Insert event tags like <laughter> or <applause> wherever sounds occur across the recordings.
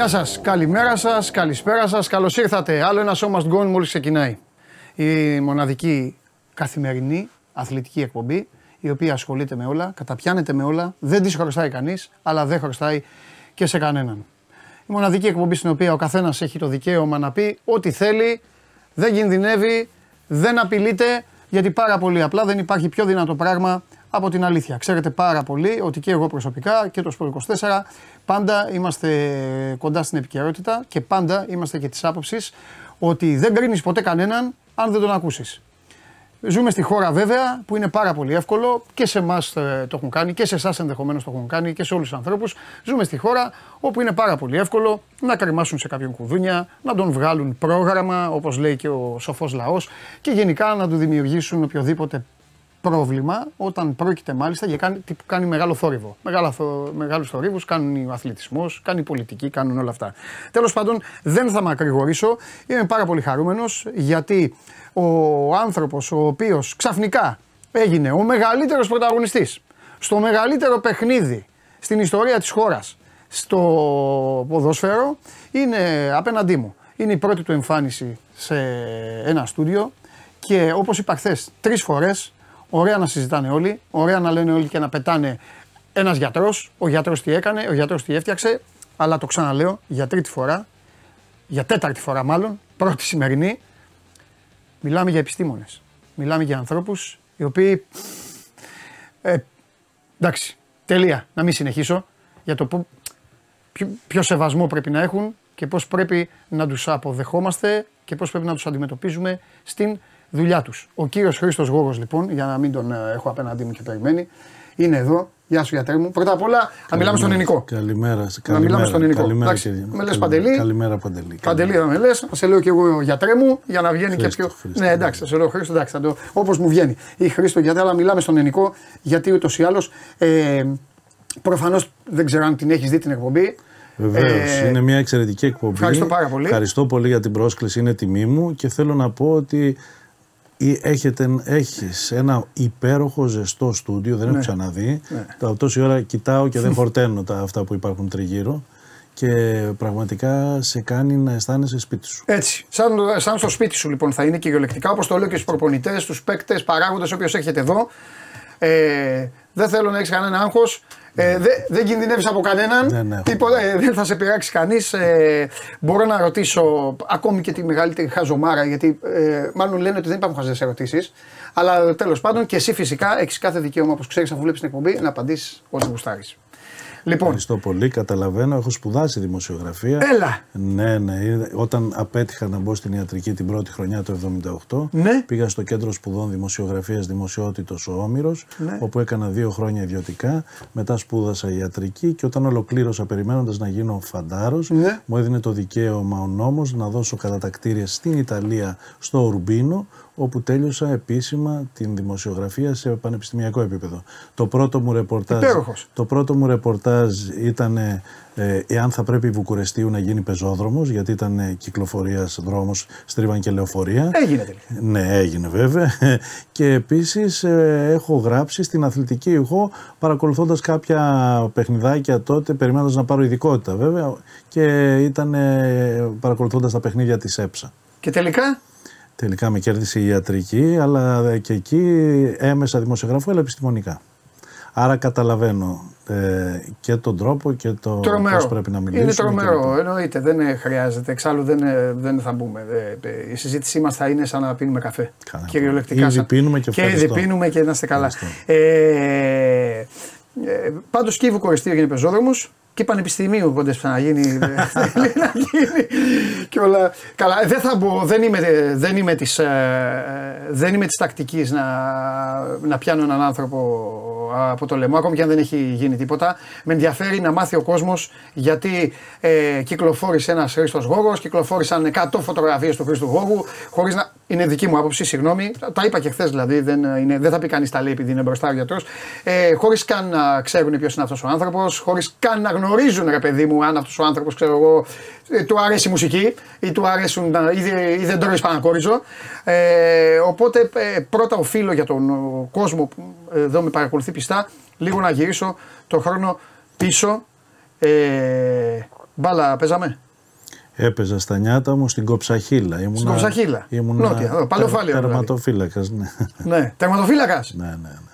Γεια σας, καλημέρα σας, καλησπέρα σας, καλώς ήρθατε. Άλλο ένα σώμα Must Go μόλις ξεκινάει. Η μοναδική καθημερινή αθλητική εκπομπή, η οποία ασχολείται με όλα, καταπιάνεται με όλα, δεν τη χρωστάει κανείς, αλλά δεν χρωστάει και σε κανέναν. Η μοναδική εκπομπή στην οποία ο καθένας έχει το δικαίωμα να πει ό,τι θέλει, δεν κινδυνεύει, δεν απειλείται, γιατί πάρα πολύ απλά δεν υπάρχει πιο δυνατό πράγμα από την αλήθεια. Ξέρετε πάρα πολύ ότι και εγώ προσωπικά και το Σπορ 24 πάντα είμαστε κοντά στην επικαιρότητα και πάντα είμαστε και της άποψης ότι δεν κρίνεις ποτέ κανέναν αν δεν τον ακούσεις. Ζούμε στη χώρα βέβαια που είναι πάρα πολύ εύκολο και σε εμάς το έχουν κάνει και σε εσάς ενδεχομένως το έχουν κάνει και σε όλους τους ανθρώπους. Ζούμε στη χώρα όπου είναι πάρα πολύ εύκολο να κρεμάσουν σε κάποιον κουδούνια, να τον βγάλουν πρόγραμμα όπως λέει και ο σοφός λαός και γενικά να του δημιουργήσουν οποιοδήποτε πρόβλημα όταν πρόκειται μάλιστα για κάτι που κάνει μεγάλο θόρυβο. Μεγάλους θορύβους κάνουν ο αθλητισμό, κάνει η πολιτική, κάνουν όλα αυτά. Τέλος πάντων, δεν θα μακρηγορήσω. Είμαι πάρα πολύ χαρούμενος γιατί ο άνθρωπος ο οποίος ξαφνικά έγινε ο μεγαλύτερος πρωταγωνιστής στο μεγαλύτερο παιχνίδι στην ιστορία της χώρας στο ποδόσφαιρο είναι απέναντί μου. Είναι η πρώτη του εμφάνιση σε ένα στούντιο και όπως είπα χθες τρεις φορές Ωραία να συζητάνε όλοι, ωραία να λένε όλοι και να πετάνε ένας γιατρός, ο γιατρός τι έκανε, ο γιατρός τι έφτιαξε. Αλλά το ξαναλέω για τρίτη φορά, για τέταρτη φορά μάλλον, πρώτη σημερινή, μιλάμε για επιστήμονες. Μιλάμε για ανθρώπους οι οποίοι. Ε, εντάξει, τελεία. Να μην συνεχίσω για το ποιο, ποιο σεβασμό πρέπει να έχουν και πώς πρέπει να τους αποδεχόμαστε και πώς πρέπει να τους αντιμετωπίζουμε στην δουλειά τους. Ο κύριος Χρήστος Γόγος, λοιπόν, για να μην τον ε, έχω απέναντί μου και περιμένει, είναι εδώ. Γεια σου, γιατρέ μου. Πρώτα απ' όλα, να μιλάμε στον ελληνικό. Καλημέρα. Να μιλάμε στον ελληνικό. Καλημέρα, κύριε. Με λες Παντελή. Καλημέρα, Παντελή. Παντελή, να με λες. Σε λέω και εγώ γιατρέ μου για να βγαίνει Χρήστο, και πιο. Χρήστο, ναι, εντάξει, σε λέω Χρήστο, εντάξει, το... όπως μου βγαίνει. Ή Χρήστο, γιατί αλλά μιλάμε στον ελληνικό, γιατί ούτως ή άλλως. Ε, Προφανώς δεν ξέρω αν την έχεις δει την εκπομπή. Βεβαίως. Ε, είναι μια εξαιρετική εκπομπή. Ευχαριστώ πάρα πολύ. Ευχαριστώ πολύ για την πρόσκληση. Είναι τιμή μου και θέλω να πω ότι έχετε, έχεις ένα υπέροχο ζεστό στούντιο, δεν ναι. έχω ξαναδεί. Ναι. Τόση ώρα κοιτάω και δεν <laughs> φορταίνω τα αυτά που υπάρχουν τριγύρω και πραγματικά σε κάνει να αισθάνεσαι σπίτι σου. Έτσι. Σαν, σαν στο σπίτι σου λοιπόν θα είναι κυριολεκτικά όπως το λέω και στους προπονητές, στους παίκτες, παράγοντες, όποιος έχετε εδώ. Ε, δεν θέλω να έχεις κανένα άγχος. Ε, δεν δε κινδυνεύεις από κανέναν. Ναι, ναι. Τίποτα, ε, δεν θα σε πειράξει κανείς. Ε, μπορώ να ρωτήσω ακόμη και τη μεγαλύτερη χαζομάρα, γιατί ε, μάλλον λένε ότι δεν υπάρχουν χαζές ερωτήσεις. Αλλά τέλος πάντων και εσύ φυσικά έχεις κάθε δικαίωμα, όπως ξέρεις, αφού βλέπεις την εκπομπή, να απαντήσεις ό,τι γουστάρεις. Λοιπόν. Ευχαριστώ πολύ. Καταλαβαίνω. Έχω σπουδάσει δημοσιογραφία. Έλα. Ναι, ναι. Όταν απέτυχα να μπω στην ιατρική την πρώτη χρονιά το 1978, ναι. πήγα στο κέντρο σπουδών δημοσιογραφίας Δημοσιότητος ο Όμηρος, ναι. όπου έκανα δύο χρόνια ιδιωτικά. Μετά σπούδασα ιατρική και όταν ολοκλήρωσα περιμένοντας να γίνω φαντάρος, ναι. μου έδινε το δικαίωμα ο νόμος να δώσω κατατακτήρια στην Ιταλία, στο Ουρμπίνο, όπου τέλειωσα επίσημα την δημοσιογραφία σε πανεπιστημιακό επίπεδο. Το πρώτο μου ρεπορτάζ, το πρώτο μου ρεπορτάζ ήταν ε, εάν θα πρέπει η Βουκουρεστίου να γίνει πεζόδρομος, γιατί ήταν ε, κυκλοφορίας δρόμος, στρίβαν και λεωφορεία. Έγινε τελικά. Ναι, έγινε βέβαια. <laughs> Και επίσης ε, έχω γράψει στην αθλητική ηχό, παρακολουθώντας κάποια παιχνιδάκια τότε, περιμένοντας να πάρω ειδικότητα βέβαια, και ήταν ε, παρακολουθώντας τα παιχνίδια της ΕΠΣΑ. Και τελικά; Τελικά με κέρδισε η ιατρική, αλλά και εκεί έμεσα δημοσιογραφώ, αλλά επιστημονικά. Άρα καταλαβαίνω ε, και τον τρόπο και το πώς πρέπει να μιλήσουμε. Είναι τρομερό, εννοείται. Δεν χρειάζεται. Εξάλλου δεν, δεν θα μπούμε. Η συζήτησή μας θα είναι σαν να πίνουμε καφέ. Καλά. Κυριολεκτικά. Ήδη πίνουμε και Και ήδη πίνουμε και να είστε καλά. Ε, ε, Πάντως και η Βουκοριστή έγινε πεζόδρομος και πανεπιστημίου οπότε να γίνει. <laughs> θέλει να γίνει. Και όλα. Καλά, δεν θα μπω, δεν είμαι, δεν είμαι της, ε, δεν είμαι της τακτικής να, να πιάνω έναν άνθρωπο από το λαιμό, ακόμη και αν δεν έχει γίνει τίποτα. Με ενδιαφέρει να μάθει ο κόσμος γιατί ε, κυκλοφόρησε ένας Χρήστος Γόγος, κυκλοφόρησαν 100 φωτογραφίες του Χρήστου Γόγου, χωρίς να, είναι δική μου άποψη, συγγνώμη. Τα είπα και χθες δηλαδή, δεν, είναι, δεν θα πει κανείς τα λέει επειδή είναι μπροστά ο γιατρός. Ε, χωρίς καν να ξέρουν ποιος είναι αυτός ο άνθρωπος, χωρίς καν να γνωρίζουν, ρε παιδί μου, αν αυτός ο άνθρωπος, ξέρω εγώ, ε, του αρέσει η μουσική ή, του αρέσουν, ή, ή δεν τρώεις πανακόριζο. Ε, οπότε ε, πρώτα οφείλω για τον κόσμο που εδώ με παρακολουθεί πιστά λίγο να γυρίσω το χρόνο πίσω. Ε, Μπάλα παίζαμε; Έπαιζα στα νιάτα μου στην Κοψαχίλα. Ήμουνα, στην Κοψαχίλα. Ήμουνα Νότια, παλαιοφάλεια. Δηλαδή. Τερματοφύλακας, ναι. ναι. Τερματοφύλακας; ναι, ναι. ναι.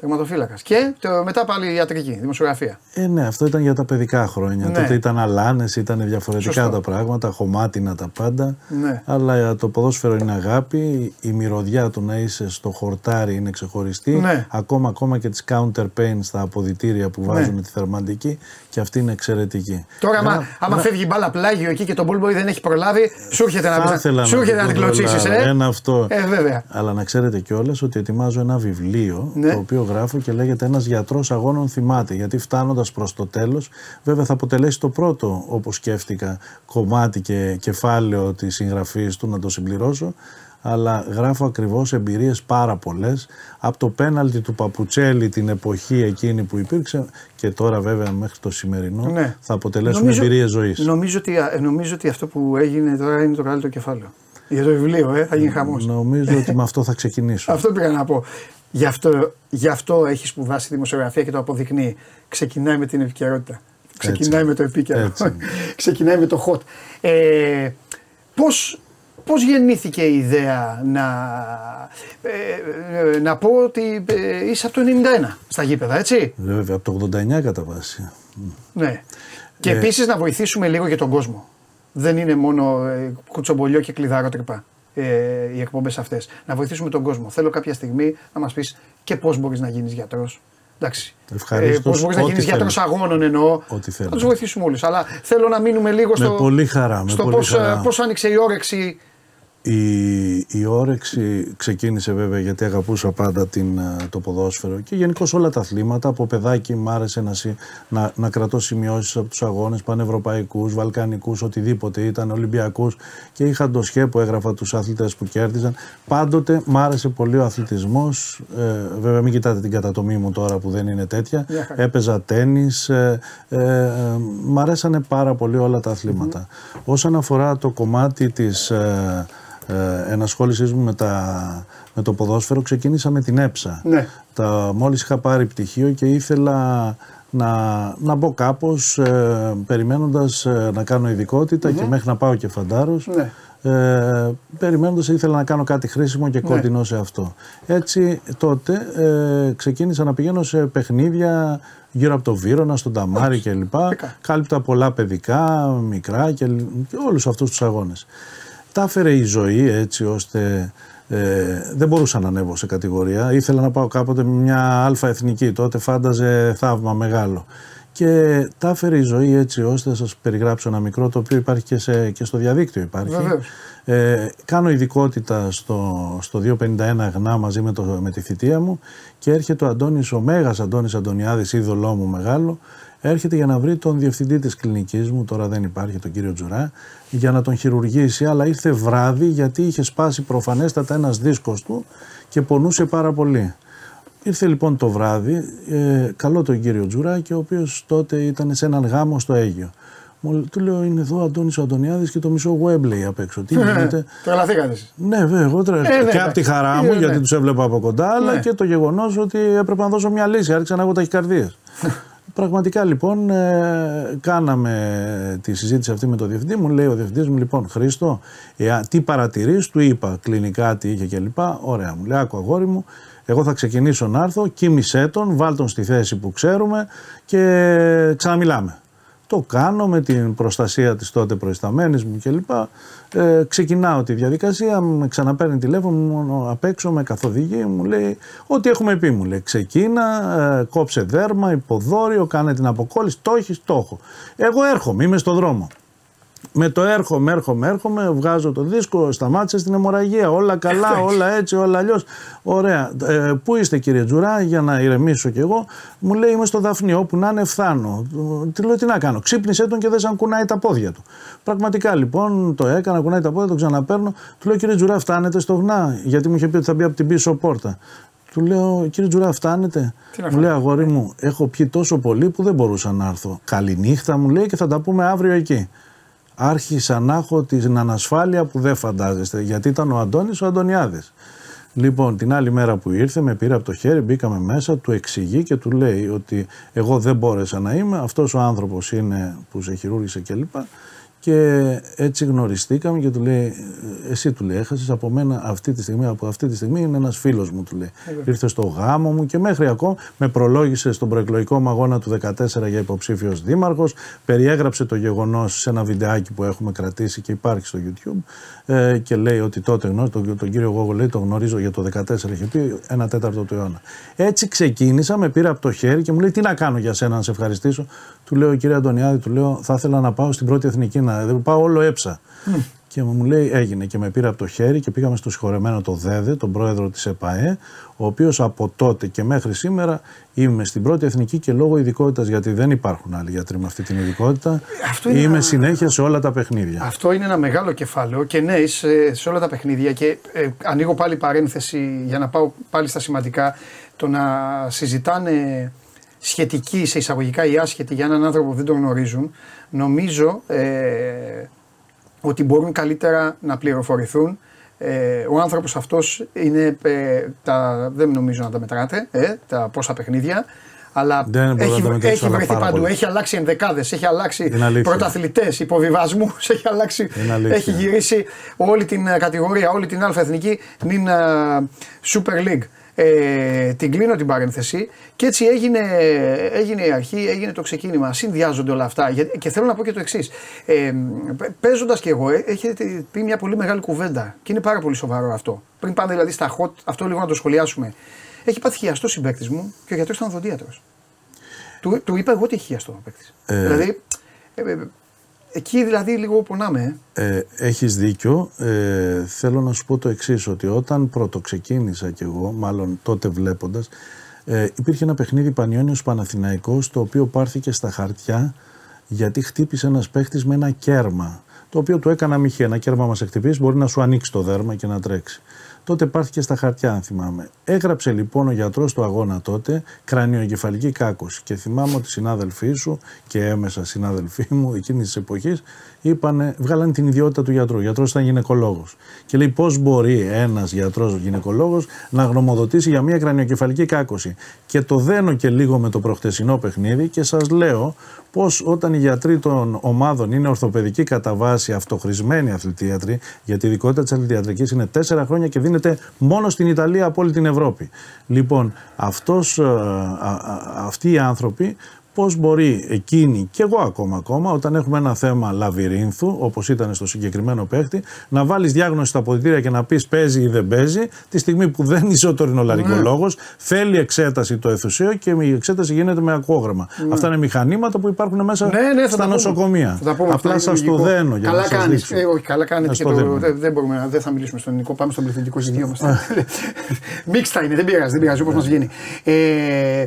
Τερματοφύλακας. Και το, μετά πάλι ιατρική, δημοσιογραφία. Ε, ναι, αυτό ήταν για τα παιδικά χρόνια. Ναι. Τότε ήταν αλάνες, ήταν διαφορετικά Σωστό. τα πράγματα, χωμάτινα τα πάντα. Ναι. Αλλά το ποδόσφαιρο είναι αγάπη. Η μυρωδιά του να είσαι στο χορτάρι είναι ξεχωριστή. Ναι. Ακόμα, ακόμα και τις counter pain στα αποδητήρια που βάζουν ναι. τη θερμαντική και αυτή είναι εξαιρετική. Τώρα, άμα, άμα φεύγει μπάλα πλάγιο εκεί και τον Μπούλμπορ δεν έχει προλάβει, σου έρχεται να, σου έρχεται να την κλωτσίσεις. Ε; Ένα αυτό. Ε, βέβαια. Αλλά να ξέρετε κιόλας ότι ετοιμάζω ένα βιβλίο ναι. το οποίο γράφω και λέγεται Ένας γιατρός αγώνων θυμάται. Γιατί φτάνοντας προς το τέλος, βέβαια θα αποτελέσει το πρώτο, όπως σκέφτηκα, κομμάτι και κεφάλαιο της συγγραφής του να το συμπληρώσω αλλά γράφω ακριβώς εμπειρίες πάρα πολλές από το πέναλτι του Παπουτσέλη την εποχή εκείνη που υπήρξε και τώρα βέβαια μέχρι το σημερινό ναι. θα αποτελέσουν νομίζω, εμπειρίες ζωής. Νομίζω ότι, νομίζω ότι αυτό που έγινε τώρα είναι το καλύτερο κεφάλαιο. Για το βιβλίο, ε, θα γίνει χαμός. Νομίζω ότι με αυτό θα ξεκινήσω. <laughs> αυτό πήγα να πω. Γι' αυτό, γι αυτό έχει σπουδάσει δημοσιογραφία και το αποδεικνύει. Ξεκινάει με την επικαιρότητα. Ξεκινάει με το επίκαιρο. <laughs> Ξεκινάει με το hot. Ε, πώς, πώς γεννήθηκε η ιδέα να, ε, να πω ότι ε, είσαι από το 91 στα γήπεδα, έτσι; Βέβαια, από το 89 κατά βάση. Ναι. Και ε... επίσης να βοηθήσουμε λίγο για τον κόσμο. Δεν είναι μόνο ε, κουτσομπολιό και κλειδάρο τρυπά ε, οι εκπομπές αυτές. Να βοηθήσουμε τον κόσμο. Θέλω κάποια στιγμή να μας πεις και πώς μπορείς να γίνεις γιατρός. Εντάξει. Ε, Πώς μπορείς να γίνεις γιατρός αγώνων εννοώ. Ό,τι Θα τους βοηθήσουμε όλους. Αλλά θέλω να μείνουμε λίγο στο, με πολύ χαρά, στο πώς άνοιξε η όρεξη η, η όρεξη ξεκίνησε βέβαια γιατί αγαπούσα πάντα την, ε, το ποδόσφαιρο και γενικώ όλα τα αθλήματα. Από παιδάκι μ' άρεσε να, να, να κρατώ σημειώσεις από τους αγώνες πανευρωπαϊκούς, βαλκανικούς, οτιδήποτε ήταν, Ολυμπιακούς και είχα το σχέ που έγραφα τους αθλητές που κέρδιζαν. Πάντοτε μ' άρεσε πολύ ο αθλητισμός. Ε, βέβαια, μην κοιτάτε την κατατομή μου τώρα που δεν είναι τέτοια. Έπαιζα τέννη. Ε, ε, ε, μ' αρέσανε πάρα πολύ όλα τα αθληματα Όσον αφορά το κομμάτι της ε, ε, ενασχόλησής μου με, τα, με το ποδόσφαιρο ξεκίνησα με την έψα. Ναι. Τα, μόλις είχα πάρει πτυχίο και ήθελα να, να μπω κάπως ε, περιμένοντας ε, να κάνω ειδικότητα και μέχρι να πάω και φαντάρος. Ναι. Ε, περιμένοντας ήθελα να κάνω κάτι χρήσιμο και ναι. κοντινό σε αυτό. Έτσι τότε ε, ξεκίνησα να πηγαίνω σε παιχνίδια γύρω από το Βύρονα, στον Ταμάρι κλπ. Κάλυπτα πολλά παιδικά, μικρά και, και όλους αυτούς τους αγώνες τα έφερε η ζωή έτσι ώστε ε, δεν μπορούσα να ανέβω σε κατηγορία. Ήθελα να πάω κάποτε με μια αλφα εθνική, τότε φάνταζε θαύμα μεγάλο. Και τα έφερε η ζωή έτσι ώστε να σας περιγράψω ένα μικρό το οποίο υπάρχει και, σε, και στο διαδίκτυο υπάρχει. Ε, κάνω ειδικότητα στο, στο 251 γνά μαζί με, το, με τη θητεία μου και έρχεται ο Αντώνης, ο Μέγας Αντώνης Αντωνιάδης, είδωλό μου μεγάλο, έρχεται για να βρει τον διευθυντή της κλινικής μου, τώρα δεν υπάρχει τον κύριο Τζουρά, για να τον χειρουργήσει, αλλά ήρθε βράδυ γιατί είχε σπάσει προφανέστατα ένας δίσκος του και πονούσε πάρα πολύ. Ήρθε λοιπόν το βράδυ, ε, καλό τον κύριο Τζουράκη, ο οποίος τότε ήταν σε έναν γάμο στο Αίγιο. Μου, του λέω είναι εδώ ο Αντώνης ο Αντωνιάδης και το μισό Webley απ' έξω. Τι γίνεται; Τρελαθήκατε. Ναι, βέβαια, εγώ τρε... ε, ναι, και από τη χαρά μου, ε, γιατί ναι. τους έβλεπα από κοντά, αλλά ναι. και το γεγονός ότι έπρεπε να δώσω μια λύση. Άρχισα να έχω ταχυκαρδίες. <laughs> Πραγματικά λοιπόν ε, κάναμε τη συζήτηση αυτή με τον διευθυντή μου. Λέει ο διευθυντής μου, λοιπόν, Χρήστο, ε, τι παρατηρείς, του είπα κλινικά τι είχε κλπ. Ωραία, μου λέει, άκου αγόρι μου, εγώ θα ξεκινήσω να έρθω, κοίμησέ τον, βάλ τον στη θέση που ξέρουμε και ξαναμιλάμε. Το κάνω με την προστασία της τότε προϊσταμένης μου κλπ. Ε, ξεκινάω τη διαδικασία, με ξαναπαίρνει τηλέφωνο μου απ' έξω, με καθοδηγεί, μου λέει ό,τι έχουμε πει μου λέει. Ξεκίνα, ε, κόψε δέρμα, υποδόριο, κάνε την αποκόλληση, το έχεις, το έχω. Εγώ έρχομαι, είμαι στο δρόμο. Με το έρχομαι, έρχομαι, έρχομαι, βγάζω το δίσκο, σταμάτησε στην αιμορραγία. Όλα καλά, όλα έτσι, όλα αλλιώς. Ωραία. Ε, πού είστε κύριε Τζουρά, για να ηρεμήσω κι εγώ. Μου λέει είμαι στο Δαφνί, όπου να είναι φθάνω. Τι λέω, τι να κάνω. Ξύπνησε τον και δεν σαν κουνάει τα πόδια του. Πραγματικά λοιπόν το έκανα, κουνάει τα πόδια, το ξαναπέρνω. Του λέω κύριε Τζουρά, φτάνετε στο γνά, γιατί μου είχε πει ότι θα μπει από την πίσω πόρτα. Του λέω, κύριε Τζουρά, φτάνετε; Μου λέει, αγόρι μου, έχω πιει τόσο πολύ που δεν μπορούσα να έρθω. Καληνύχτα μου λέει και θα τα πούμε αύριο εκεί άρχισα να έχω την ανασφάλεια που δεν φαντάζεστε. Γιατί ήταν ο Αντώνης ο Αντωνιάδης. Λοιπόν, την άλλη μέρα που ήρθε, με πήρε από το χέρι, μπήκαμε μέσα, του εξηγεί και του λέει ότι εγώ δεν μπόρεσα να είμαι, αυτός ο άνθρωπος είναι που σε χειρούργησε κλπ. Και έτσι γνωριστήκαμε και του λέει, εσύ του λέει, έχασες από μένα αυτή τη στιγμή, από αυτή τη στιγμή είναι ένας φίλος μου του λέει. Ήρθε στο γάμο μου και μέχρι ακόμα με προλόγησε στον προεκλογικό μου αγώνα του 14 για υποψήφιος δήμαρχος, περιέγραψε το γεγονός σε ένα βιντεάκι που έχουμε κρατήσει και υπάρχει στο YouTube ε, και λέει ότι τότε γνώριζε, τον, τον κύριο Γόγο λέει, το γνωρίζω για το 14 είχε πει, ένα τέταρτο του αιώνα. Έτσι ξεκίνησα, με πήρε από το χέρι και μου λέει τι να κάνω για σένα να σε ευχαριστήσω. Του λέω κύριε Αντωνιάδη, του λέω θα ήθελα να πάω στην πρώτη εθνική να δεν πάω όλο έψα. Και μου λέει έγινε και με πήρε από το χέρι και πήγαμε στο συγχωρεμένο το ΔΕΔΕ, τον πρόεδρο της ΕΠΑΕ, ο οποίος από τότε και μέχρι σήμερα είμαι στην πρώτη εθνική και λόγω ειδικότητας, γιατί δεν υπάρχουν άλλοι γιατροί με αυτή την ειδικότητα, είμαι ένα... συνέχεια σε όλα τα παιχνίδια. Αυτό είναι ένα μεγάλο κεφάλαιο και ναι, σε, σε όλα τα παιχνίδια και ε, ανοίγω πάλι παρένθεση για να πάω πάλι στα σημαντικά, το να συζητάνε σχετική σε εισαγωγικά ή άσχετη για έναν άνθρωπο που δεν τον γνωρίζουν, νομίζω ε, ότι μπορούν καλύτερα να πληροφορηθούν. Ε, ο άνθρωπος αυτός είναι, ε, τα, δεν νομίζω να τα μετράτε, ε, τα πόσα παιχνίδια, αλλά δεν έχει, έχει βρεθεί παντού, πολύ. έχει αλλάξει ενδεκάδες, έχει αλλάξει πρωταθλητές, υποβιβασμούς, <laughs> έχει αλλάξει. Έχει γυρίσει όλη την κατηγορία, όλη την αλφα εθνική, την Super League. Ε, την κλείνω την παρένθεση και έτσι έγινε, έγινε η αρχή, έγινε το ξεκίνημα. Συνδυάζονται όλα αυτά. Και θέλω να πω και το εξής. Ε, Παίζοντας και εγώ, ε, έχετε πει μια πολύ μεγάλη κουβέντα και είναι πάρα πολύ σοβαρό αυτό. Πριν πάμε δηλαδή στα hot, αυτό λίγο να το σχολιάσουμε. Έχει πάθει χιαστό συμπέκτη μου και ο γιατρός ήταν οδοντίατρο. Του, του είπα εγώ ότι έχει χιαστό ο παίκτης. Ε. Δηλαδή, ε, ε Εκεί δηλαδή λίγο πονάμε. Ε. ε, έχεις δίκιο. Ε, θέλω να σου πω το εξής ότι όταν πρώτο ξεκίνησα κι εγώ, μάλλον τότε βλέποντας, ε, υπήρχε ένα παιχνίδι Πανιόνιος Παναθηναϊκός το οποίο πάρθηκε στα χαρτιά γιατί χτύπησε ένας παίχτης με ένα κέρμα το οποίο του έκανα μοιχή. Ένα κέρμα μας εκτυπήσει μπορεί να σου ανοίξει το δέρμα και να τρέξει τότε πάρθηκε στα χαρτιά, αν θυμάμαι. Έγραψε λοιπόν ο γιατρός του αγώνα τότε κρανιοεγκεφαλική κάκωση. Και θυμάμαι ότι οι συνάδελφοί σου και έμεσα συνάδελφοί μου εκείνης της εποχής είπανε, βγάλανε την ιδιότητα του γιατρού. Ο γιατρός ήταν γυναικολόγος. Και λέει πώς μπορεί ένας γιατρός γυναικολόγος να γνωμοδοτήσει για μια κρανιοκεφαλική κάκωση. Και το δένω και λίγο με το προχτεσινό παιχνίδι και σας λέω πώς όταν οι γιατροί των ομάδων είναι ορθοπαιδικοί κατά βάση αυτοχρησμένοι αθλητίατροι, γιατί η ειδικότητα της αθλητιατρικής είναι τέσσερα χρόνια και δίνεται μόνο στην Ιταλία από όλη την Ευρώπη. Λοιπόν, αυτός, ε, αυτοί οι άνθρωποι πώς μπορεί εκείνη και εγώ ακόμα ακόμα όταν έχουμε ένα θέμα λαβυρίνθου όπως ήταν στο συγκεκριμένο παίχτη να βάλεις διάγνωση στα αποδητήρια και να πεις παίζει ή δεν παίζει τη στιγμή που δεν είσαι ο τωρινολαρικολόγος ναι. θέλει εξέταση το αιθουσίο και η εξέταση γίνεται με ακόγραμμα. Ναι. Αυτά είναι μηχανήματα που υπάρχουν μέσα ναι, ναι, στα νοσοκομεία. Θα πούμε, Απλά σας το δένω για καλά να σας κάνεις, ε, όχι, καλά κάνετε και το, δεν, δεν, μπορούμε, δεν θα μιλήσουμε στον ελληνικό, πάμε στον πληθυντικό <laughs> ζητήριο μας. <laughs> Μίξτα είναι, δεν πειράζει, δεν πειράζει όπως μας γίνει. Ε,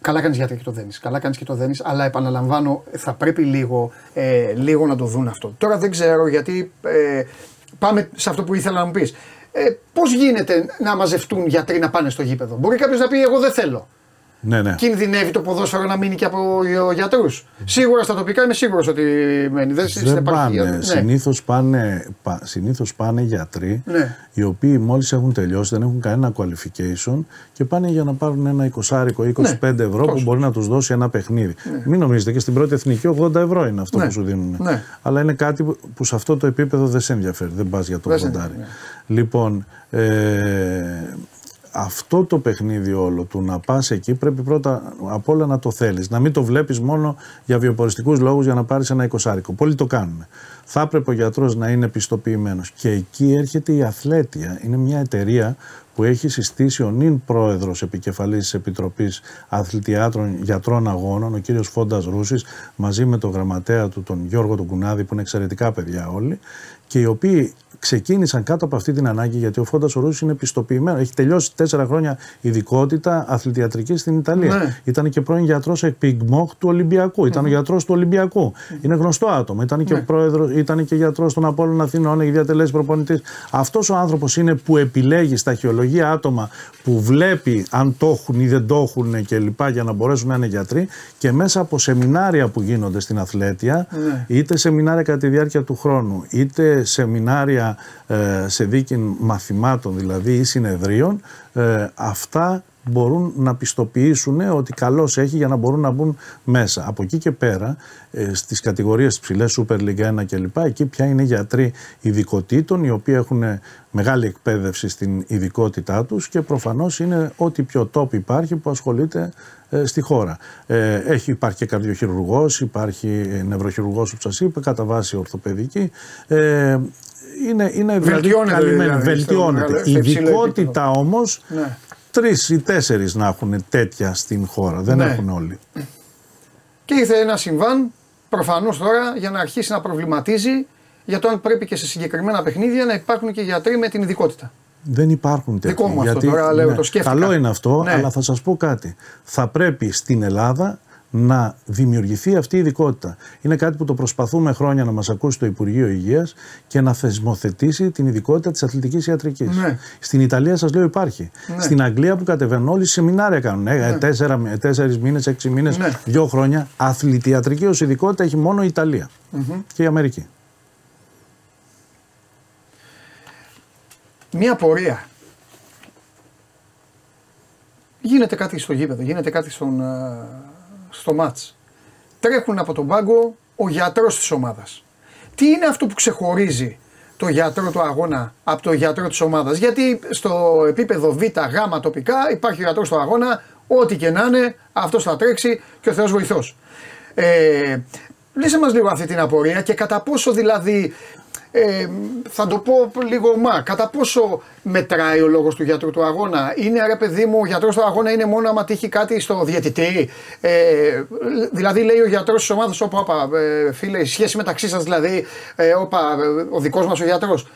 Καλά κάνεις γιατί και το δένεις. Καλά κάνεις και το δένεις, αλλά επαναλαμβάνω, θα πρέπει λίγο, ε, λίγο να το δουν αυτό. Τώρα δεν ξέρω γιατί. Ε, πάμε σε αυτό που ήθελα να μου πεις. Ε, Πώς γίνεται να μαζευτούν γιατροί να πάνε στο γήπεδο; Μπορεί κάποιος να πει: Εγώ δεν θέλω. Ναι, ναι. Κινδυνεύει το ποδόσφαιρο να μείνει και από γιατρούς. Σίγουρα στα τοπικά είμαι σίγουρος ότι μένει. Δεν, δεν πάνε. Ναι. Συνήθως πάνε, συνήθως πάνε γιατροί ναι. οι οποίοι μόλις έχουν τελειώσει, δεν έχουν κανένα qualification και πάνε για να πάρουν ένα 20 ή 25 ναι. ευρώ που μπορεί να τους δώσει ένα παιχνίδι. Ναι. Μην νομίζετε και στην πρώτη εθνική 80 ευρώ είναι αυτό που σου δίνουν. Αλλά είναι κάτι που, σε αυτό το επίπεδο δεν σε ενδιαφέρει. Δεν πας για το 80. Λοιπόν, ε, αυτό το παιχνίδι όλο του να πας εκεί πρέπει πρώτα απ' όλα να το θέλεις. Να μην το βλέπεις μόνο για βιοποριστικούς λόγους για να πάρεις ένα εικοσάρικο. Πολλοί το κάνουν. Θα έπρεπε ο γιατρός να είναι πιστοποιημένος. Και εκεί έρχεται η Αθλέτια. Είναι μια εταιρεία που έχει συστήσει ο νυν πρόεδρος επικεφαλής της Επιτροπής Αθλητιάτρων Γιατρών Αγώνων, ο κύριος Φόντας Ρούσης, μαζί με τον γραμματέα του, τον Γιώργο τον Κουνάδη, που είναι εξαιρετικά παιδιά όλοι, και οι οποίοι ξεκίνησαν κάτω από αυτή την ανάγκη, γιατί ο Φόντα Ορούση είναι πιστοποιημένο. Έχει τελειώσει τέσσερα χρόνια ειδικότητα αθλητιατρική στην Ιταλία. Ναι. Ήταν και πρώην γιατρός εκπιγμόχ του Ολυμπιακού. Ήταν mm. ο γιατρός του Ολυμπιακού. Mm. Είναι γνωστό άτομο. Ήταν και, ναι. πρόεδρος, ήταν και γιατρός των Απόλων Αθηνών, έχει διατελέσει προπονητής. Αυτός ο άνθρωπος είναι που επιλέγει στα αρχαιολογία άτομα που βλέπει αν το έχουν ή δεν το έχουν κλπ. για να μπορέσουν να είναι γιατροί και μέσα από σεμινάρια που γίνονται στην αθλέτεια, ναι. είτε σεμινάρια κατά τη διάρκεια του χρόνου, είτε σεμινάρια μια ε, σε δίκη μαθημάτων δηλαδή ή συνεδρίων, ε, αυτά μπορούν να πιστοποιήσουν ότι καλώς έχει για να μπορούν να μπουν μέσα. Από εκεί και πέρα, ε, στις κατηγορίες ψηλές, Super League 1 κλπ., εκεί πια είναι γιατροί ειδικοτήτων, οι οποίοι έχουν μεγάλη εκπαίδευση στην ειδικότητά τους και προφανώς είναι ό,τι πιο top υπάρχει που ασχολείται ε, στη χώρα. Ε, έχει, υπάρχει και καρδιοχειρουργός, υπάρχει νευροχειρουργός που σας είπε, κατά βάση ορθοπαιδική. Ε, είναι, είναι δηλαδή βελτιώνεται. Δηλαδή, βελτιώνεται. Η ειδικότητα όμως ναι τρεις ή τέσσερις να έχουν τέτοια στην χώρα. Δεν ναι. έχουν όλοι. Και ήρθε ένα συμβάν προφανώς τώρα για να αρχίσει να προβληματίζει για το αν πρέπει και σε συγκεκριμένα παιχνίδια να υπάρχουν και γιατροί με την ειδικότητα. Δεν υπάρχουν τέτοια. Δικό μου αυτό τώρα λέω, ναι, το σκέφτηκα. Καλό είναι αυτό, ναι. αλλά θα σας πω κάτι. Θα πρέπει στην Ελλάδα να δημιουργηθεί αυτή η ειδικότητα. Είναι κάτι που το προσπαθούμε χρόνια να μας ακούσει το Υπουργείο Υγείας και να θεσμοθετήσει την ειδικότητα της αθλητικής ιατρικής. Ναι. Στην Ιταλία, σας λέω, υπάρχει. Ναι. Στην Αγγλία που κατεβαίνουν όλοι σεμινάρια κάνουν. Ε, ναι. Τέσσερα, τέσσερις μήνες, έξι μήνες, ναι. δύο χρόνια. Αθλητιατρική ως ειδικότητα έχει μόνο η Ιταλία mm-hmm. και η Αμερική. Μία πορεία. Γίνεται κάτι στο γήπεδο, γίνεται κάτι στον, ε, στο μάτς. Τρέχουν από τον πάγκο ο γιατρός της ομάδας. Τι είναι αυτό που ξεχωρίζει το γιατρό του αγώνα από το γιατρό της ομάδας; Γιατί στο επίπεδο Β, Γ τοπικά υπάρχει ο γιατρός του αγώνα, ό,τι και να είναι, αυτός θα τρέξει και ο Θεός βοηθός. Ε, Λύσε μας λίγο αυτή την απορία και κατά πόσο δηλαδή ε, θα το πω λίγο μα. Κατά πόσο μετράει ο λόγος του γιατρού του αγώνα, Είναι ρε παιδί μου, ο γιατρός του αγώνα είναι μόνο άμα τύχει κάτι στο διαιτητή; Ε, δηλαδή, λέει ο γιατρός της ομάδας, όπα, όπα, ε, φίλε, η σχέση μεταξύ σας δηλαδή, ε, όπα, ο δικός μας ο γιατρός.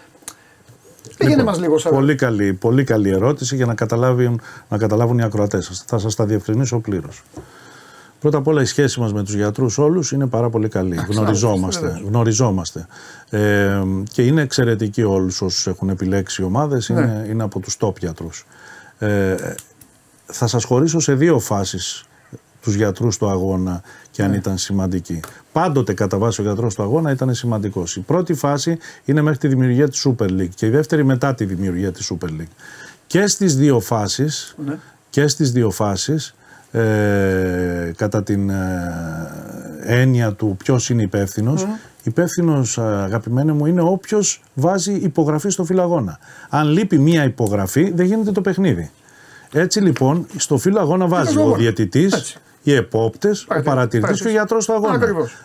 Πήγαινε λοιπόν, μας λίγο σαν... Πολύ καλή, πολύ καλή ερώτηση για να καταλάβουν, να καταλάβουν οι ακροατές σας. Θα σας τα διευκρινίσω πλήρως. Πρώτα απ' όλα η σχέση μας με τους γιατρούς όλους είναι πάρα πολύ καλή. γνωριζόμαστε. γνωριζόμαστε. Ε, και είναι εξαιρετικοί όλους όσους έχουν επιλέξει οι ομάδες. Ναι. Είναι, είναι από τους top γιατρούς. Ε, θα σας χωρίσω σε δύο φάσεις τους γιατρούς του αγώνα και αν ναι. ήταν σημαντικοί. Πάντοτε κατά βάση ο γιατρός του αγώνα ήταν σημαντικός. Η πρώτη φάση είναι μέχρι τη δημιουργία της Super League και η δεύτερη μετά τη δημιουργία της Super League. Και στις δύο φάσεις, ναι. και στις δύο φάσεις ε, κατά την ε, έννοια του ποιος είναι υπεύθυνος. Mm. Υπεύθυνος, αγαπημένε μου, είναι όποιος βάζει υπογραφή στο φιλαγώνα. Αν λείπει μία υπογραφή, δεν γίνεται το παιχνίδι. Έτσι λοιπόν, στο φιλαγώνα βάζει ο διαιτητής, οι επόπτες, ο παρατηρητής και ο γιατρός του αγώνα.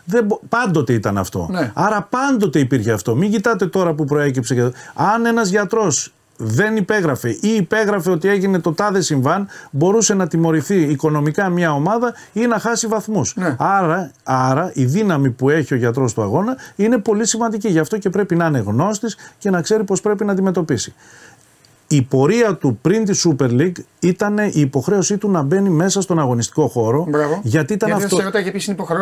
Δεν, πάντοτε ήταν αυτό. Ναι. Άρα πάντοτε υπήρχε αυτό. Μην κοιτάτε τώρα που προέκυψε. Αν ένας γιατρός δεν υπέγραφε ή υπέγραφε ότι έγινε το τάδε συμβάν, μπορούσε να τιμωρηθεί οικονομικά μια ομάδα ή να χάσει βαθμούς. Ναι. Άρα, άρα η δύναμη που έχει ο γιατρός του αγώνα είναι πολύ σημαντική. Γι' αυτό και πρέπει να είναι γνώστης και να ξέρει πώς πρέπει να αντιμετωπίσει η πορεία του πριν τη Super League ήταν η υποχρέωσή του να μπαίνει μέσα στον αγωνιστικό χώρο. Μπράβο. Γιατί ήταν γιατί αυτό.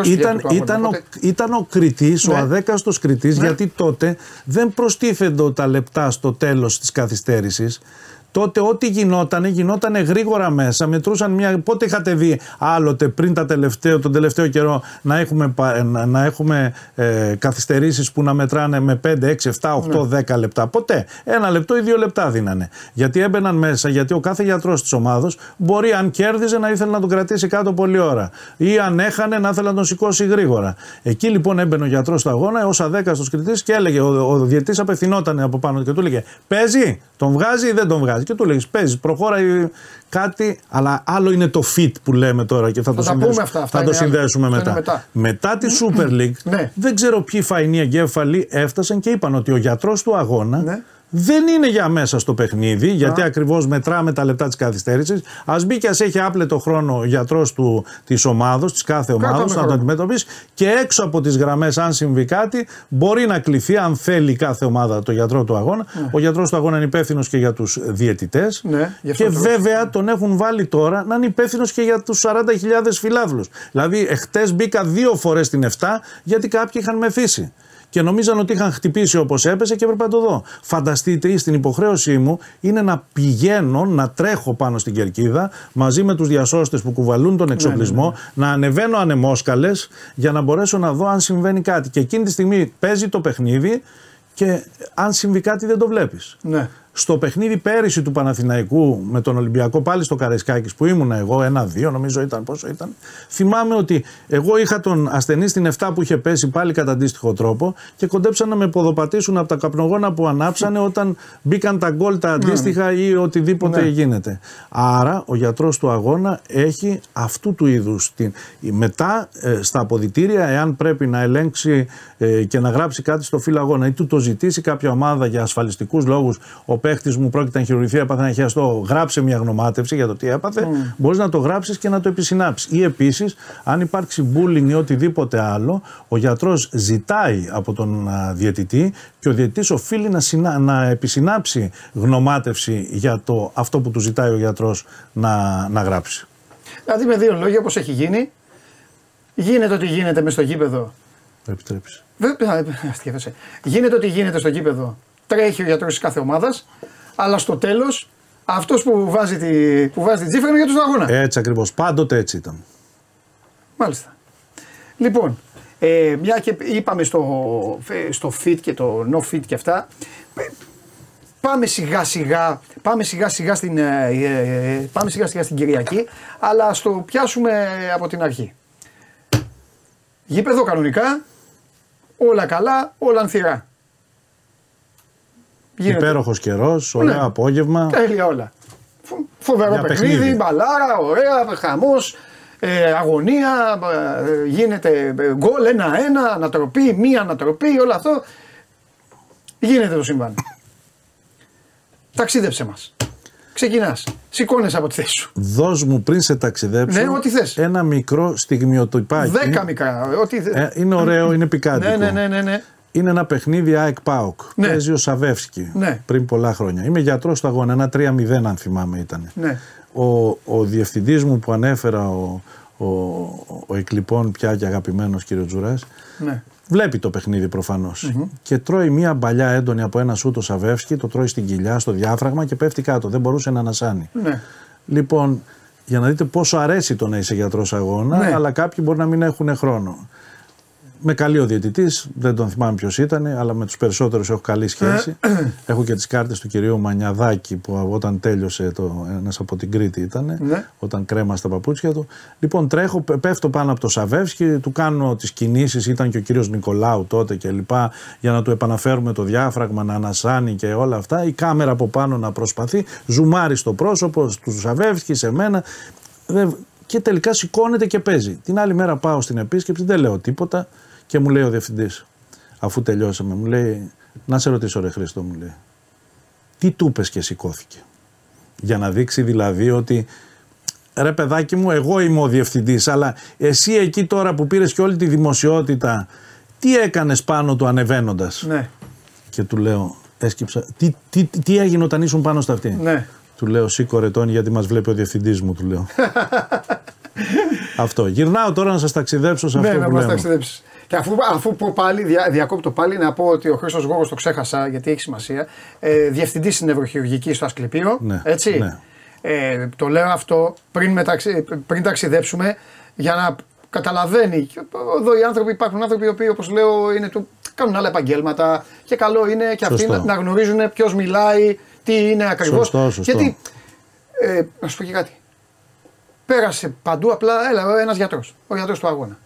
Ήταν, του ήταν, ο, ήταν ο κριτής, ο ναι. αδέκαστος κριτής, ναι. γιατί τότε δεν προστίθενται τα λεπτά στο τέλος της καθυστέρησης τότε ό,τι γινόταν, γινόταν γρήγορα μέσα. Μετρούσαν μια. Πότε είχατε δει άλλοτε πριν τα τελευταίο, τον τελευταίο καιρό να έχουμε, να έχουμε ε, καθυστερήσεις που να μετράνε με 5, 6, 7, 8, 10 λεπτά. Ποτέ. Ένα λεπτό ή δύο λεπτά δίνανε. Γιατί έμπαιναν μέσα, γιατί ο κάθε γιατρός της ομάδα μπορεί, αν κέρδιζε, να ήθελε να τον κρατήσει κάτω πολλή ώρα. Ή αν έχανε, να ήθελε να τον σηκώσει γρήγορα. Εκεί λοιπόν έμπαινε ο γιατρός στο αγώνα ω αδέκαστο κριτή και έλεγε, ο, ο διαιτής απευθυνόταν από πάνω και του έλεγε Παίζει, τον βγάζει ή δεν τον βγάζει και του λέγει: Παίζεις, προχώράει κάτι, αλλά άλλο είναι το fit που λέμε τώρα και θα, θα το, συνδέσουμε, αυτά, αυτά θα το συνδέσουμε μετά. μετά. μετά. τη Super League, ναι. δεν ξέρω ποιοι φαϊνοί εγκέφαλοι έφτασαν και είπαν ότι ο γιατρός του αγώνα. Ναι δεν είναι για μέσα στο παιχνίδι, γιατί ακριβώς μετράμε τα λεπτά της καθυστέρησης. Α μπει και ας έχει άπλετο χρόνο ο γιατρός της ομάδος, της κάθε ομάδα, να το αντιμετωπίσει και έξω από τις γραμμές, αν συμβεί κάτι, μπορεί να κληθεί, αν θέλει κάθε ομάδα το γιατρό του αγώνα. Ναι. Ο γιατρός του αγώνα είναι υπεύθυνος και για τους διαιτητές. Ναι, και βέβαια τον έχουν βάλει τώρα να είναι υπεύθυνος και για τους 40.000 φιλάθλους. Δηλαδή, εχθές μπήκα δύο φορές στην 7 γιατί κάποιοι είχαν μεθύσει και νομίζαν ότι είχαν χτυπήσει όπως έπεσε και έπρεπε να το δω. Φανταστείτε, στην υποχρέωσή μου είναι να πηγαίνω, να τρέχω πάνω στην κερκίδα μαζί με τους διασώστες που κουβαλούν τον εξοπλισμό, ναι, ναι, ναι. να ανεβαίνω ανεμόσκαλες για να μπορέσω να δω αν συμβαίνει κάτι. Και εκείνη τη στιγμή παίζει το παιχνίδι Και αν συμβεί κάτι δεν το βλέπεις. Ναι. Στο παιχνίδι πέρυσι του Παναθηναϊκού με τον Ολυμπιακό πάλι στο Καρεσκάκης που ήμουνα εγώ, ένα-δύο νομίζω ήταν πόσο ήταν. Θυμάμαι ότι εγώ είχα τον ασθενή στην 7 που είχε πέσει πάλι κατά αντίστοιχο τρόπο και κοντέψαν να με ποδοπατήσουν από τα καπνογόνα που ανάψανε όταν μπήκαν τα γκολ τα αντίστοιχα ή οτιδήποτε ναι. γίνεται. Άρα ο γιατρός του αγώνα έχει αυτού του είδους την... μετά ε, στα αποδητήρια εάν πρέπει να ελέγξει ε, και να γράψει κάτι στο φύλλο αγώνα ή του το ζητήσει κάποια ομάδα για ασφαλιστικούς λόγους ο παίχτης μου πρόκειται να χειρουργηθεί, έπαθε ένα χιαστό, γράψε μια γνωμάτευση για το τι έπαθε. Mm. Μπορείς να το γράψεις και να το επισυνάψεις. Ή επίσης, αν υπάρξει bullying ή οτιδήποτε άλλο, ο γιατρός ζητάει από τον διαιτητή και ο διαιτητής οφείλει να, συνα... να επισυνάψει γνωμάτευση για το αυτό που του ζητάει ο γιατρός να, να γράψει. Δηλαδή με δύο λόγια, όπως έχει γίνει, γίνεται ό,τι γίνεται μες στο γήπεδο. Το επιτρέψει. Γίνεται ό,τι γίνεται στο γήπεδο τρέχει ο γιατρός της κάθε ομάδας, αλλά στο τέλος αυτός που βάζει τη, που βάζει τη τσίφρα είναι για τον αγώνα. Έτσι ακριβώς. Πάντοτε έτσι ήταν. Μάλιστα. Λοιπόν, ε, μια και είπαμε στο, στο fit και το no fit και αυτά, πάμε σιγά σιγά, πάμε σιγά σιγά στην, ε, ε, ε πάμε σιγά σιγά στην Κυριακή, αλλά στο πιάσουμε από την αρχή. Γήπεδο κανονικά, όλα καλά, όλα ανθυρά. Υπέροχος καιρός, ωραίο ναι. απόγευμα. Τέλεια όλα. Φοβερό παιχνίδι, μπαλάρα, ωραία, χαμός. Ε, αγωνία, ε, γίνεται ε, γκολ ένα-ένα, ανατροπή, μία ανατροπή, όλο αυτό. Γίνεται το συμβάν. Ταξίδεψε μας. Ξεκινάς. Σηκώνεσαι από τη θέση σου. Δώσ' μου πριν σε ταξιδέψω ναι, ό,τι θες. ένα μικρό στιγμιοτυπάκι. Δέκα μικρά. Ό,τι... Ε, είναι ωραίο, <clears throat> είναι πικάντικο. Ναι, ναι, ναι, ναι είναι ένα παιχνίδι ΑΕΚ ΠΑΟΚ. Ναι. Παίζει ο Σαβεύσκι ναι. πριν πολλά χρόνια. Είμαι γιατρός του αγώνα, ένα 3-0 αν θυμάμαι ήταν. Ναι. Ο, ο διευθυντής μου που ανέφερα, ο, ο, ο εκλειπών πια και αγαπημένος κύριο Τζουράς, ναι. βλέπει το παιχνίδι Και τρώει μία μπαλιά έντονη από ένα σούτο Σαβεύσκι, το τρώει στην κοιλιά, στο διάφραγμα και πέφτει κάτω. Δεν μπορούσε να ανασάνει. Ναι. Λοιπόν, για να δείτε πόσο αρέσει το να είσαι γιατρός αγώνα, ναι. αλλά κάποιοι μπορεί να μην έχουν χρόνο με καλή ο διαιτητής, δεν τον θυμάμαι ποιος ήταν, αλλά με τους περισσότερους έχω καλή σχέση. έχω και τις κάρτες του κυρίου Μανιαδάκη που όταν τέλειωσε, το, ένας από την Κρήτη ήταν, ναι. όταν κρέμα στα παπούτσια του. Λοιπόν, τρέχω, πέφτω πάνω από το Σαβεύσκι, του κάνω τις κινήσεις, ήταν και ο κύριο Νικολάου τότε κλπ. Για να του επαναφέρουμε το διάφραγμα, να ανασάνει και όλα αυτά. Η κάμερα από πάνω να προσπαθεί, ζουμάρει στο πρόσωπο του Σαβεύσκι, σε μένα. Και τελικά σηκώνεται και παίζει. Την άλλη μέρα πάω στην επίσκεψη, δεν λέω τίποτα. Και μου λέει ο διευθυντής, αφού τελειώσαμε, μου λέει, να σε ρωτήσω ρε Χρήστο, μου λέει, τι του πες και σηκώθηκε. Για να δείξει δηλαδή ότι ρε παιδάκι μου, εγώ είμαι ο διευθυντής, αλλά εσύ εκεί τώρα που πήρες και όλη τη δημοσιότητα, τι έκανες πάνω του ανεβαίνοντας; Ναι. Και του λέω, έσκυψα, τι, τι, τι έγινε όταν ήσουν πάνω στα αυτή; Ναι. Του λέω, σήκω ρετόνι γιατί μας βλέπει ο διευθυντής μου, του λέω. <laughs> αυτό. Γυρνάω τώρα να σας ταξιδέψω σε ναι, αυτό ναι, που να μα ταξιδέψεις. Και αφού, αφού πω πάλι, δια, διακόπτω πάλι να πω ότι ο Χρήστος Γόγος το ξέχασα γιατί έχει σημασία. Ε, Διευθυντής στην Νευροχειρουργική στο Ασκληπείο. Ναι, έτσι. Ναι. Ε, το λέω αυτό πριν, μεταξυ, πριν ταξιδέψουμε για να καταλαβαίνει. Εδώ οι άνθρωποι υπάρχουν άνθρωποι οι οποίοι, όπως λέω, είναι του, κάνουν άλλα επαγγέλματα και καλό είναι και αυτοί να, να γνωρίζουν ποιος μιλάει, τι είναι ακριβώς. Γιατί. Ε, να σου πω και κάτι. Πέρασε παντού απλά έλα, ένας γιατρός. Ο γιατρός του αγώνα.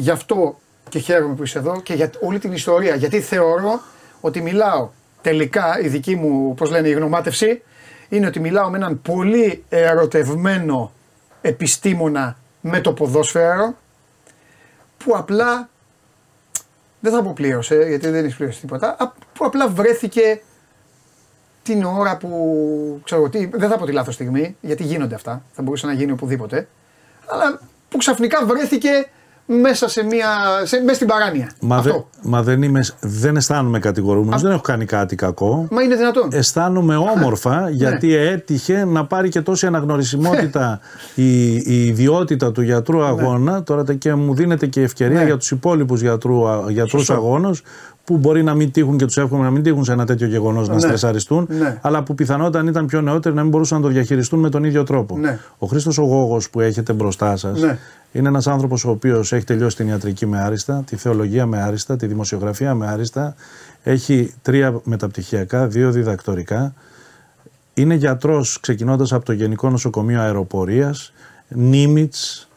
Γι' αυτό και χαίρομαι που είσαι εδώ και για όλη την ιστορία. Γιατί θεωρώ ότι μιλάω τελικά, η δική μου, πώς λένε, η γνωμάτευση, είναι ότι μιλάω με έναν πολύ ερωτευμένο επιστήμονα με το ποδόσφαιρο, που απλά, δεν θα πω πλήρωσε, γιατί δεν έχει πλήρωση τίποτα, που απλά βρέθηκε την ώρα που, ξέρω τι, δεν θα πω τη λάθος στιγμή, γιατί γίνονται αυτά, θα μπορούσε να γίνει οπουδήποτε, αλλά που ξαφνικά βρέθηκε μέσα σε μια, σε, μέσα στην παράνοια. Μα, Αυτό. Δε, μα δεν, είμαι, δεν αισθάνομαι κατηγορούμενος, δεν έχω κάνει κάτι κακό. Μα είναι δυνατόν. Αισθάνομαι όμορφα ναι. γιατί έτυχε να πάρει και τόση αναγνωρισιμότητα η, η ιδιότητα του γιατρού ναι. αγώνα. Τώρα και μου δίνεται και ευκαιρία ναι. για τους υπόλοιπους γιατρού αγώνους που μπορεί να μην τύχουν και τους εύχομαι να μην τύχουν σε ένα τέτοιο γεγονός να στρεσαριστούν, αλλά που πιθανότατα αν ήταν πιο νεότεροι να μην μπορούσαν να το διαχειριστούν με τον ίδιο τρόπο. Ο Χρήστος ο Γόγος που έχετε μπροστά σας Είναι ένας άνθρωπος ο οποίος έχει τελειώσει την ιατρική με άριστα, τη θεολογία με άριστα, τη δημοσιογραφία με άριστα. Έχει τρία μεταπτυχιακά, δύο διδακτορικά. Είναι γιατρός ξεκινώντας από το Γενικό Νοσοκομείο Αεροπορίας, Νίμιτς,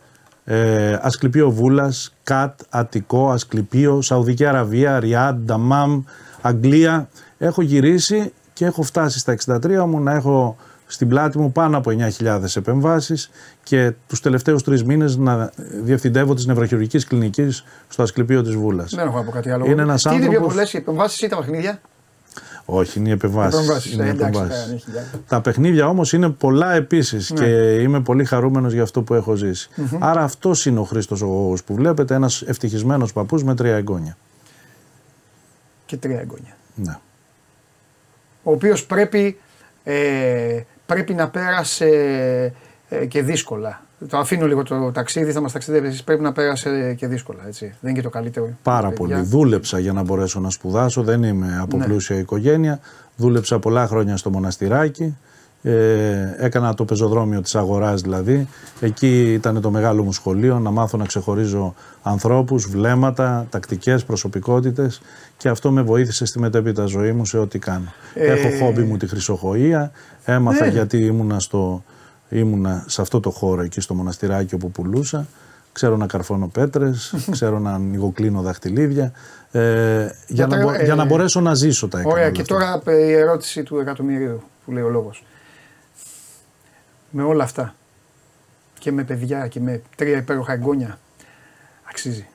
ε, Ασκληπείο Βούλας, Κατ, Αττικό, Ασκληπείο, Σαουδική Αραβία, Ριάντ, Νταμάμ, Αγγλία. Έχω γυρίσει και έχω φτάσει στα 63 μου να έχω στην πλάτη μου πάνω από 9.000 επεμβάσεις και τους τελευταίους τρεις μήνες να διευθυντεύω της νευροχειρουργικής κλινικής στο Ασκληπείο της Βούλας. Δεν έχω να πω κάτι άλλο. Είναι ένας Τι άνθρωπος... είναι πιο πολλές οι επεμβάσεις ή τα παιχνίδια; Όχι, είναι οι επεμβάσεις. Είναι επεμβάσεις. Τα παιχνίδια όμως είναι πολλά επίσης Ναι. και είμαι πολύ χαρούμενος για αυτό που έχω ζήσει. Άρα αυτός είναι ο Χρήστος ο Γόγος που βλέπετε, ένας ευτυχισμένος παππούς με τρία εγγόνια. Και τρία εγγόνια. Ναι. Ο οποίος πρέπει, ε, πρέπει να πέρασε ε, και δύσκολα. Το αφήνω λίγο το ταξίδι, θα μας ταξιδέψει. Πρέπει να πέρασε και δύσκολα. Έτσι. Δεν είναι και το καλύτερο. Πάρα Παιδιά. πολύ. Δούλεψα για να μπορέσω να σπουδάσω. Δεν είμαι από Ναι. πλούσια οικογένεια. Δούλεψα πολλά χρόνια στο μοναστηράκι. Ε, έκανα το πεζοδρόμιο της αγοράς δηλαδή. Εκεί ήταν το μεγάλο μου σχολείο να μάθω να ξεχωρίζω ανθρώπους, βλέμματα, τακτικές, προσωπικότητες και αυτό με βοήθησε στη μετέπειτα ζωή μου σε ό,τι κάνω. Ε, Έχω χόμπι μου τη χρυσοχοΐα, έμαθα Ναι. γιατί ήμουνα, στο, ήμουνα σε αυτό το χώρο εκεί στο μοναστηράκι όπου πουλούσα. Ξέρω να καρφώνω πέτρες, <laughs> ξέρω να ανοιγοκλίνω δαχτυλίδια. Ε, για, να, τα- μπο- ε, για να μπορέσω να ζήσω τα έκανα Ωραία, όλα και αυτά. τώρα ε, η ερώτηση του εκατομμυρίου που λέει ο λόγος. Με όλα αυτά και με παιδιά και με τρία υπέροχα εγγόνια αξίζει.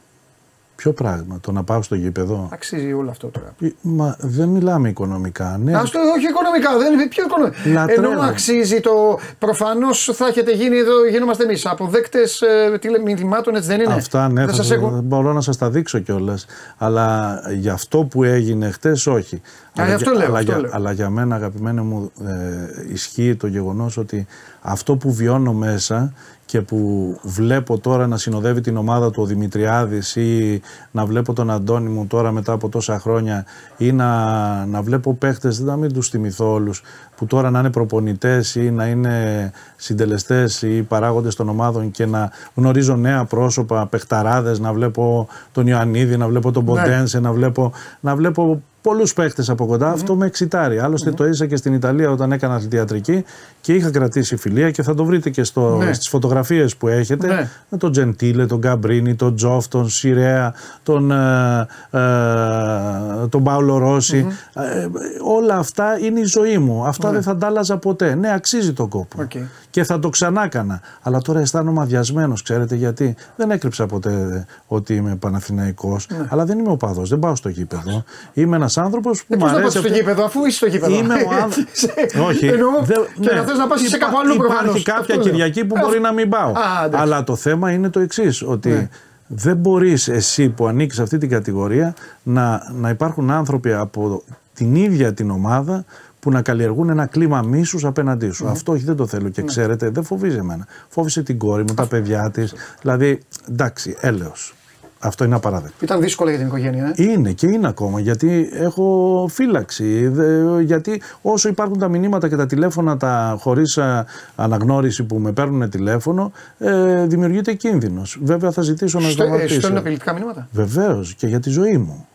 Ποιο πράγμα, το να πάω στο γήπεδο; Αξίζει όλο αυτό τώρα. Ε, Μα δεν μιλάμε οικονομικά. Ναι, Ας το, όχι οικονομικά, δεν είναι πιο οικονομικά; Λατρεύω. Ενώ αξίζει το. Προφανώς θα έχετε γίνει εδώ, γινόμαστε εμείς αποδέκτες ε, μηνυμάτων, έτσι δεν είναι; Αυτά ναι, δεν θα σας σας- έχω. μπορώ να σας τα δείξω κιόλας. Αλλά για αυτό που έγινε χτες όχι. αλλά, αυτό για, λέω, αλλά, αυτό για, λέω. αλλά για μένα αγαπημένο μου ε, ισχύει το γεγονός ότι αυτό που βιώνω μέσα και που βλέπω τώρα να συνοδεύει την ομάδα του ο Δημητριάδης ή να βλέπω τον Αντώνη μου τώρα μετά από τόσα χρόνια ή να, να βλέπω παίχτες, να μην τους θυμηθώ όλους, που τώρα να είναι προπονητές ή να είναι συντελεστές ή παράγοντες των ομάδων και να γνωρίζω νέα πρόσωπα, παιχταράδες, να βλέπω τον Ιωαννίδη, να βλέπω τον Μποντένσε, να βλέπω, να βλέπω πολλούς παίχτες από κοντά, αυτό με εξητάρει. Άλλωστε το έζησα και στην Ιταλία όταν έκανα αθλητιατρική και είχα κρατήσει φιλία και θα το βρείτε και στο, Ναι. στις φωτογραφίες που έχετε Ναι. με τον Τζεντίλε, τον Καμπρίνι, τον Τζοφ, τον Σιρέα, τον, ε, ε, τον Πάολο Ρόσι. Ε, όλα αυτά είναι η ζωή μου. Αυτά δεν θα τα άλλαζα ποτέ. Ναι, αξίζει τον κόπο. Οκ. Και θα το ξανάκανα. Αλλά τώρα αισθάνομαι αηδιασμένος, ξέρετε γιατί; Δεν έκρυψα ποτέ ότι είμαι Παναθηναϊκός, Ναι. αλλά δεν είμαι οπαδός. Δεν πάω στο γήπεδο. Είμαι ένας άνθρωπος που Ε, μου Πώς να πας αρέσει. στο αυτή- γήπεδο, αφού είσαι στο γήπεδο. Είμαι ο <laughs> άνθρωπος. Όχι. Εννοώ, δεν- και ναι. να θες να πας σε Υπά- κάπου αλλού προφανώ. Υπάρχει κάποια Κυριακή που μπορεί να μην πάω. Α, εντάξει. Αλλά το θέμα είναι το εξής, ότι Ναι. δεν μπορείς εσύ που ανήκεις σε αυτή την κατηγορία να, να υπάρχουν άνθρωποι από την ίδια την ομάδα που να καλλιεργούν ένα κλίμα μίσους απέναντί σου. Αυτό όχι δεν το θέλω Ναι. και ξέρετε, δεν φοβίζει εμένα. Φόβησε την κόρη μου, τα παιδιά της. Δηλαδή, εντάξει, έλεος. Αυτό είναι απαράδεκτο. Ήταν δύσκολο για την οικογένεια. Ε. Είναι και είναι ακόμα γιατί έχω φύλαξη. Δε- Γιατί όσο υπάρχουν τα μηνύματα και τα τηλέφωνα τα χωρίς α, αναγνώριση που με παίρνουν τηλέφωνο, ε, δημιουργείται κίνδυνος. Βέβαια θα ζητήσω να Στο, ε, σταματήσω. στέλνουν απειλητικά μηνύματα; Βεβαίως και για τη ζωή μου.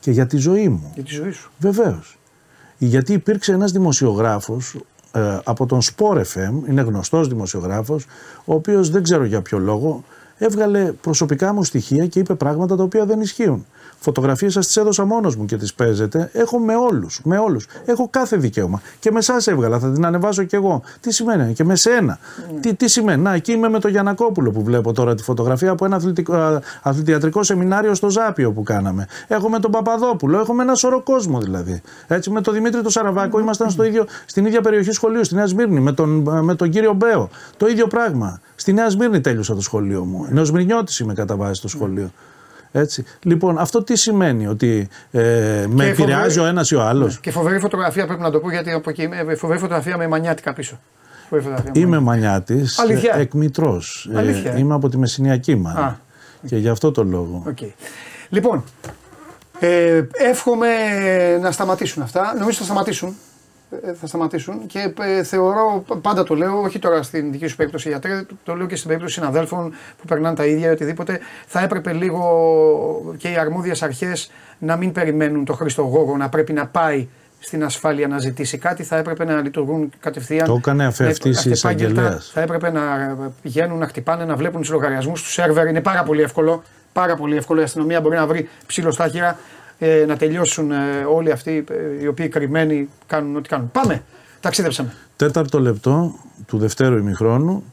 Και για τη ζωή μου. για τη ζωή σου. Βεβαίως. Γιατί υπήρξε ένας δημοσιογράφος ε, από τον Sport FM, είναι γνωστός δημοσιογράφος, ο οποίος δεν ξέρω για ποιο λόγο έβγαλε προσωπικά μου στοιχεία και είπε πράγματα τα οποία δεν ισχύουν. Φωτογραφίες σας τις έδωσα μόνος μου και τις παίζετε. Έχω με όλους, με όλους. Έχω κάθε δικαίωμα. Και με εσάς έβγαλα, θα την ανεβάσω κι εγώ. Τι σημαίνει, και με σένα. Τι, τι σημαίνει. Να, εκεί είμαι με τον Γιανακόπουλο που βλέπω τώρα τη φωτογραφία από ένα αθλητικό, α, αθλητιατρικό σεμινάριο στο Ζάπιο που κάναμε. Έχω με τον Παπαδόπουλο, έχω με ένα σωρό κόσμο δηλαδή. Έτσι με τον Δημήτρη τον Σαραβάκο ήμασταν στο ίδιο, στην ίδια περιοχή σχολείου, στη Νέα Σμύρνη, με τον, με τον κύριο Μπέο. Το ίδιο πράγμα. Στη Νέα Σμύρνη τέλειωσα το σχολείο μου. Νεοσμυρνιώτης είμαι κατά βάση το σχολείο. Έτσι. Λοιπόν, αυτό τι σημαίνει, ότι ε, με Και επηρεάζει φοβερή- ο ένας ή ο άλλος; Και φοβερή φωτογραφία πρέπει να το πω γιατί από εκεί είμαι. Φοβερή φωτογραφία με μανιάτικα πίσω. Φοβερή φωτογραφία με Είμαι μανιάτης, Αλήθεια; εκ μητρός. Αλήθεια, ε. είμαι από τη Μεσσηνιακή Α. μάλλον. Και γι' αυτό το λόγο. Οκ. Λοιπόν, ε, εύχομαι να σταματήσουν αυτά. Νομίζω θα σταματήσουν. Ε, θα σταματήσουν και ε, θεωρώ, πάντα το λέω, όχι τώρα στην δική σου περίπτωση γιατρέ, το λέω και στην περίπτωση συναδέλφων που περνάνε τα ίδια ή οτιδήποτε, θα έπρεπε λίγο και οι αρμόδιες αρχές να μην περιμένουν το Χρήστο Γώγο να πρέπει να πάει στην ασφάλεια να ζητήσει κάτι, θα έπρεπε να λειτουργούν κατευθείαν. Το έκανε αυτή η εισαγγελέας. Θα έπρεπε να πηγαίνουν, να χτυπάνε, να βλέπουν τους λογαριασμούς τους σερβερ. Είναι πάρα πολύ εύκολο. Πάρα πολύ εύκολο. Η αστυνομία μπορεί να βρει ψήλο στα ε, να τελειώσουν ε, όλοι αυτοί ε, οι οποίοι κρυμμένοι κάνουν ό,τι κάνουν. Πάμε. Ταξίδεψαμε. Τέταρτο λεπτό του δευτέρου ημιχρόνου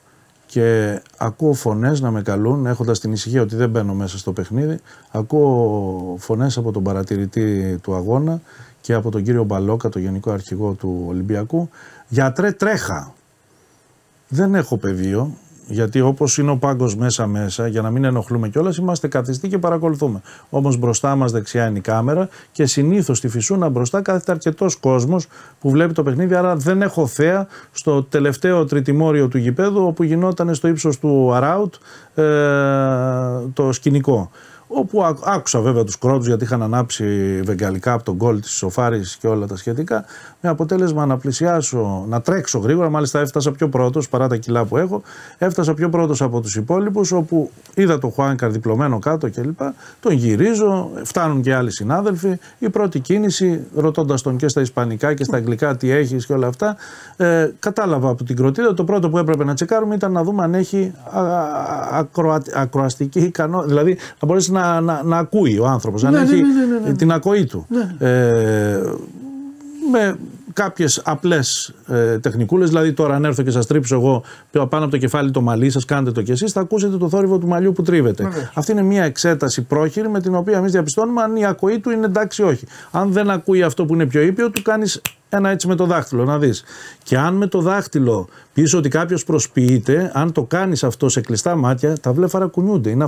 και ακούω φωνές να με καλούν έχοντας την ησυχία ότι δεν μπαίνω μέσα στο παιχνίδι ακούω φωνές από τον παρατηρητή του αγώνα και από τον κύριο Μπαλόκα, το γενικό αρχηγό του Ολυμπιακού γιατρέ τρέχα δεν έχω πεδίο γιατί όπως είναι ο πάγκος μέσα-μέσα, για να μην ενοχλούμε κιόλας, είμαστε καθιστοί και παρακολουθούμε. Όμως μπροστά μας δεξιά είναι η κάμερα και συνήθως στη φυσούνα μπροστά κάθεται αρκετός κόσμος που βλέπει το παιχνίδι. Άρα δεν έχω θέα στο τελευταίο τριτημόριο του γηπέδου όπου γινόταν στο ύψος του Αράουτ ε, το σκηνικό όπου άκουσα βέβαια τους κρότους γιατί είχαν ανάψει βεγγαλικά από τον γκολ της Σοφάρης και όλα τα σχετικά με αποτέλεσμα να πλησιάσω, να τρέξω γρήγορα μάλιστα έφτασα πιο πρώτος παρά τα κιλά που έχω έφτασα πιο πρώτος από τους υπόλοιπους όπου είδα τον Χουάνκαρ διπλωμένο κάτω κλπ τον γυρίζω, φτάνουν και άλλοι συνάδελφοι η πρώτη κίνηση ρωτώντας τον και στα ισπανικά και στα αγγλικά τι έχεις και όλα αυτά ε, κατάλαβα από την κροτίδα το πρώτο που έπρεπε να τσεκάρουμε ήταν να δούμε αν έχει ακροαστική ικανότητα δηλαδή να μπορέσει να να, να, ακούει ο άνθρωπος, να ναι, έχει ναι, ναι, την ακοή του. Ε, με κάποιες απλές ε, τεχνικούλες. Δηλαδή, τώρα, αν έρθω και σας τρίψω εγώ πάνω από το κεφάλι το μαλλί, σας κάνετε το κι εσείς, θα ακούσετε το θόρυβο του μαλλιού που τρίβεται. Αυτή είναι μια εξέταση πρόχειρη με την οποία εμείς διαπιστώνουμε αν η ακοή του είναι εντάξει ή όχι. Αν δεν ακούει αυτό που είναι πιο ήπιο, του κάνεις ένα έτσι με το δάχτυλο, να δεις. Και αν με το δάχτυλο πεις ότι κάποιος προσποιείται, αν το κάνεις αυτό σε κλειστά μάτια, τα βλέφαρα κουνιούνται. Είναι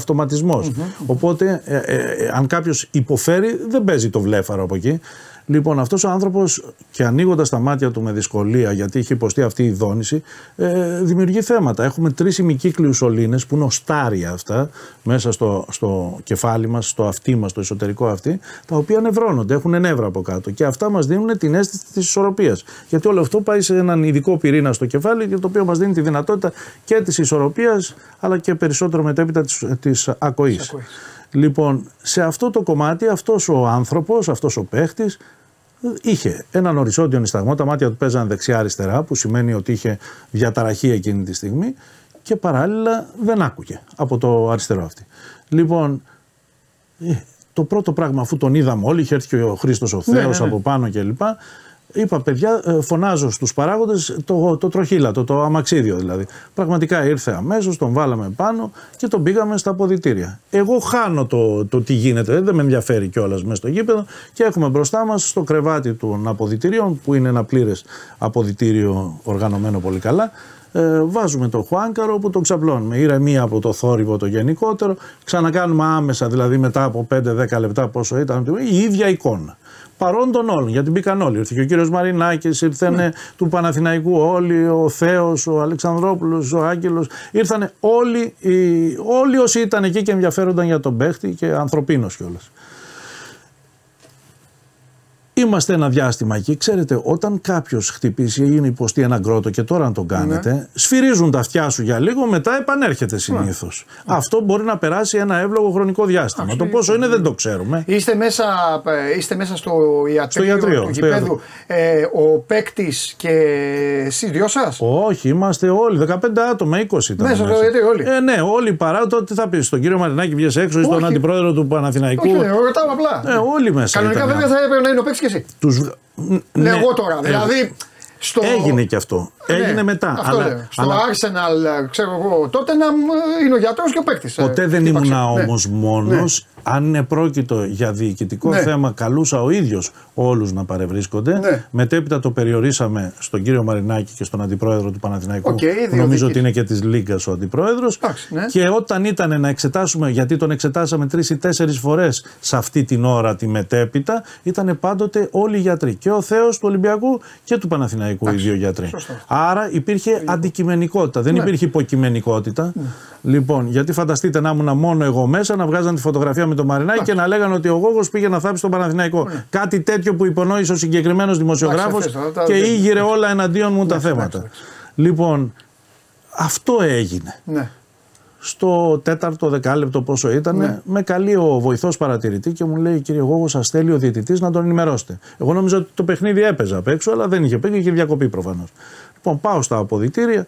Οπότε, ε, ε, ε, αν κάποιος υποφέρει, δεν παίζει το βλέφαρο από εκεί. Λοιπόν, αυτός ο άνθρωπος και ανοίγοντας τα μάτια του με δυσκολία, γιατί είχε υποστεί αυτή η δόνηση, ε, δημιουργεί θέματα. Έχουμε τρεις ημικύκλιους σωλήνες που είναι οστάρια αυτά μέσα στο, στο κεφάλι μας, στο αυτί μας, στο εσωτερικό αυτή, τα οποία νευρώνονται, έχουν νεύρα από κάτω. Και αυτά μας δίνουν την αίσθηση της ισορροπίας. Γιατί όλο αυτό πάει σε έναν ειδικό πυρήνα στο κεφάλι, το οποίο μας δίνει τη δυνατότητα και της ισορροπίας, αλλά και περισσότερο μετέπειτα της ακοής. Λοιπόν, σε αυτό το κομμάτι αυτός ο άνθρωπος, αυτός ο παίχτης είχε έναν οριζόντιο νησταγμό, τα μάτια του παίζανε δεξιά-αριστερά που σημαίνει ότι είχε διαταραχή εκείνη τη στιγμή και παράλληλα δεν άκουγε από το αριστερό αυτή. Λοιπόν, ε, το πρώτο πράγμα αφού τον είδαμε όλοι, είχε έρθει και ο Χρήστος ο ναι, Θεός ναι, ναι. από πάνω κλπ. Είπα, παιδιά, ε, φωνάζω στους παράγοντες το, το τροχύλατο, το αμαξίδιο δηλαδή. Πραγματικά ήρθε αμέσως, τον βάλαμε πάνω και τον πήγαμε στα αποδητήρια. Εγώ χάνω το, το τι γίνεται, δεν με ενδιαφέρει κιόλας μέσα στο γήπεδο και έχουμε μπροστά μας στο κρεβάτι των αποδητηρίων, που είναι ένα πλήρες αποδητήριο οργανωμένο πολύ καλά. Ε, βάζουμε το χουάνκαρο που το ξαπλώνουμε. Ηρεμία από το θόρυβο το γενικότερο. Ξανακάνουμε άμεσα, δηλαδή μετά από 5-10 λεπτά πόσο ήταν, η ίδια εικόνα παρόν των όλων. Γιατί μπήκαν όλοι. Ήρθε και ο κύριος Μαρινάκης, ήρθαν ναι. του Παναθηναϊκού όλοι, ο Θέος, ο Αλεξανδρόπουλος, ο Άγγελος. Ήρθαν όλοι, όλοι όσοι ήταν εκεί και ενδιαφέρονταν για τον παίχτη και ανθρωπίνος κιόλας. Είμαστε ένα διάστημα εκεί. Ξέρετε, όταν κάποιος χτυπήσει ή είναι υποστεί ένα γκρότο και τώρα να τον κάνετε, ναι. σφυρίζουν τα αυτιά σου για λίγο, μετά επανέρχεται συνήθως. Ναι. Αυτό μπορεί να περάσει ένα εύλογο χρονικό διάστημα. το πόσο είναι δεν το ξέρουμε. Είστε μέσα, ε, είστε μέσα στο ιατρείο, στο ιατρείο του γηπέδου. Ε, ο παίκτης και εσείς δυο σας; Όχι, είμαστε όλοι. 15 άτομα, 20 ήταν. Μέσα, στο ιατρείο όλοι. Ε, ναι, όλοι παρά. Τότε τι θα πεις, στον κύριο Μαρινάκη βγει έξω ή στον αντιπρόεδρο του Παναθηναϊκού. Όχι, ρωτάω απλά. Ε, όλοι μέσα. Κανονικά βέβαια θα έπρεπε να είναι ο παίκτης και εσύ. Τους... Ναι, εγώ τώρα. Ε, δηλαδή. Στο... Έγινε και αυτό. Ναι, Έγινε μετά. Αυτό αλλά, λέω. Στο αλλά... Arsenal, ξέρω εγώ, τότε να είναι ο γιατρός και ο παίκτης. Ποτέ δεν ήμουν όμως ναι. μόνος. Ναι. Αν είναι πρόκειτο για διοικητικό ναι. θέμα, καλούσα ο ίδιος όλους να παρευρίσκονται. Ναι. Μετέπειτα το περιορίσαμε στον κύριο Μαρινάκη και στον αντιπρόεδρο του Παναθηναϊκού. Okay, που νομίζω ότι είναι και της Λίγκας ο αντιπρόεδρος. Ναι. Και όταν ήταν να εξετάσουμε, γιατί τον εξετάσαμε τρεις ή τέσσερις φορές σε αυτή την ώρα τη μετέπειτα, ήταν πάντοτε όλοι οι γιατροί. Και ο Θεός του Ολυμπιακού και του Παναθηναϊκού οι δύο γιατροί. Άρα υπήρχε αντικειμενικότητα, δεν ναι. υπήρχε υποκειμενικότητα. Ναι. Λοιπόν, γιατί φανταστείτε να ήμουν μόνο εγώ μέσα, να βγάζαν τη φωτογραφία με με τον Μαρινάκη και να λέγανε ότι ο Γόγος πήγε να θάψει τον Παναθηναϊκό. Ναι. Κάτι τέτοιο που υπονόησε ο συγκεκριμένος δημοσιογράφος και ήγηρε όλα εναντίον μου τα θέματα. Λοιπόν, αυτό έγινε. Ναι. Στο τέταρτο δεκάλεπτο πόσο ήταν, ναι. με καλεί ο βοηθός παρατηρητή και μου λέει: Κύριε Γόγος, σα θέλει ο διαιτητής να τον ενημερώσετε. Εγώ νόμιζα ότι το παιχνίδι έπαιζε απ' έξω, αλλά δεν είχε παίξει, είχε διακοπή προφανώς. Λοιπόν, πάω στα αποδητήρια,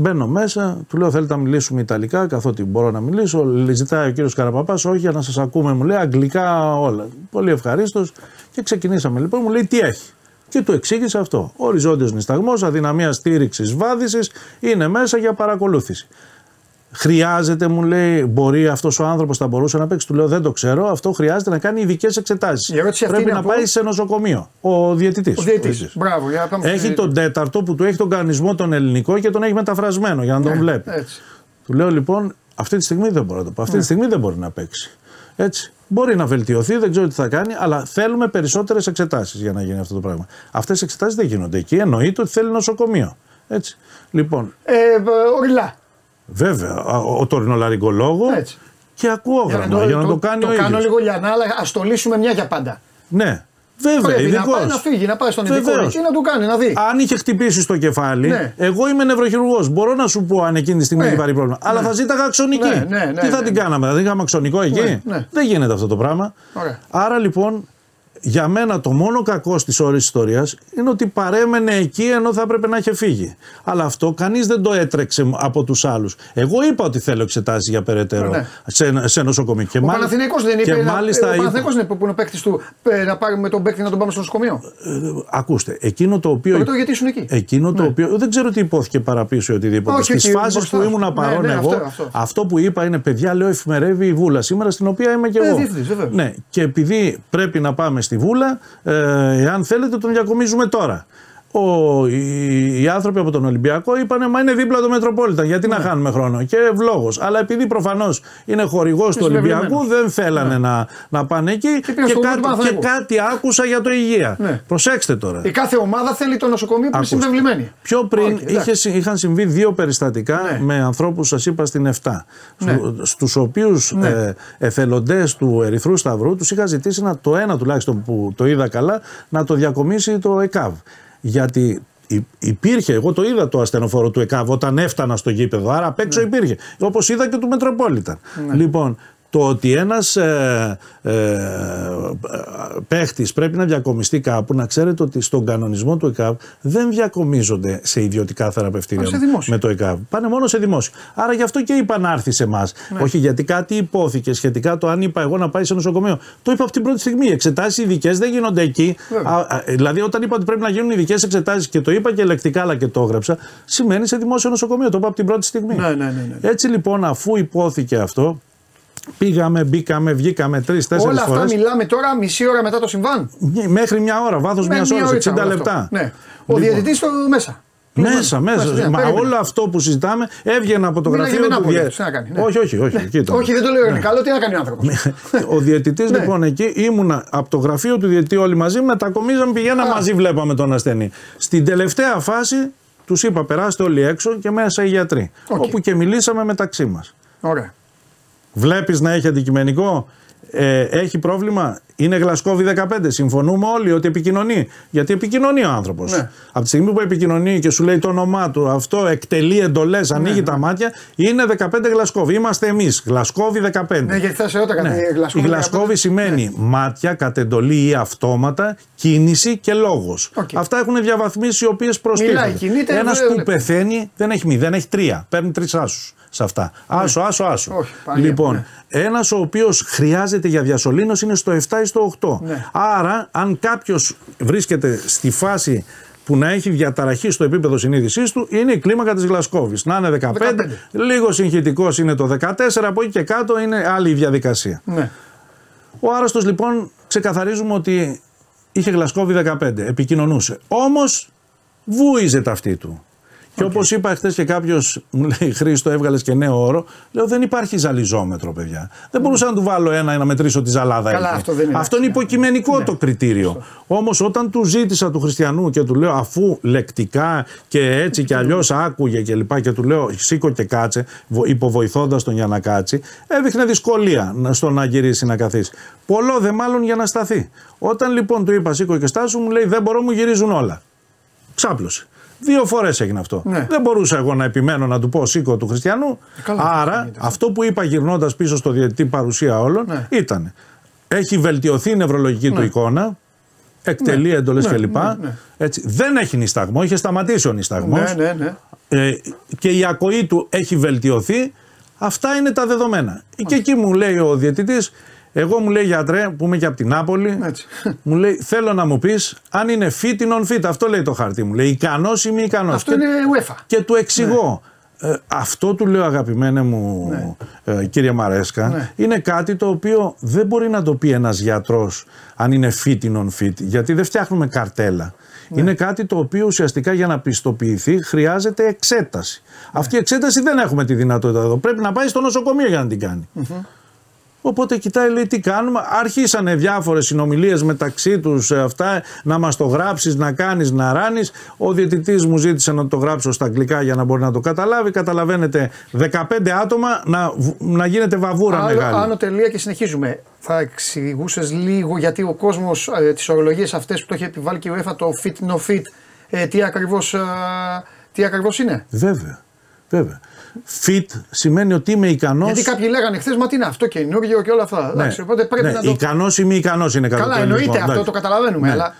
Μπαίνω μέσα, του λέω: Θέλετε να μιλήσουμε Ιταλικά, καθότι μπορώ να μιλήσω. Ζητάει ο κύριος Καραπαπάς, Όχι, για να σας ακούμε, μου λέει Αγγλικά όλα. Πολύ ευχαρίστως. Και ξεκινήσαμε λοιπόν, μου λέει: Τι έχει. Και του εξήγησε αυτό. Οριζόντιος νησταγμός, αδυναμίας στήριξης, βάδισης είναι μέσα για παρακολούθηση. Χρειάζεται, μου λέει, μπορεί αυτός ο άνθρωπος θα μπορούσε να παίξει. Του λέω: Δεν το ξέρω. Αυτό χρειάζεται να κάνει ειδικές εξετάσεις. Πρέπει να πάει σε νοσοκομείο. Ο διαιτητής. Ο διαιτητής. Μπράβο, για να Έχει τον τέταρτο που του έχει τον κανονισμό τον ελληνικό και τον έχει μεταφρασμένο για να τον ναι, βλέπει. Έτσι. Του λέω λοιπόν: Αυτή τη στιγμή δεν μπορεί να το πω. Αυτή τη ναι. στιγμή δεν μπορεί να παίξει. Έτσι. Μπορεί να βελτιωθεί, δεν ξέρω τι θα κάνει, αλλά θέλουμε περισσότερες εξετάσεις για να γίνει αυτό το πράγμα. Αυτές οι εξετάσεις δεν γίνονται εκεί. Εννοείται ότι θέλει νοσοκομείο. Έτσι. Λοιπόν. Ε, οριλά. Βέβαια, ο τωρινολαριγκολόγο και ακούω για, να το, για να το, το κάνει το ο ίδιος. κάνω λίγο για να, αλλά ας το λύσουμε μια για πάντα. Ναι. Βέβαια, Πρέπει να πάει να φύγει, να πάει στον ειδικό εκεί να του κάνει, να δει. Αν είχε χτυπήσει στο κεφάλι, ναι. εγώ είμαι νευροχειρουργός. Μπορώ να σου πω αν εκείνη τη στιγμή ναι. έχει πάρει πρόβλημα. Ναι. Αλλά θα ζήταγα αξονική. Ναι, ναι, ναι, Τι θα την κάναμε, θα την είχαμε αξονικό εκεί; Δεν γίνεται αυτό το πράγμα. Άρα λοιπόν για μένα το μόνο κακό στις ώρες ιστορίας είναι ότι παρέμενε εκεί ενώ θα έπρεπε να είχε φύγει. Αλλά αυτό κανείς δεν το έτρεξε από τους άλλους. Εγώ είπα ότι θέλω εξετάσεις για περαιτέρω ναι. σε, σε νοσοκομείο. Και ο μάλ... Παναθηναϊκός δεν είπε. μάλιστα ο Παναθηναϊκός δεν είπε που είναι ο παίκτης του ε, να πάρουμε τον παίκτη να τον πάμε στο νοσοκομείο. Ε, ακούστε, εκείνο το οποίο. Το γιατί εκεί. Εκείνο το ναι. οποίο. Δεν ξέρω τι υπόθηκε παραπίσω ή οτιδήποτε. Στις φάσεις που ήμουν παρόν ναι, εγώ, αυτό που είπα είναι παιδιά, λέω εφημερεύει η Βούλα σήμερα στην οποία είμαι και ε, εγώ. Ναι, και επειδή πρέπει να πάμε στη Βούλα, ε, εάν θέλετε τον διακομίζουμε τώρα ο, οι, οι, άνθρωποι από τον Ολυμπιακό είπαν Μα είναι δίπλα το Μετροπόλιτα. Γιατί να ναι. χάνουμε χρόνο. Και ευλόγως. Αλλά επειδή προφανώς είναι χορηγός του Ολυμπιακού, δεν θέλανε ναι. να, να πάνε εκεί. Και, και, κάτι, και κάτι άκουσα για το υγεία. Ναι. Προσέξτε τώρα. Η κάθε ομάδα θέλει το νοσοκομείο που είναι συμβεβλημένη. Πιο πριν okay, είχες, είχαν συμβεί δύο περιστατικά ναι. με ανθρώπους, σας είπα στην 7. Ναι. Στους οποίους ναι. ε, εθελοντές του Ερυθρού Σταυρού τους είχα ζητήσει να, το ένα τουλάχιστον που το είδα καλά να το διακομίσει το ΕΚΑΒ γιατί υπήρχε, εγώ το είδα το ασθενοφόρο του ΕΚΑΒ όταν έφτανα στο γήπεδο, άρα απ' έξω ναι. υπήρχε. Όπως είδα και του Μετροπόλιταν. Ναι. Λοιπόν, το ότι ένας ε, ε, παίχτης πρέπει να διακομιστεί κάπου, να ξέρετε ότι στον κανονισμό του ΕΚΑΒ δεν διακομίζονται σε ιδιωτικά θεραπευτήρια με το ΕΚΑΒ. Πάνε μόνο σε δημόσιο. Άρα γι' αυτό και είπα να έρθει σε εμάς. Ναι. Όχι γιατί κάτι υπόθηκε σχετικά το αν είπα εγώ να πάει σε νοσοκομείο. Το είπα από την πρώτη στιγμή. Εξετάσεις ειδικές δεν γίνονται εκεί. Α, α, δηλαδή όταν είπα ότι πρέπει να γίνουν ειδικές εξετάσεις και το είπα και ελεκτικά αλλά και το έγραψα, σημαίνει σε δημόσιο νοσοκομείο. Το είπα από την πρώτη στιγμή. Ναι, ναι, ναι, ναι. Έτσι λοιπόν αφού υπόθηκε αυτό, Πήγαμε, μπήκαμε, βγήκαμε τρει-τέσσερι φορέ. Όλα αυτά μιλάμε τώρα μισή ώρα μετά το συμβάν. Μέχρι μια ώρα, βάθος μιας ώρας, 60 λεπτά. Ναι. Ο λοιπόν. διαιτητής στο μέσα. Μέσα, μέσα. μέσα Μα όλο αυτό που συζητάμε έβγαινε από το γραφείο του διαιτητή. Ναι. Όχι, όχι, όχι. Ναι. όχι, δεν το λέω ναι. καλό, τι να κάνει ο άνθρωπος. <laughs> ο διαιτητής ναι. λοιπόν εκεί ήμουνα από το γραφείο του διαιτητή όλοι μαζί, μετακομίζαμε, πηγαίναμε μαζί, βλέπαμε τον ασθενή. Στην τελευταία φάση τους είπα: Περάστε όλοι έξω και μέσα οι γιατροί. Όπου και μιλήσαμε μεταξύ μας. Ωραία. Βλέπεις να έχει αντικειμενικό; Ε, έχει πρόβλημα; Είναι γλασκόβι 15. Συμφωνούμε όλοι ότι επικοινωνεί. Γιατί επικοινωνεί ο άνθρωπος. Ναι. Από τη στιγμή που επικοινωνεί και σου λέει το όνομά του, αυτό εκτελεί εντολές, ανοίγει ναι, τα ναι. μάτια, είναι 15 γλασκόβι. Είμαστε εμείς. Γλασκόβι 15. Ναι, γιατί θα σε ρωτάω ναι. Η γλασκόβι σημαίνει ναι. μάτια, κατ' εντολή ή αυτόματα, κίνηση και λόγος. Okay. Αυτά έχουν διαβαθμίσει οι οποίες προστίθενται. Ένας που πεθαίνει δεν έχει μη, δεν έχει τρία. Παίρνει τρεις άσους σε αυτά. Άσο, άσο, άσο. λοιπόν, ναι. ένας ο οποίος χρειάζεται για διασωλήνωση είναι στο 7 ή στο 8. Ναι. Άρα, αν κάποιος βρίσκεται στη φάση που να έχει διαταραχή στο επίπεδο συνείδησής του είναι η κλίμακα της Γλασκόβης. Να είναι 15, 15. λίγο συγχυτικός είναι το 14, από εκεί και κάτω είναι άλλη διαδικασία. Ναι. Ο άρρωστος λοιπόν ξεκαθαρίζουμε ότι είχε Γλασκόβη 15, επικοινωνούσε. Όμως βούιζε ταυτή του Και όπως είπα χθες και κάποιος μου λέει: Χρήστο, έβγαλες και νέο όρο. Λέω: Δεν υπάρχει ζαλιζόμετρο, παιδιά. Δεν μπορούσα να του βάλω ένα ή να μετρήσω τη ζαλάδα. Καλά, αυτό, δεν είναι αυτό είναι υποκειμενικό ναι. το κριτήριο. Όμως όταν του ζήτησα του χριστιανού και του λέω αφού λεκτικά και έτσι και αλλιώς άκουγε και λοιπά και του λέω σήκω και κάτσε, υποβοηθώντας τον για να κάτσει, έδειχνε δυσκολία στο να γυρίσει να καθίσει. Πολλό δε μάλλον για να σταθεί. Όταν λοιπόν του είπα σήκω και στάσου, μου λέει δεν μπορώ, μου γυρίζουν όλα. Ξάπλωσε. Δύο φορές έγινε αυτό. Ναι. Δεν μπορούσα εγώ να επιμένω να του πω σήκω του χριστιανού. Ε, Άρα αυτό που είπα γυρνώντας πίσω στο διαιτητή παρουσία όλων ναι. ήταν έχει βελτιωθεί η νευρολογική του ναι. εικόνα, εκτελεί ναι. εντολέ ναι, κλπ. Έτσι. Δεν έχει νησταγμό, είχε σταματήσει ο νησταγμό. Ε, και η ακοή του έχει βελτιωθεί. Αυτά είναι τα δεδομένα. Και εκεί μου λέει ο διαιτητής, εγώ μου λέει γιατρέ, που είμαι και από την Νάπολη, μου λέει θέλω να μου πεις αν είναι fit ή non fit. Αυτό λέει το χαρτί μου. Λέει ικανός ή μη ικανός. Αυτό είναι UEFA. Και του εξηγώ. Ναι. Ε, αυτό του λέω αγαπημένε μου ναι. ε, κύριε Μαρέσκα ναι. είναι κάτι το οποίο δεν μπορεί να το πει ένας γιατρός αν είναι fit ή non fit γιατί δεν φτιάχνουμε καρτέλα. Ναι. Είναι κάτι το οποίο ουσιαστικά για να πιστοποιηθεί χρειάζεται εξέταση. Αυτή η εξέταση δεν έχουμε τη δυνατότητα εδώ. Πρέπει να πάει στο νοσοκομείο για να την κάνει. Οπότε κοιτάει, λέει τι κάνουμε. Αρχίσανε διάφορες συνομιλίες μεταξύ τους ε, αυτά, να μας το γράψεις, να κάνεις, να ράνεις. Ο διαιτητής μου ζήτησε να το γράψω στα αγγλικά για να μπορεί να το καταλάβει. Καταλαβαίνετε, 15 άτομα να, να γίνεται βαβούρα Άλλο, μεγάλη. Άνω τελεία και συνεχίζουμε. Θα εξηγούσες λίγο γιατί ο κόσμος ε, τις ορολογίες αυτές που το έχει επιβάλει και η UEFA, το fit no fit, ε, τι ακριβώς ε, ακριβώς είναι. Βέβαια. Βέβαια fit σημαίνει ότι είμαι ικανός. Γιατί κάποιοι λέγανε χθες, μα τι είναι αυτό καινούργιο και όλα αυτά. Ναι. οπότε πρέπει ναι. να το. Ικανός ή μη ικανός είναι κατά Καλά, εννοείται αυτό, το καταλαβαίνουμε. Ναι. Αλλά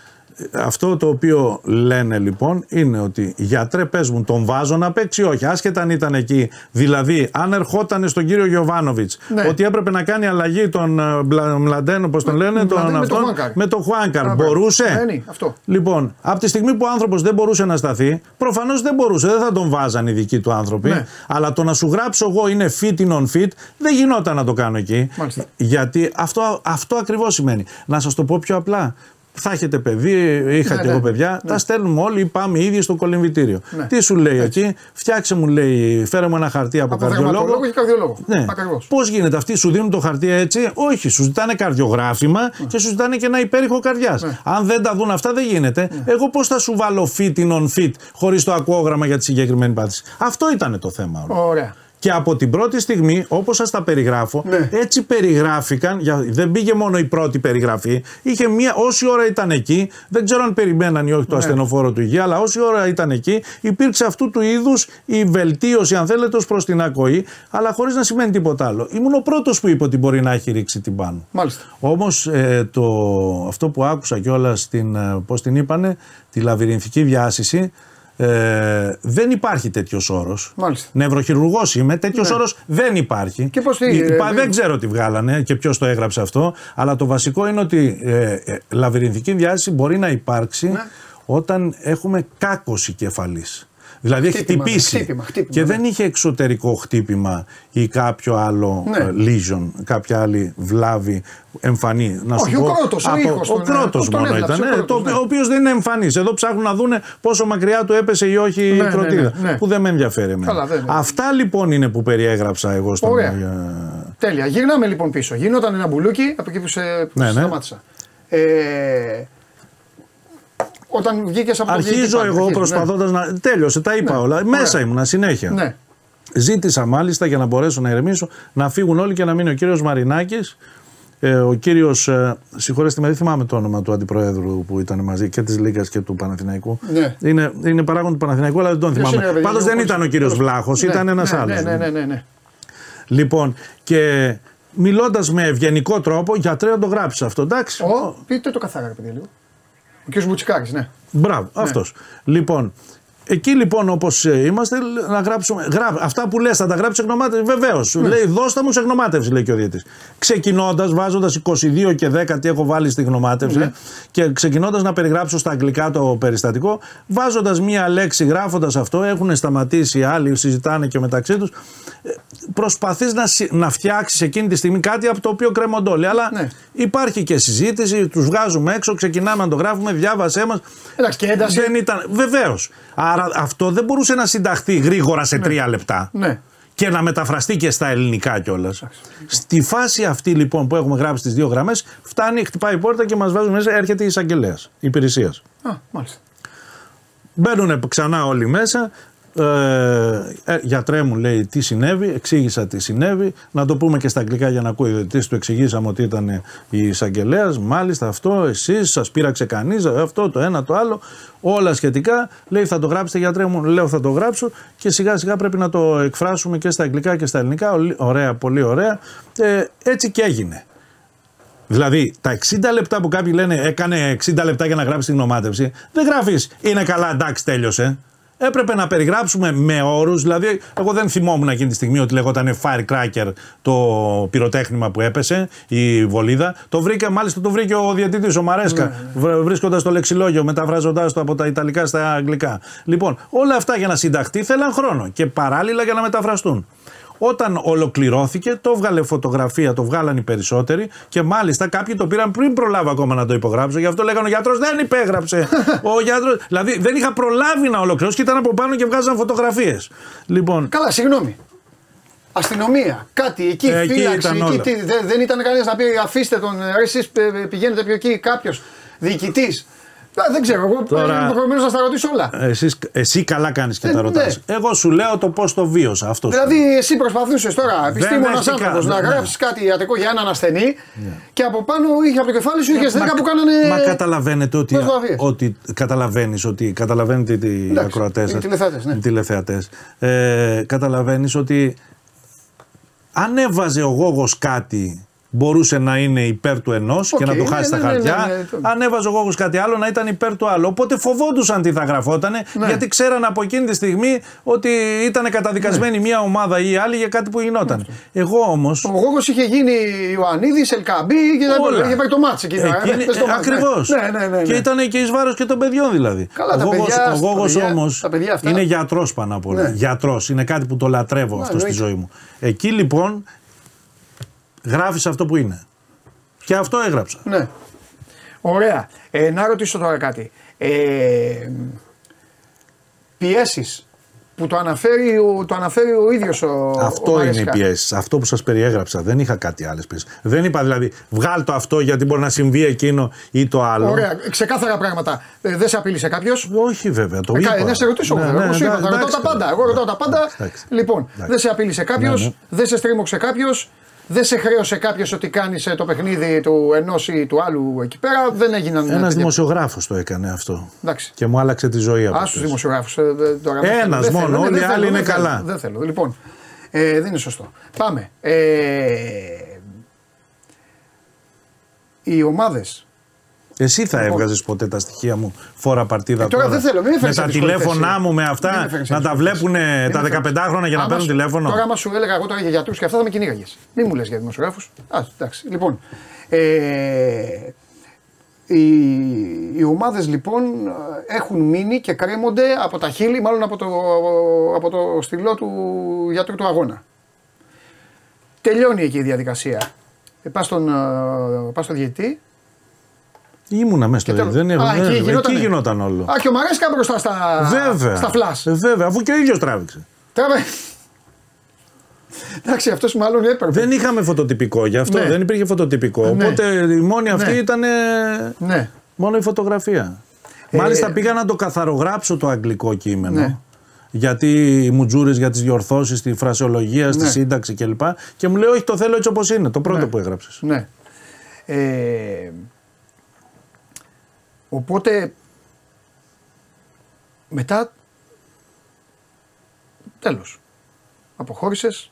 αυτό το οποίο λένε λοιπόν είναι ότι γιατρέ πες μου τον βάζω να παίξει όχι άσχετα αν ήταν εκεί δηλαδή αν ερχόταν στον κύριο Γιωβάνοβιτς ναι. ότι έπρεπε να κάνει αλλαγή τον ε, Μλαντέν όπως τον λένε τον, με, αυτόν, με τον Χουάνκαρ μπορούσε; Ναι, αυτό. λοιπόν από τη στιγμή που ο άνθρωπος δεν μπορούσε να σταθεί προφανώς δεν μπορούσε δεν θα τον βάζαν οι δικοί του άνθρωποι ναι. αλλά το να σου γράψω εγώ είναι fit ή non-fit δεν γινόταν να το κάνω εκεί Μάλιστα. γιατί αυτό, αυτό ακριβώς σημαίνει να σας το πω πιο απλά θα έχετε παιδί, είχα ναι, και εγώ ναι. παιδιά, ναι. τα στέλνουμε όλοι, πάμε ήδη στο κολυμβητήριο. Ναι. Τι σου λέει Έτσι. εκεί, φτιάξε μου λέει, φέρε μου ένα χαρτί από, από καρδιολόγο. και καρδιολόγο. Ναι. Πώς γίνεται, αυτοί σου δίνουν το χαρτί έτσι, όχι, σου ζητάνε καρδιογράφημα ναι. και σου ζητάνε και ένα υπέρηχο καρδιάς. Ναι. Αν δεν τα δουν αυτά, δεν γίνεται. Εγώ πώς θα σου βάλω fit ή non-fit χωρίς το ακόγραμμα για τη συγκεκριμένη πάθηση. Αυτό ήταν το θέμα. Ωραία. Και από την πρώτη στιγμή, όπως σας τα περιγράφω, ναι. έτσι περιγράφηκαν. Δεν πήγε μόνο η πρώτη περιγραφή. Είχε μία, όση ώρα ήταν εκεί, δεν ξέρω αν περιμέναν ή όχι το ναι. ασθενοφόρο του υγεία, αλλά όση ώρα ήταν εκεί, υπήρξε αυτού του είδους η βελτίωση, αν θέλετε, ως προς την ακοή, αλλά χωρίς να σημαίνει τίποτα άλλο. Ήμουν ο πρώτος που είπε ότι μπορεί να έχει ρίξει την πάνω. Όμως ε, αυτό που άκουσα κιόλας, ε, πώς την είπανε, τη λαβυρινθική διάσηση, ε, δεν υπάρχει τέτοιος όρος. Νευροχειρουργός είμαι, τέτοιος ναι. όρος δεν υπάρχει. Και πώς τι, ε, δεν ξέρω τι βγάλανε και ποιος το έγραψε αυτό. Αλλά το βασικό είναι ότι ε, ε, λαβυρινθική διάσταση μπορεί να υπάρξει ναι. όταν έχουμε κάκωση κεφαλής. Δηλαδή έχει χτυπήσει χτύπημα, χτύπημα, και ναι. δεν είχε εξωτερικό χτύπημα ή κάποιο άλλο ναι. Ε, lesion, κάποια άλλη βλάβη εμφανή. Να Όχι, ο κρότος, ο, ήχος, ο κρότος μόνο ήταν, ναι, το, ναι. ο οποίος δεν είναι εμφανής. Εδώ ψάχνουν να δούνε πόσο μακριά του έπεσε ή όχι η ναι, κροτίδα, που δεν με ενδιαφέρει εμένα. Αυτά λοιπόν είναι που περιέγραψα εγώ στον... Ωραία. Ε, Τέλεια. Γυρνάμε λοιπόν πίσω. Γινόταν ένα μπουλούκι από εκεί που σε, που ναι, σταμάτησα. Ε, όταν βγήκε από Αρχίζω εγώ προσπαθώντα ναι. να. Τέλειωσε, τα είπα ναι. όλα. Μέσα ήμουνα συνέχεια. Ναι. Ζήτησα μάλιστα για να μπορέσω να ηρεμήσω να φύγουν όλοι και να μείνει ο κύριος Μαρινάκης. Ε, ο κύριος, ε, συγχωρέστε με, δεν θυμάμαι το όνομα του αντιπροέδρου που ήταν μαζί και της Λίγκα και του Παναθηναϊκού. Ναι. Είναι, είναι παράγον του Παναθηναϊκού, αλλά δεν τον θυμάμαι. Πάντως δεν ήταν ο κύριος Βλάχος, ναι, ήταν ένας ναι, άλλος. Ναι, ναι, ναι, ναι, Λοιπόν, και μιλώντας με ευγενικό τρόπο, γιατρέ να το γράψεις αυτό, εντάξει. Ο, πείτε το καθαρά, παιδί λίγο. Ο κ. Μπουτσικάκης, ναι. Μπράβο, ναι. αυτός. Λοιπόν, Εκεί λοιπόν όπως ε, είμαστε, να γράψουμε. Γρά, αυτά που λες, θα τα γράψεις εκνομάτευση. Βεβαίως. Ναι. Λέει, δώστα μου σε εκνομάτευση, λέει και ο Διετή. Ξεκινώντας, βάζοντας 22 και 10 τι έχω βάλει στη γνωμάτευση ναι. και ξεκινώντας να περιγράψω στα αγγλικά το περιστατικό, βάζοντας μία λέξη, γράφοντας αυτό, έχουν σταματήσει άλλοι, συζητάνε και μεταξύ τους. Ε, Προσπαθείς να, να φτιάξεις εκείνη τη στιγμή κάτι από το οποίο κρέμονται όλοι. Αλλά ναι. Υπάρχει και συζήτηση, τους βγάζουμε έξω, ξεκινάμε να το γράφουμε, διάβασέ μας. Εντάξει, και ένταση. Δεν ήταν. Βεβαίως. Άρα αυτό δεν μπορούσε να συνταχθεί γρήγορα σε ναι. τρία λεπτά. Ναι. Και να μεταφραστεί και στα ελληνικά κιόλας. Στη φάση αυτή λοιπόν που έχουμε γράψει τις δύο γραμμές, φτάνει, χτυπάει η πόρτα και μας βάζουν μέσα, έρχεται η εισαγγελέας υπηρεσίας. Α, μάλιστα. Μπαίνουν ξανά όλοι μέσα, ε, ε, γιατρέ μου λέει τι συνέβη, εξήγησα τι συνέβη. Να το πούμε και στα αγγλικά για να ακούει ο διαιτητή. Του εξηγήσαμε ότι ήταν η εισαγγελέας. Μάλιστα αυτό, εσείς, σας πείραξε κανείς, αυτό, το ένα, το άλλο. Όλα σχετικά. Λέει θα το γράψετε γιατρέ μου, λέω θα το γράψω και σιγά σιγά πρέπει να το εκφράσουμε και στα αγγλικά και στα ελληνικά. Ωραία, πολύ ωραία. Ε, έτσι και έγινε. Δηλαδή, τα 60 λεπτά που κάποιοι λένε έκανε 60 λεπτά για να γράψει την γνωμάτευση, δεν γράφεις είναι καλά, εντάξει, τέλειωσε έπρεπε να περιγράψουμε με όρους. Δηλαδή, εγώ δεν θυμόμουν εκείνη τη στιγμή ότι λεγόταν firecracker το πυροτέχνημα που έπεσε, η βολίδα. Το βρήκε, μάλιστα το βρήκε ο διαιτητής, ο Μαρέσκα, ναι. βρίσκοντας το λεξιλόγιο, μεταφράζοντά το από τα Ιταλικά στα Αγγλικά. Λοιπόν, όλα αυτά για να συνταχθεί θέλαν χρόνο και παράλληλα για να μεταφραστούν. Όταν ολοκληρώθηκε, το έβγαλε φωτογραφία, το βγάλαν οι περισσότεροι και μάλιστα κάποιοι το πήραν πριν προλάβω ακόμα να το υπογράψω. Γι' αυτό λέγανε ο γιατρός δεν υπέγραψε. <laughs> ο γιατρός, δηλαδή δεν είχα προλάβει να ολοκληρώσω και ήταν από πάνω και βγάζαν φωτογραφίες. Λοιπόν, Καλά, συγγνώμη. Αστυνομία, κάτι εκεί, ε, φύλαξη, εκεί, εκεί δεν, δεν ήταν κανένας να πει αφήστε τον, εσείς πηγαίνετε πιο εκεί, κάποιος διοικητής δεν ξέρω, εγώ Τώρα... είμαι υποχρεωμένο να στα ρωτήσω όλα. Εσείς, εσύ καλά κάνεις και ε, τα ρωτάς. Ναι. Εγώ σου λέω το πώς το βίωσα αυτός. Δηλαδή, εσύ προσπαθούσες τώρα, επιστήμονας άνθρωπος, να ναι. γράψεις κάτι ιατρικό για έναν ασθενή ναι. και από πάνω είχε από το κεφάλι σου είχες 10 που κάνανε. Μα καταλαβαίνετε ότι. ότι καταλαβαίνεις ότι. Καταλαβαίνετε οι ακροατές. Οι τηλεθεατές. Ναι. Ε, καταλαβαίνεις ότι αν έβαζε ο Γόγος κάτι μπορούσε να είναι υπέρ του ενός και να του χάσει ναι, τα ναι, ναι, χαρτιά. Αν έβαζε ο κάτι άλλο, να ήταν υπέρ του άλλου. Οπότε φοβόντουσαν τι θα γραφότανε, γιατί ξέραν από εκείνη τη στιγμή ότι ήταν καταδικασμένη μία ομάδα ή άλλη για κάτι που γινόταν. Εγώ όμω. Ο Γόγος είχε γίνει Ιωαννίδης, Ελκαμπή και δεν είχε πάει το μάτσο εκεί. Ακριβώς. Και ήταν και εις βάρος και των παιδιών δηλαδή. ο Γόγο όμως είναι γιατρός πάνω απ' όλα. Γιατρός. Είναι κάτι που το λατρεύω αυτό στη ζωή μου. Εκεί λοιπόν Γράφεις αυτό που είναι. Και αυτό έγραψα. Ναι. Ωραία. Ε, να ρωτήσω τώρα κάτι. Ε, Πιέσεις που το αναφέρει, το αναφέρει ο ίδιος ο Αυτό ο είναι οι πιέσεις. Αυτό που σας περιέγραψα. Δεν είχα κάτι άλλες πιέσεις. Δεν είπα δηλαδή βγάλ το αυτό γιατί μπορεί να συμβεί εκείνο ή το άλλο. Ωραία. Ξεκάθαρα πράγματα. Ε, δεν σε απείλησε κάποιος; Όχι βέβαια. Το ε, είπα. Ναι, σε ρωτήσω. Ναι, ναι, ναι, είπα, θα ρωτάω τα πάντα. Εγώ ρωτάω τα πάντα. Λοιπόν, δεν σε απείλησε κάποιος. Ναι, ναι. Δεν σε στρίμωξε κάποιος δεν σε χρέωσε κάποιος ότι κάνεις ε, το παιχνίδι του ενός ή του άλλου εκεί πέρα. Δεν έγιναν. Ένας δημοσιογράφος το έκανε αυτό. Εντάξει. Και μου άλλαξε τη ζωή από αυτό. Α τους δημοσιογράφους. Ε, Ένας μόνο. Όλοι οι άλλοι είναι καλά. Δεν θέλω. Λοιπόν, ε, δεν είναι σωστό. Πάμε. Ε, οι ομάδες εσύ θα λοιπόν. έβγαζες ποτέ τα στοιχεία μου φόρα παρτίδα ε, τώρα. δεν θέλω, μην με τα τηλέφωνά μου με αυτά να τα βλέπουν τα 15 χρόνια για να παίρνουν τηλέφωνο. Τώρα, άμα σου έλεγα εγώ τώρα για γιατρούς και αυτά θα με κυνήγαγες. Μην μου λες για δημοσιογράφους. Α, εντάξει. Λοιπόν. Ε, οι, οι ομάδες λοιπόν έχουν μείνει και κρέμονται από τα χείλη, μάλλον από το, από το στυλό του γιατρού του αγώνα. Τελειώνει εκεί η διαδικασία. Ε, πας στον, ε, πας στον διαιτητή, Ήμουνα μέσα στο Δεν έχω, εκεί, γινόταν, εκεί γινόταν όλο. Α, και ο Μαρέσκα μπροστά στα, βέβαια, στα φλάς. Ε, βέβαια, αφού και ο ίδιος τράβηξε. Τράβε. Εντάξει, αυτός μάλλον έπρεπε. Δεν είχαμε φωτοτυπικό γι' αυτό. Ναι. Δεν υπήρχε φωτοτυπικό. Ναι. Οπότε η μόνη αυτή ναι. ήταν. Ναι. Μόνο η φωτογραφία. Ε, Μάλιστα πήγα να το καθαρογράψω το αγγλικό κείμενο. Ναι. Γιατί μου τζούρε για τις διορθώσεις, τη φρασιολογία, στη ναι. σύνταξη κλπ. Και μου λέει: Όχι, το θέλω έτσι όπως είναι. Το πρώτο που έγραψες. Ναι. Ε, Οπότε μετά τέλος. Αποχώρησες.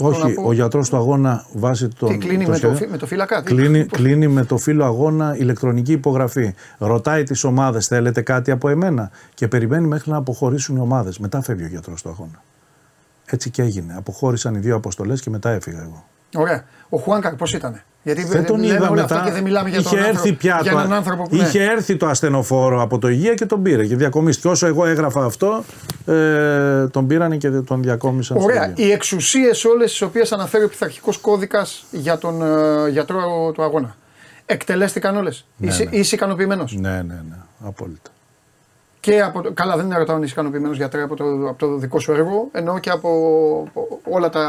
Όχι, ο γιατρός του αγώνα βάσει τον. Τι κλείνει με, το, με το φύλακα; Κλείνει, κλείνει με το φύλλο αγώνα ηλεκτρονική υπογραφή. Ρωτάει τις ομάδες, θέλετε κάτι από εμένα; Και περιμένει μέχρι να αποχωρήσουν οι ομάδες. Μετά φεύγει ο γιατρός του αγώνα. Έτσι και έγινε. Αποχώρησαν οι δύο αποστολές και μετά έφυγα εγώ. Ωραία. Ο Χουάνκαρ πώς ήταν. Γιατί δεν τον είδα μετά. Και δεν μιλάμε για, είχε τον έρθει άνθρωπο, πια για έναν άνθρωπο που Είχε έρθει το ασθενοφόρο από το υγεία και τον πήρε και διακομίστηκε. Όσο εγώ έγραφα αυτό, ε, τον πήρανε και τον διακόμισαν. Ωραία. Οι εξουσίες όλες τις οποίες αναφέρει ο πειθαρχικός κώδικας για τον ε, γιατρό του αγώνα. Εκτελέστηκαν όλες; Ναι, είσαι, ναι. είσαι ικανοποιημένος; Ναι, ναι, ναι. Απόλυτα. Και από το, καλά, δεν είναι ρωτάω αν είσαι ικανοποιημένο γιατρέ από το, από το δικό σου έργο, ενώ και από όλα τα,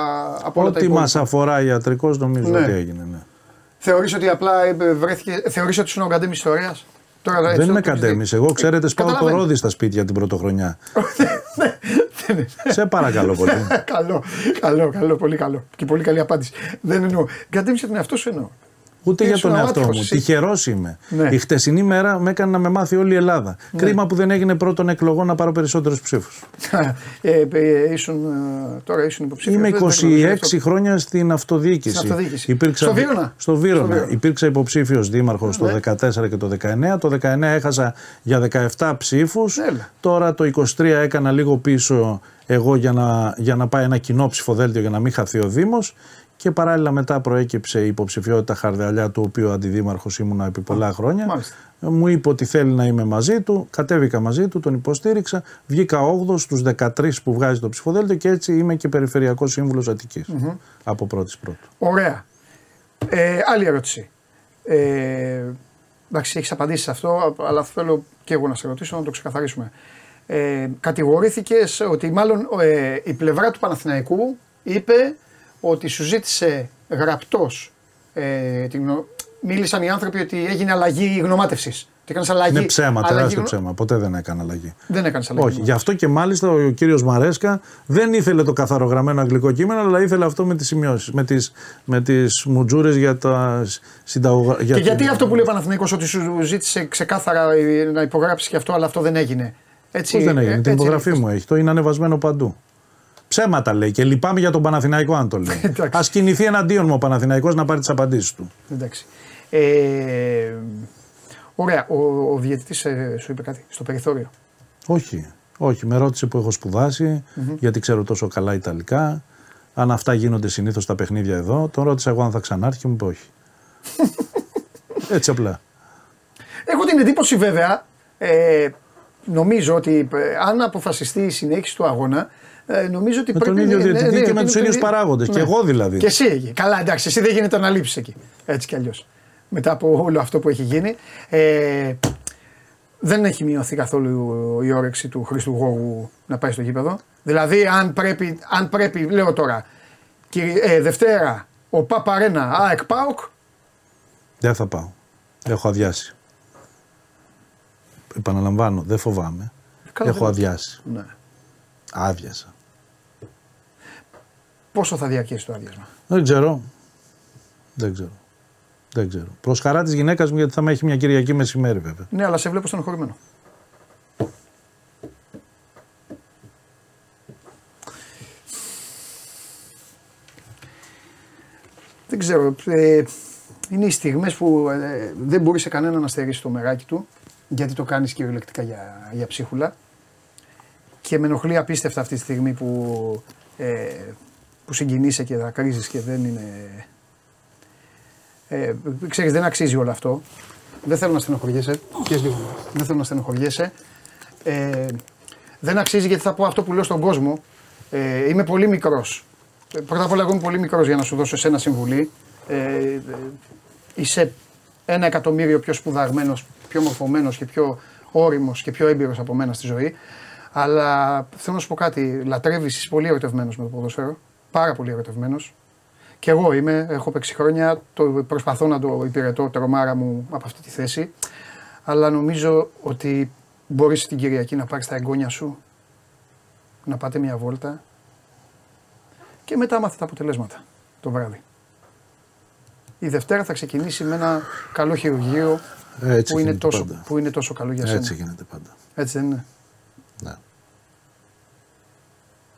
από όλα τα Ό,τι υπόλοιπα. μας αφορά ιατρικός νομίζω Ναι. ότι έγινε. Ναι. Θεωρείς ότι απλά ε, βρέθηκε. Θεωρείς ότι ήσουν ο Καντέμι ιστορίας; Τώρα, έτσι, Δεν το είμαι πιστεύω. καντέμι. Εγώ, ξέρετε, σπάω το Καταλαβαίνω. ρόδι στα σπίτια την πρωτοχρονιά. Δεν- <laughs> Σε παρακαλώ πολύ. <laughs> καλό, καλό, καλό, πολύ καλό. Και πολύ καλή απάντηση. Δεν εννοώ. Καντέμι για τον εαυτό σου εννοώ. Ούτε για Ήσουν τον εαυτό άτυχος μου. εσύ. Τυχερός είμαι. Ναι. Η χτεσινή μέρα με έκανε να με μάθει όλη η Ελλάδα. Κρίμα που δεν έγινε πρώτον εκλογών να πάρω περισσότερους ψήφους. <laughs> ε, ε, ήσουν, ε, τώρα ήσουν υποψήφιος. Είμαι δεν- δεν ξέρω, γι' αυτό. 26 χρόνια στην αυτοδιοίκηση. Στην αυτοδιοίκηση. Υπήρξα, Στο Βύρωνα; Στο Βύρωνα. Στο Βύρωνα. Υπήρξα υποψήφιος δήμαρχος Ναι. το 14 και το 19. Το 19 έχασα για 17 ψήφους. Έλα. Τώρα το 23 έκανα λίγο πίσω εγώ για να, για να πάει ένα κοινό ψηφοδέλτιο για να μην χαθεί ο Δήμος. Και παράλληλα μετά προέκυψε η υποψηφιότητα Χαρδαλιά, του οποίου αντιδήμαρχος ήμουνα επί πολλά χρόνια. μάλιστα. Μου είπε ότι θέλει να είμαι μαζί του, κατέβηκα μαζί του, τον υποστήριξα, βγήκα 8 στους 13 που βγάζει το ψηφοδέλτιο και έτσι είμαι και περιφερειακός σύμβουλος Αττικής, από πρώτης πρώτου. Ωραία. Ε, άλλη ερώτηση. Ε, εντάξει, έχεις απαντήσει σε αυτό, αλλά θέλω και εγώ να σε ρωτήσω να το ξεκαθαρίσουμε. Ε, Κατηγορήθηκες ότι μάλλον ε, η πλευρά του Παναθηναϊκού είπε ότι σου ζήτησε γραπτός ε, την, γνω- μίλησαν οι άνθρωποι ότι έγινε αλλαγή γνωμάτευσης. Ότι έκανες αλλαγή. Είναι ψέμα, αλλαγή τεράστιο γνω- ψέμα. Ποτέ δεν έκανα αλλαγή. Δεν έκανες αλλαγή. Όχι, γι' αυτό και μάλιστα ο κύριος Μαρέσκα δεν ήθελε το καθαρογραμμένο αγγλικό κείμενο, αλλά ήθελε αυτό με τις σημειώσεις, με τις, με τις μουτζούρες για τα συνταγωγα... για Και γιατί την- αυτό που λέει ο Παναθηναϊκός ότι σου ζήτησε ξεκάθαρα ε, να υπογράψεις και αυτό, αλλά αυτό δεν έγινε. Έτσι, Πώς δεν έγινε, ε, την έτσι υπογραφή είναι. μου έχει, το είναι ανεβασμένο παντού. Ψέματα λέει και λυπάμαι για τον Παναθηναϊκό αν το λέει. <laughs> Εντάξει. Α κινηθεί εναντίον μου ο Παναθηναϊκός να πάρει τις απαντήσεις του. Εντάξει. Ε, ωραία. Ο, ο διαιτητής ε, σου είπε κάτι στο περιθώριο; Όχι, όχι. Με ρώτησε που έχω σπουδάσει, γιατί ξέρω τόσο καλά Ιταλικά. Αν αυτά γίνονται συνήθως στα παιχνίδια εδώ. Τον ρώτησα εγώ αν θα ξανάρθει και μου είπε όχι. <laughs> Έτσι απλά. Έχω την εντύπωση βέβαια, ε, νομίζω ότι ε, αν αποφασιστεί η συνέχιση του αγώνα, ε, νομίζω ότι Με πρέπει τον ίδιο ναι, διαιτητή ναι, και ναι, με ότι τους είναι ίδιους το- παράγοντες. ναι. Και εγώ δηλαδή. Και εσύ εκεί. Καλά, εντάξει, εσύ δεν γίνεται να λείψεις εκεί. Έτσι κι αλλιώς. Μετά από όλο αυτό που έχει γίνει. Ε, δεν έχει μειωθεί καθόλου η όρεξη του Χρήστου Γόγου να πάει στο γήπεδο. Δηλαδή, αν πρέπει, αν πρέπει λέω τώρα, κύριε, ε, Δευτέρα, ο Παπαρένα, ΑΕΚ ΠΑΟΚ, Δεν θα πάω. Έχω αδειάσει. Επαναλαμβάνω, δεν φοβάμαι. Καλά, Έχω δεν- αδειάσει. ναι. Άδειασα. Πόσο θα διαρκέσει το άδειασμα; Δεν ξέρω. Δεν ξέρω. Δεν ξέρω. Προς χαρά της γυναίκας μου, γιατί θα με έχει μια Κυριακή μεσημέρι, βέβαια. Ναι, αλλά σε βλέπω στενοχωρημένο. Δεν ξέρω. ε, είναι οι στιγμές που ε, δεν μπορεί σε κανένα να στερήσει το μεράκι του, γιατί το κάνεις κυριολεκτικά για, για ψίχουλα. Και με ενοχλεί απίστευτα αυτή τη στιγμή που, ε, που συγκινείσαι και δακρύζεις και δεν είναι... Ε, ξέρεις, δεν αξίζει όλο αυτό. Δεν θέλω να στενοχωριέσαι. Πιες λίγο. Δεν θέλω να στενοχωριέσαι. Ε, δεν αξίζει γιατί θα πω αυτό που λέω στον κόσμο. Ε, είμαι πολύ μικρός. Πρώτα απ' όλα, εγώ είμαι πολύ μικρός για να σου δώσω εσένα συμβουλή. Ε, ε, είσαι ένα εκατομμύριο πιο σπουδαγμένος, πιο μορφωμένος και πιο όριμος και πιο έμπειρος από μένα στη ζωή. Αλλά θέλω να σου πω κάτι. Λατρεύεις, είσαι πολύ ερωτευμένος με το ποδόσφαιρο. Πάρα πολύ ερωτευμένος. Και εγώ είμαι, έχω παίξει χρόνια, το προσπαθώ να το υπηρετώ τρομάρα μου από αυτή τη θέση. Αλλά νομίζω ότι μπορείς την Κυριακή να πάρεις τα εγγόνια σου, να πάτε μια βόλτα και μετά μάθετε τα αποτελέσματα το βράδυ. Η Δευτέρα θα ξεκινήσει με ένα καλό χειρουργείο Έτσι που είναι, γίνεται τόσο, πάντα. που είναι τόσο καλό για σένα. Έτσι γίνεται πάντα. Έτσι δεν είναι; Ναι.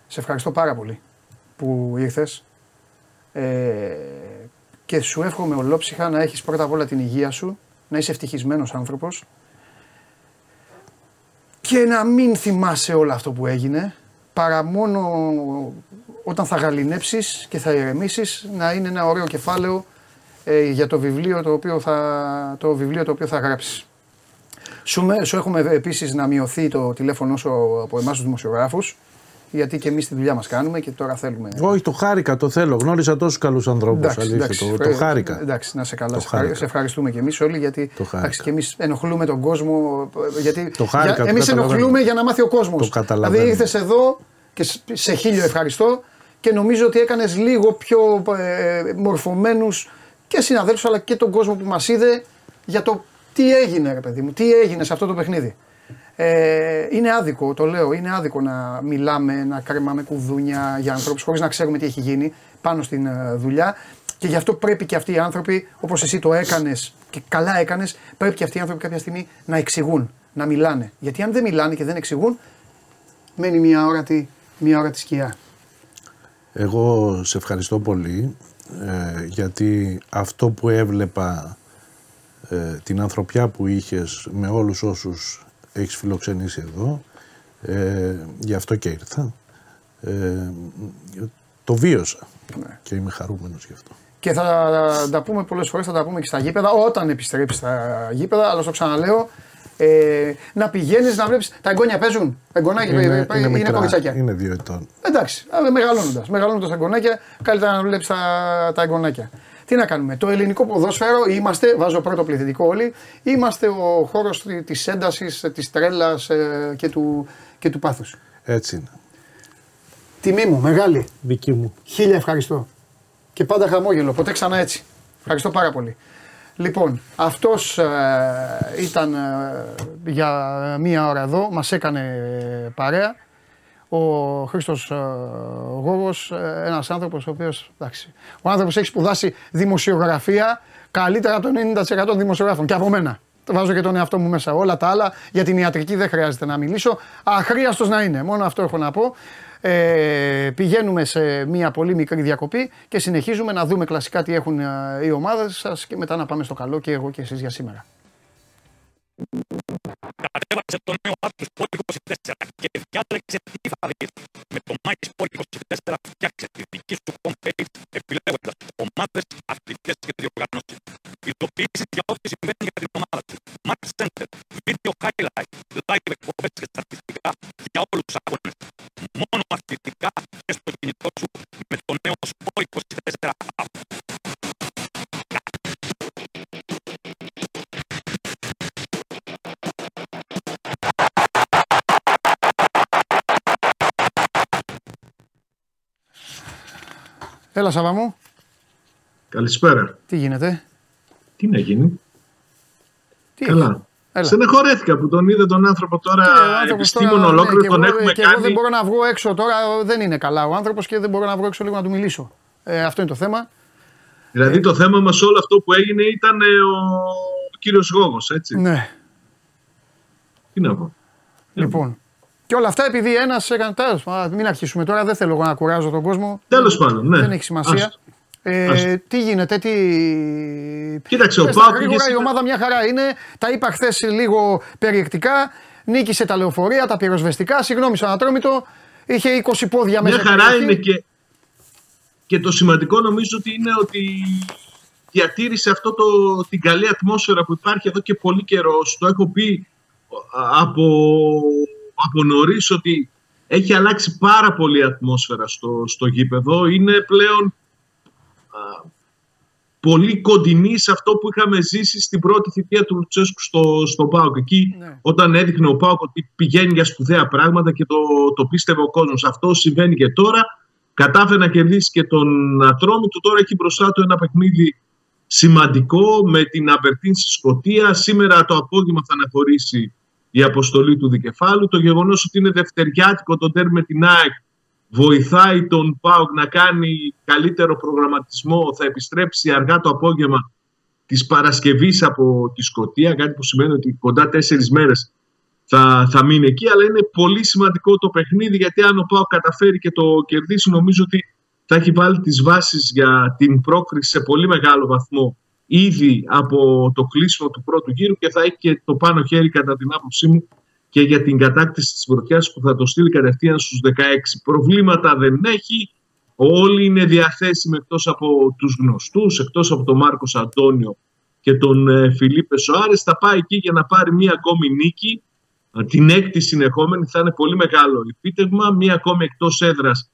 Σε ευχαριστώ πάρα πολύ που ήρθες ε, και σου εύχομαι ολόψυχα να έχεις πρώτα απ' όλα την υγεία σου, να είσαι ευτυχισμένος άνθρωπος και να μην θυμάσαι όλο αυτό που έγινε παρά μόνο όταν θα γαλινέψεις και θα ηρεμήσεις να είναι ένα ωραίο κεφάλαιο ε, για το βιβλίο το οποίο θα, το βιβλίο το οποίο θα γράψεις. Σου, με- σου έχουμε επίσης να μειωθεί το τηλέφωνο σου από εμάς τους δημοσιογράφους γιατί και εμείς τη δουλειά μας κάνουμε και τώρα θέλουμε. Όχι, το χάρηκα, το θέλω. Γνώρισα τόσους καλούς ανθρώπους. Το, το χάρηκα. Εντάξει, να σε καλά. Σε, σε ευχαριστούμε και εμείς όλοι γιατί εντάξει, και εμείς ενοχλούμε τον κόσμο. Γιατί το χάρηκα, εμείς ενοχλούμε για να μάθει ο κόσμος. Δηλαδή ήρθες εδώ και σε χίλιο ευχαριστώ και νομίζω ότι έκανες λίγο πιο ε, μορφωμένους και συναδέλφους αλλά και τον κόσμο που μας είδε για το τι έγινε, ρε παιδί μου, τι έγινε σε αυτό το παιχνίδι. Ε, είναι άδικο, το λέω, είναι άδικο να μιλάμε, να κρεμάμε κουδούνια για ανθρώπους χωρίς να ξέρουμε τι έχει γίνει πάνω στην ε, δουλειά. Και γι' αυτό πρέπει και αυτοί οι άνθρωποι, όπως εσύ το έκανες και καλά έκανες, πρέπει και αυτοί οι άνθρωποι κάποια στιγμή να εξηγούν, να μιλάνε. Γιατί αν δεν μιλάνε και δεν εξηγούν, μένει μια ώρα τη, μια ώρα τη σκιά. Εγώ σε ευχαριστώ πολύ ε, γιατί αυτό που έβλεπα ε, την ανθρωπιά που είχες με όλους όσους έχεις φιλοξενήσει εδώ ε, γι' αυτό και ήρθα ε, το βίωσα ναι. και είμαι χαρούμενος γι' αυτό. Και θα τα πούμε πολλές φορές, θα τα πούμε και στα γήπεδα όταν επιστρέψεις στα γήπεδα, αλλά στο ξαναλέω ε, να πηγαίνεις να βλέπεις. Τα εγγόνια παίζουν. Εγγονάκια είναι, είναι, είναι, είναι κοριτσάκια. Είναι δύο ετών. Εντάξει, μεγαλώνοντας. Μεγαλώνοντας τα εγγονάκια, καλύτερα να βλέπεις τα, τα εγγονάκια. Τι να κάνουμε. Το ελληνικό ποδόσφαιρο είμαστε, βάζω πρώτο πληθυντικό όλοι, είμαστε ο χώρος τη έντασης, της τρέλας ε, και του, και του πάθους. Έτσι είναι. Τιμή μου, μεγάλη. Δική μου. Χίλια ευχαριστώ. Και πάντα χαμόγελο. Ποτέ ξανά έτσι. Ευχαριστώ πάρα πολύ. Λοιπόν, αυτός ε, ήταν ε, για μία ώρα εδώ, μας έκανε ε, παρέα. Ο Χρήστος ε, Γόγος, ε, ένας άνθρωπος ο οποίος, εντάξει, ο άνθρωπος έχει σπουδάσει δημοσιογραφία καλύτερα από το 90% των δημοσιογράφων και από μένα. Βάζω και τον εαυτό μου μέσα. Όλα τα άλλα για την ιατρική δεν χρειάζεται να μιλήσω. Αχρίαστος να είναι. Μόνο αυτό έχω να πω. Ε, πηγαίνουμε σε μια πολύ μικρή διακοπή και συνεχίζουμε να δούμε κλασικά τι έχουν ε, οι ομάδες σας και μετά να πάμε στο καλό και εγώ και εσείς για σήμερα. Κατέβασε το νέο app του Sport 24 και διάλεξε τι θα δεις. Με το MySport 24 φτιάξε τη δική σου homepage επιλέγοντας ομάδες, αθλητές και διοργανώσεις. Ειδοποιήσεις για ό,τι συμβαίνει για την ομάδα σου. Match Center, Video Highlight, Live εκπομπές και στατιστικά για όλους τους αγώνες. Έλα Σάβα μου. Καλησπέρα. Τι γίνεται; Τι να γίνει; Τι Καλά. Έλα. Στενεχωρέθηκα που τον είδε τον άνθρωπο τώρα επιστήμον ολόκληρο, ναι, τον εγώ, έχουμε και κάνει. Εγώ δεν μπορώ να βγω έξω τώρα, δεν είναι καλά ο άνθρωπος και δεν μπορώ να βγω έξω λίγο να του μιλήσω. Ε, αυτό είναι το θέμα. Δηλαδή ε, το θέμα μας όλο αυτό που έγινε ήταν ε, ο, ο κύριος Γόγος, έτσι. Ναι. Τι να πω. Λοιπόν, και όλα αυτά επειδή ένας έκανε. Τέλος μην αρχίσουμε τώρα, δεν θέλω εγώ να κουράζω τον κόσμο. Τέλος πάντων, ναι. Δεν έχει σημασία. Ε, τι γίνεται, τι. Κοίταξε, ο Πάοκ. Η ομάδα μια χαρά είναι. Τα είπα χθες λίγο περιεκτικά. Νίκησε τα λεωφορεία, τα πυροσβεστικά. Συγγνώμη, στον Ατρόμητο. Είχε 20 πόδια μέσα. Μια χαρά είναι και, και το σημαντικό νομίζω ότι είναι ότι διατήρησε αυτό το, την καλή ατμόσφαιρα που υπάρχει εδώ και πολύ καιρό. Το έχω πει από από νωρίς ότι έχει αλλάξει πάρα πολύ η ατμόσφαιρα στο, στο γήπεδο. Είναι πλέον πολύ κοντινή σε αυτό που είχαμε ζήσει στην πρώτη θητεία του Λουτσέσκου στο, στο ΠΑΟΚ. Εκεί ναι. όταν έδειχνε ο ΠΑΟΚ ότι πηγαίνει για σπουδαία πράγματα και το, το πίστευε ο κόσμος. Αυτό συμβαίνει και τώρα. Κατάφερε να κερδίσει και τον Ατρόμητο. Τώρα έχει μπροστά του ένα παιχνίδι σημαντικό με την Αμπερτίν στη Σκωτία. Σήμερα το απόγευμα θα αναχωρήσει η αποστολή του δικεφάλου. Το γεγονός ότι είναι δευτεριάτικο το τέρ με την ΑΕΚ βοηθάει τον ΠΑΟΚ να κάνει καλύτερο προγραμματισμό. Θα επιστρέψει αργά το απόγευμα της Παρασκευής από τη Σκωτία, κάτι που σημαίνει ότι κοντά τέσσερις μέρες θα, θα μείνει εκεί, αλλά είναι πολύ σημαντικό το παιχνίδι γιατί αν ο ΠΑΟΚ καταφέρει και το κερδίσει νομίζω ότι θα έχει βάλει τις βάσεις για την πρόκριση σε πολύ μεγάλο βαθμό ήδη από το κλείσιμο του πρώτου γύρου και θα έχει και το πάνω χέρι κατά την άποψή μου και για την κατάκτηση της πρωτιάς που θα το στείλει κατευθείαν στους 16. Προβλήματα δεν έχει, όλοι είναι διαθέσιμοι εκτός από τους γνωστούς, εκτός από τον Μάρκος Αντώνιο και τον ε, Φιλίππε Σοάρες. Θα πάει εκεί για να πάρει μία ακόμη νίκη την έκτη συνεχόμενη θα είναι πολύ μεγάλο επίτευγμα. Μία ακόμη εκτός έδρας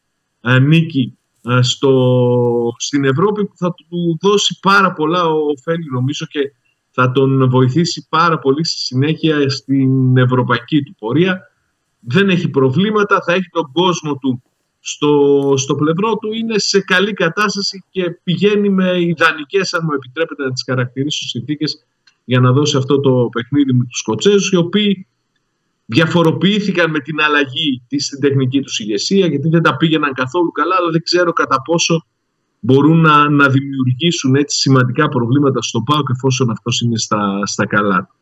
νίκη στο, στην Ευρώπη που θα του δώσει πάρα πολλά ωφέλη νομίζω και θα τον βοηθήσει πάρα πολύ στη συνέχεια στην ευρωπαϊκή του πορεία. Δεν έχει προβλήματα, θα έχει τον κόσμο του στο, στο πλευρό του, είναι σε καλή κατάσταση και πηγαίνει με ιδανικές, αν μου επιτρέπετε να τις χαρακτηρίσω συνθήκες για να δώσει αυτό το παιχνίδι με τους Σκοτσέζους, οι οποίοι διαφοροποιήθηκαν με την αλλαγή της στην τεχνική τους ηγεσία, γιατί δεν τα πήγαιναν καθόλου καλά, αλλά δεν ξέρω κατά πόσο μπορούν να, να δημιουργήσουν έτσι σημαντικά προβλήματα στο ΠΑΟΚ εφόσον αυτός είναι στα, στα καλά του.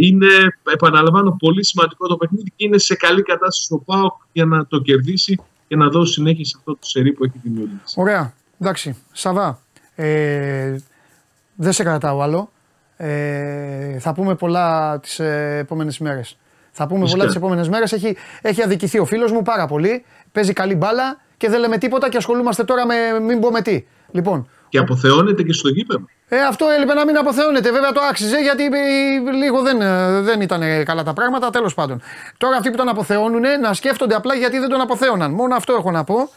Είναι, επαναλαμβάνω, πολύ σημαντικό το παιχνίδι και είναι σε καλή κατάσταση στο ΠΑΟΚ για να το κερδίσει και να δώσει συνέχεια σε αυτό το σερί που έχει δημιουργήσει. Ωραία. Εντάξει. Σαβά. Ε, δεν σε κρατάω άλλο. Ε, θα πούμε πολλά τις επόμενες μέρες. Θα πούμε πολλά τις επόμενες μέρες. Έχει, έχει αδικηθεί ο φίλος μου πάρα πολύ. Παίζει καλή μπάλα και δεν λέμε τίποτα και ασχολούμαστε τώρα με μην πω με τι. Λοιπόν, και αποθεώνεται και στο γήπεδο. Ε, αυτό έλειπε να μην αποθεώνεται. Βέβαια το άξιζε γιατί λίγο δεν, δεν ήταν καλά τα πράγματα. Τέλος πάντων. Τώρα αυτοί που τον αποθεώνουν να σκέφτονται απλά γιατί δεν τον αποθέωναν. Μόνο αυτό έχω να πω.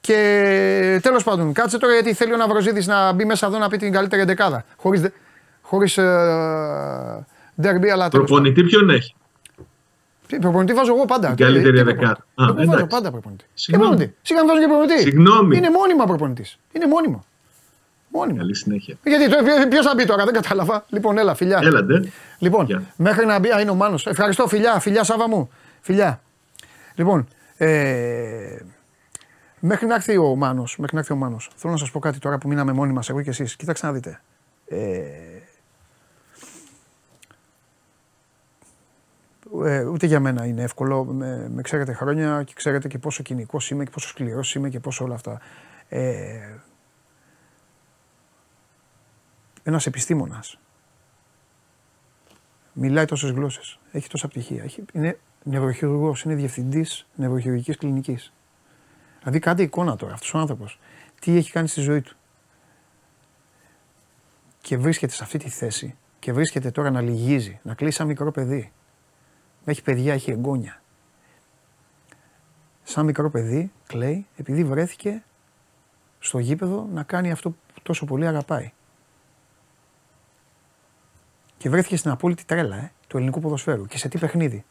Και τέλος πάντων, κάτσε τώρα γιατί θέλει ο Ναυροζήτη να μπει μέσα εδώ να πει την καλύτερη δεκάδα. Χωρίς χωρίς, ε, ντερμπι, αλλά Προπονητή ποιον έχει; Προπονητή βάζω εγώ πάντα. Την καλύτερη δεκάδα. Εγώ βάζω πάντα προπονητή. Συγγνώμη. Σιγά βάζω και προπονητή. Συγγνώμη. Είναι μόνιμα προπονητής. Είναι μόνιμα. Μόνιμα. Καλή συνέχεια. Γιατί ποιο θα μπει τώρα, δεν κατάλαβα. Λοιπόν, έλα, φιλιά. Έλατε. Λοιπόν, yeah. μέχρι να μπει, α, είναι ο Μάνος. Ευχαριστώ, φιλιά, φιλιά, Σάβα μου. Φιλιά. Λοιπόν, ε, μέχρι να έρθει ο Μάνος, μέχρι να έρθει ο Μάνος, θέλω να σας πω κάτι τώρα που μείναμε μόνοι μας, εγώ και εσείς. Κοιτάξτε να δείτε. Ε, ε, ούτε για μένα είναι εύκολο. Με, με ξέρετε χρόνια και ξέρετε και πόσο κοινικός είμαι και πόσο σκληρός είμαι και πόσο όλα αυτά. Ε, ένας επιστήμονας μιλάει τόσες γλώσσες, έχει τόσα πτυχία, έχει, είναι νευροχειρουργός, είναι διευθυντής νευροχειρουργικής κλινικής. Δηλαδή κάντε εικόνα τώρα αυτός ο άνθρωπος, τι έχει κάνει στη ζωή του. Και βρίσκεται σε αυτή τη θέση και βρίσκεται τώρα να λυγίζει, να κλείσει σαν μικρό παιδί. Έχει παιδιά, έχει εγγόνια. Σαν μικρό παιδί κλαίει επειδή βρέθηκε στο γήπεδο να κάνει αυτό που τόσο πολύ αγαπάει. Και βρέθηκε στην απόλυτη τρέλα ε, του ελληνικού ποδοσφαίρου. Και σε τι παιχνίδι.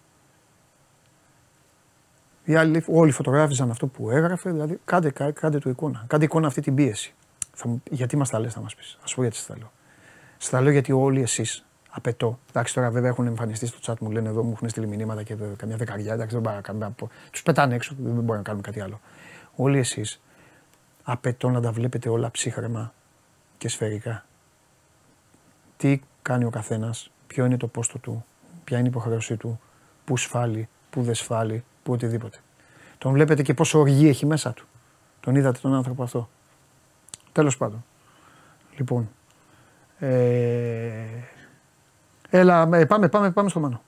Οι άλλοι, όλοι φωτογράφιζαν αυτό που έγραφε, δηλαδή κάντε, κάντε του εικόνα. Κάντε εικόνα αυτή την πίεση. Θα μου, γιατί μας τα λες, θα μας πεις. Α πω γιατί τα λέω. Στα λέω γιατί όλοι εσείς απαιτώ. Εντάξει, τώρα βέβαια έχουν εμφανιστεί στο chat μου, λένε εδώ, μου έχουν στείλει μηνύματα και καμιά δεκαριά. Εντάξει, δεν μπορώ να κάνουμε. Τους πετάνε έξω, δεν μπορεί να κάνουμε κάτι άλλο. Όλοι εσείς απαιτώ να τα βλέπετε όλα ψύχρεμα και σφαιρικά. Τι κάνει ο καθένας, ποιο είναι το πόστο του, ποια είναι η υποχρέωσή του, πού σφάλει, πού δεν σφάλει, πού οτιδήποτε. Τον βλέπετε και πόσο οργή έχει μέσα του. Τον είδατε τον άνθρωπο αυτό. Τέλος πάντων. Λοιπόν. Ε, έλα, ε, πάμε, πάμε, πάμε στο Μάνο.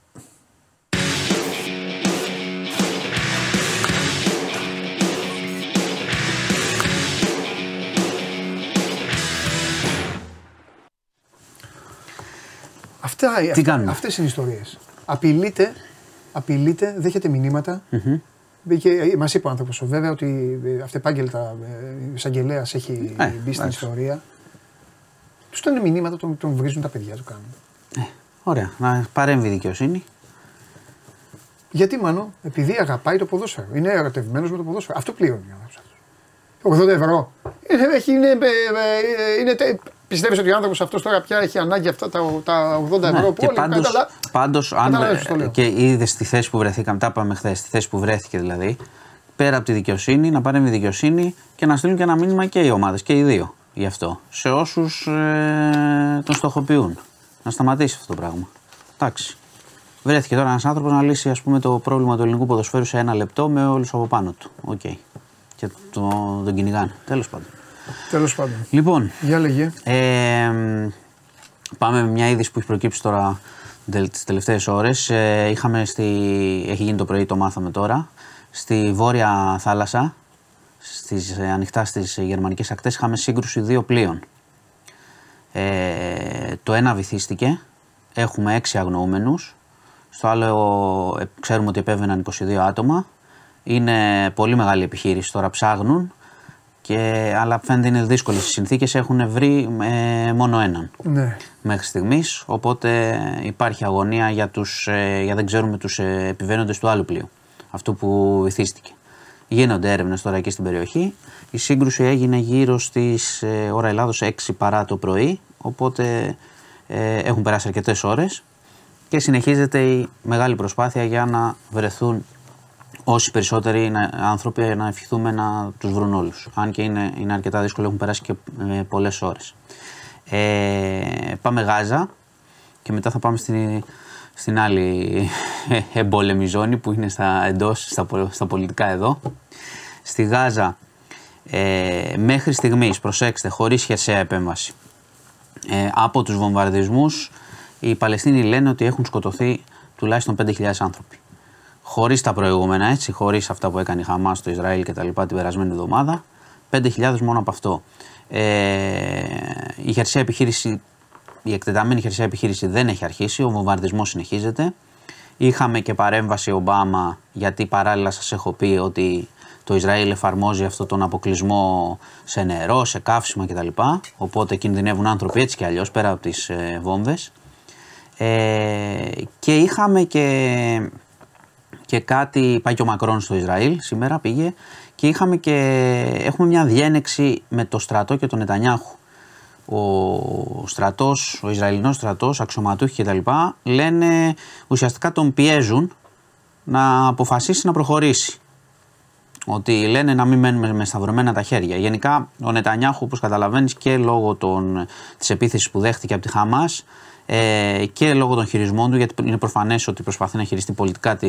Αυτά, Τι κάνουμε; Αυτές είναι οι ιστορίες. Απειλείται, απειλείται, δέχεται μηνύματα. Mm-hmm. Και μας είπε ο άνθρωπος βέβαια ότι ε, αυτεπάγγελτα ε, εισαγγελέας έχει ε, μπει στην ιστορία. Τους στέλνουν μηνύματα, τον, τον βρίζουν τα παιδιά του κάνουν. Ε, ωραία. Να παρέμβει η δικαιοσύνη. Γιατί μάλλον, επειδή αγαπάει το ποδόσφαιρο. Είναι ερωτευμένος με το ποδόσφαιρο. Αυτό πλήρωνε ο 80 ευρώ. Είναι, είναι, είναι, είναι Πιστεύεις ότι ο άνθρωπος αυτός τώρα πια έχει ανάγκη αυτά τα, τα 80 ναι, ευρώ που όλοι πάντως, πάντως, αν και είδες στη θέση που βρεθήκαμε, τα είπαμε χθες, στη θέση που βρέθηκε δηλαδή, πέρα από τη δικαιοσύνη, να πάρει η δικαιοσύνη και να στείλουν και ένα μήνυμα και οι ομάδες και οι δύο γι' αυτό. Σε όσους ε, τον στοχοποιούν. Να σταματήσει αυτό το πράγμα. Εντάξει. Βρέθηκε τώρα ένας άνθρωπος να λύσει ας πούμε, το πρόβλημα του ελληνικού ποδοσφαίρου σε ένα λεπτό με όλους από πάνω του. OK. Okay. Και το, τον κυνηγάνε. Τέλος πάντων. Τέλος πάντων. Λοιπόν. Για λέγε. Ε, πάμε με μια είδηση που έχει προκύψει τώρα τις τελευταίες ώρες. Ε, είχαμε στη, έχει γίνει το πρωί, το μάθαμε τώρα. Στη βόρεια θάλασσα, στις, ε, ανοιχτά στις γερμανικές ακτές, είχαμε σύγκρουση δύο πλοίων. Ε, το ένα βυθίστηκε. Έχουμε έξι αγνοούμενους. Στο άλλο ε, ξέρουμε ότι επέβαιναν 22 άτομα. Είναι πολύ μεγάλη επιχείρηση, τώρα ψάχνουν. Και, αλλά φαίνεται είναι δύσκολες οι συνθήκες. Έχουν βρει ε, μόνο έναν ναι. μέχρι στιγμής. Οπότε υπάρχει αγωνία για, τους, ε, για δεν ξέρουμε τους ε, επιβαίνοντες του άλλου πλοίου. Αυτού που βυθίστηκε. Γίνονται έρευνες τώρα εκεί στην περιοχή. Η σύγκρουση έγινε γύρω στις ε, ώρα Ελλάδος 6 παρά το πρωί. Οπότε ε, έχουν περάσει αρκετές ώρες και συνεχίζεται η μεγάλη προσπάθεια για να βρεθούν όσοι περισσότεροι άνθρωποι να ευχηθούμε να τους βρουν όλους. Αν και είναι, είναι αρκετά δύσκολο, έχουν περάσει και ε, πολλές ώρες. Ε, πάμε Γάζα και μετά θα πάμε στην, στην άλλη <laughs> εμπόλεμη ζώνη που είναι στα, εντός, στα, στα πολιτικά εδώ. Στη Γάζα ε, μέχρι στιγμής, προσέξτε, χωρίς χερσαία επέμβαση, ε, από τους βομβαρδισμούς οι Παλαιστίνοι λένε ότι έχουν σκοτωθεί τουλάχιστον 5.000 άνθρωποι. Χωρίς τα προηγούμενα έτσι, χωρίς αυτά που έκανε η Χαμάς στο Ισραήλ και τα λοιπά την περασμένη εβδομάδα. 5.000 μόνο από αυτό. Ε, η χερσαία επιχείρηση, η εκτεταμένη χερσαία επιχείρηση δεν έχει αρχίσει, ο βομβαρδισμός συνεχίζεται. Είχαμε και παρέμβαση Ομπάμα, γιατί παράλληλα σας έχω πει ότι το Ισραήλ εφαρμόζει αυτόν τον αποκλεισμό σε νερό, σε καύσιμα κτλ. Οπότε κινδυνεύουν άνθρωποι έτσι κι αλλιώς πέρα από τις ε, βόμβες. Ε, και είχαμε και, και κάτι, πάει και ο Μακρόν στο Ισραήλ σήμερα πήγε και είχαμε και, έχουμε μια διένεξη με το στρατό και τον Νετανιάχου. Ο στρατός, ο Ισραηλινός στρατός, αξιωματούχοι κτλ. λένε ουσιαστικά τον πιέζουν να αποφασίσει να προχωρήσει. Ότι λένε να μην μένουμε με σταυρωμένα τα χέρια. Γενικά ο Νετανιάχου, όπως καταλαβαίνεις και λόγω των, της επίθεσης που δέχτηκε από τη Χαμάς, ε, και λόγω των χειρισμών του, γιατί είναι προφανές ότι προσπαθεί να χειριστεί πολιτικά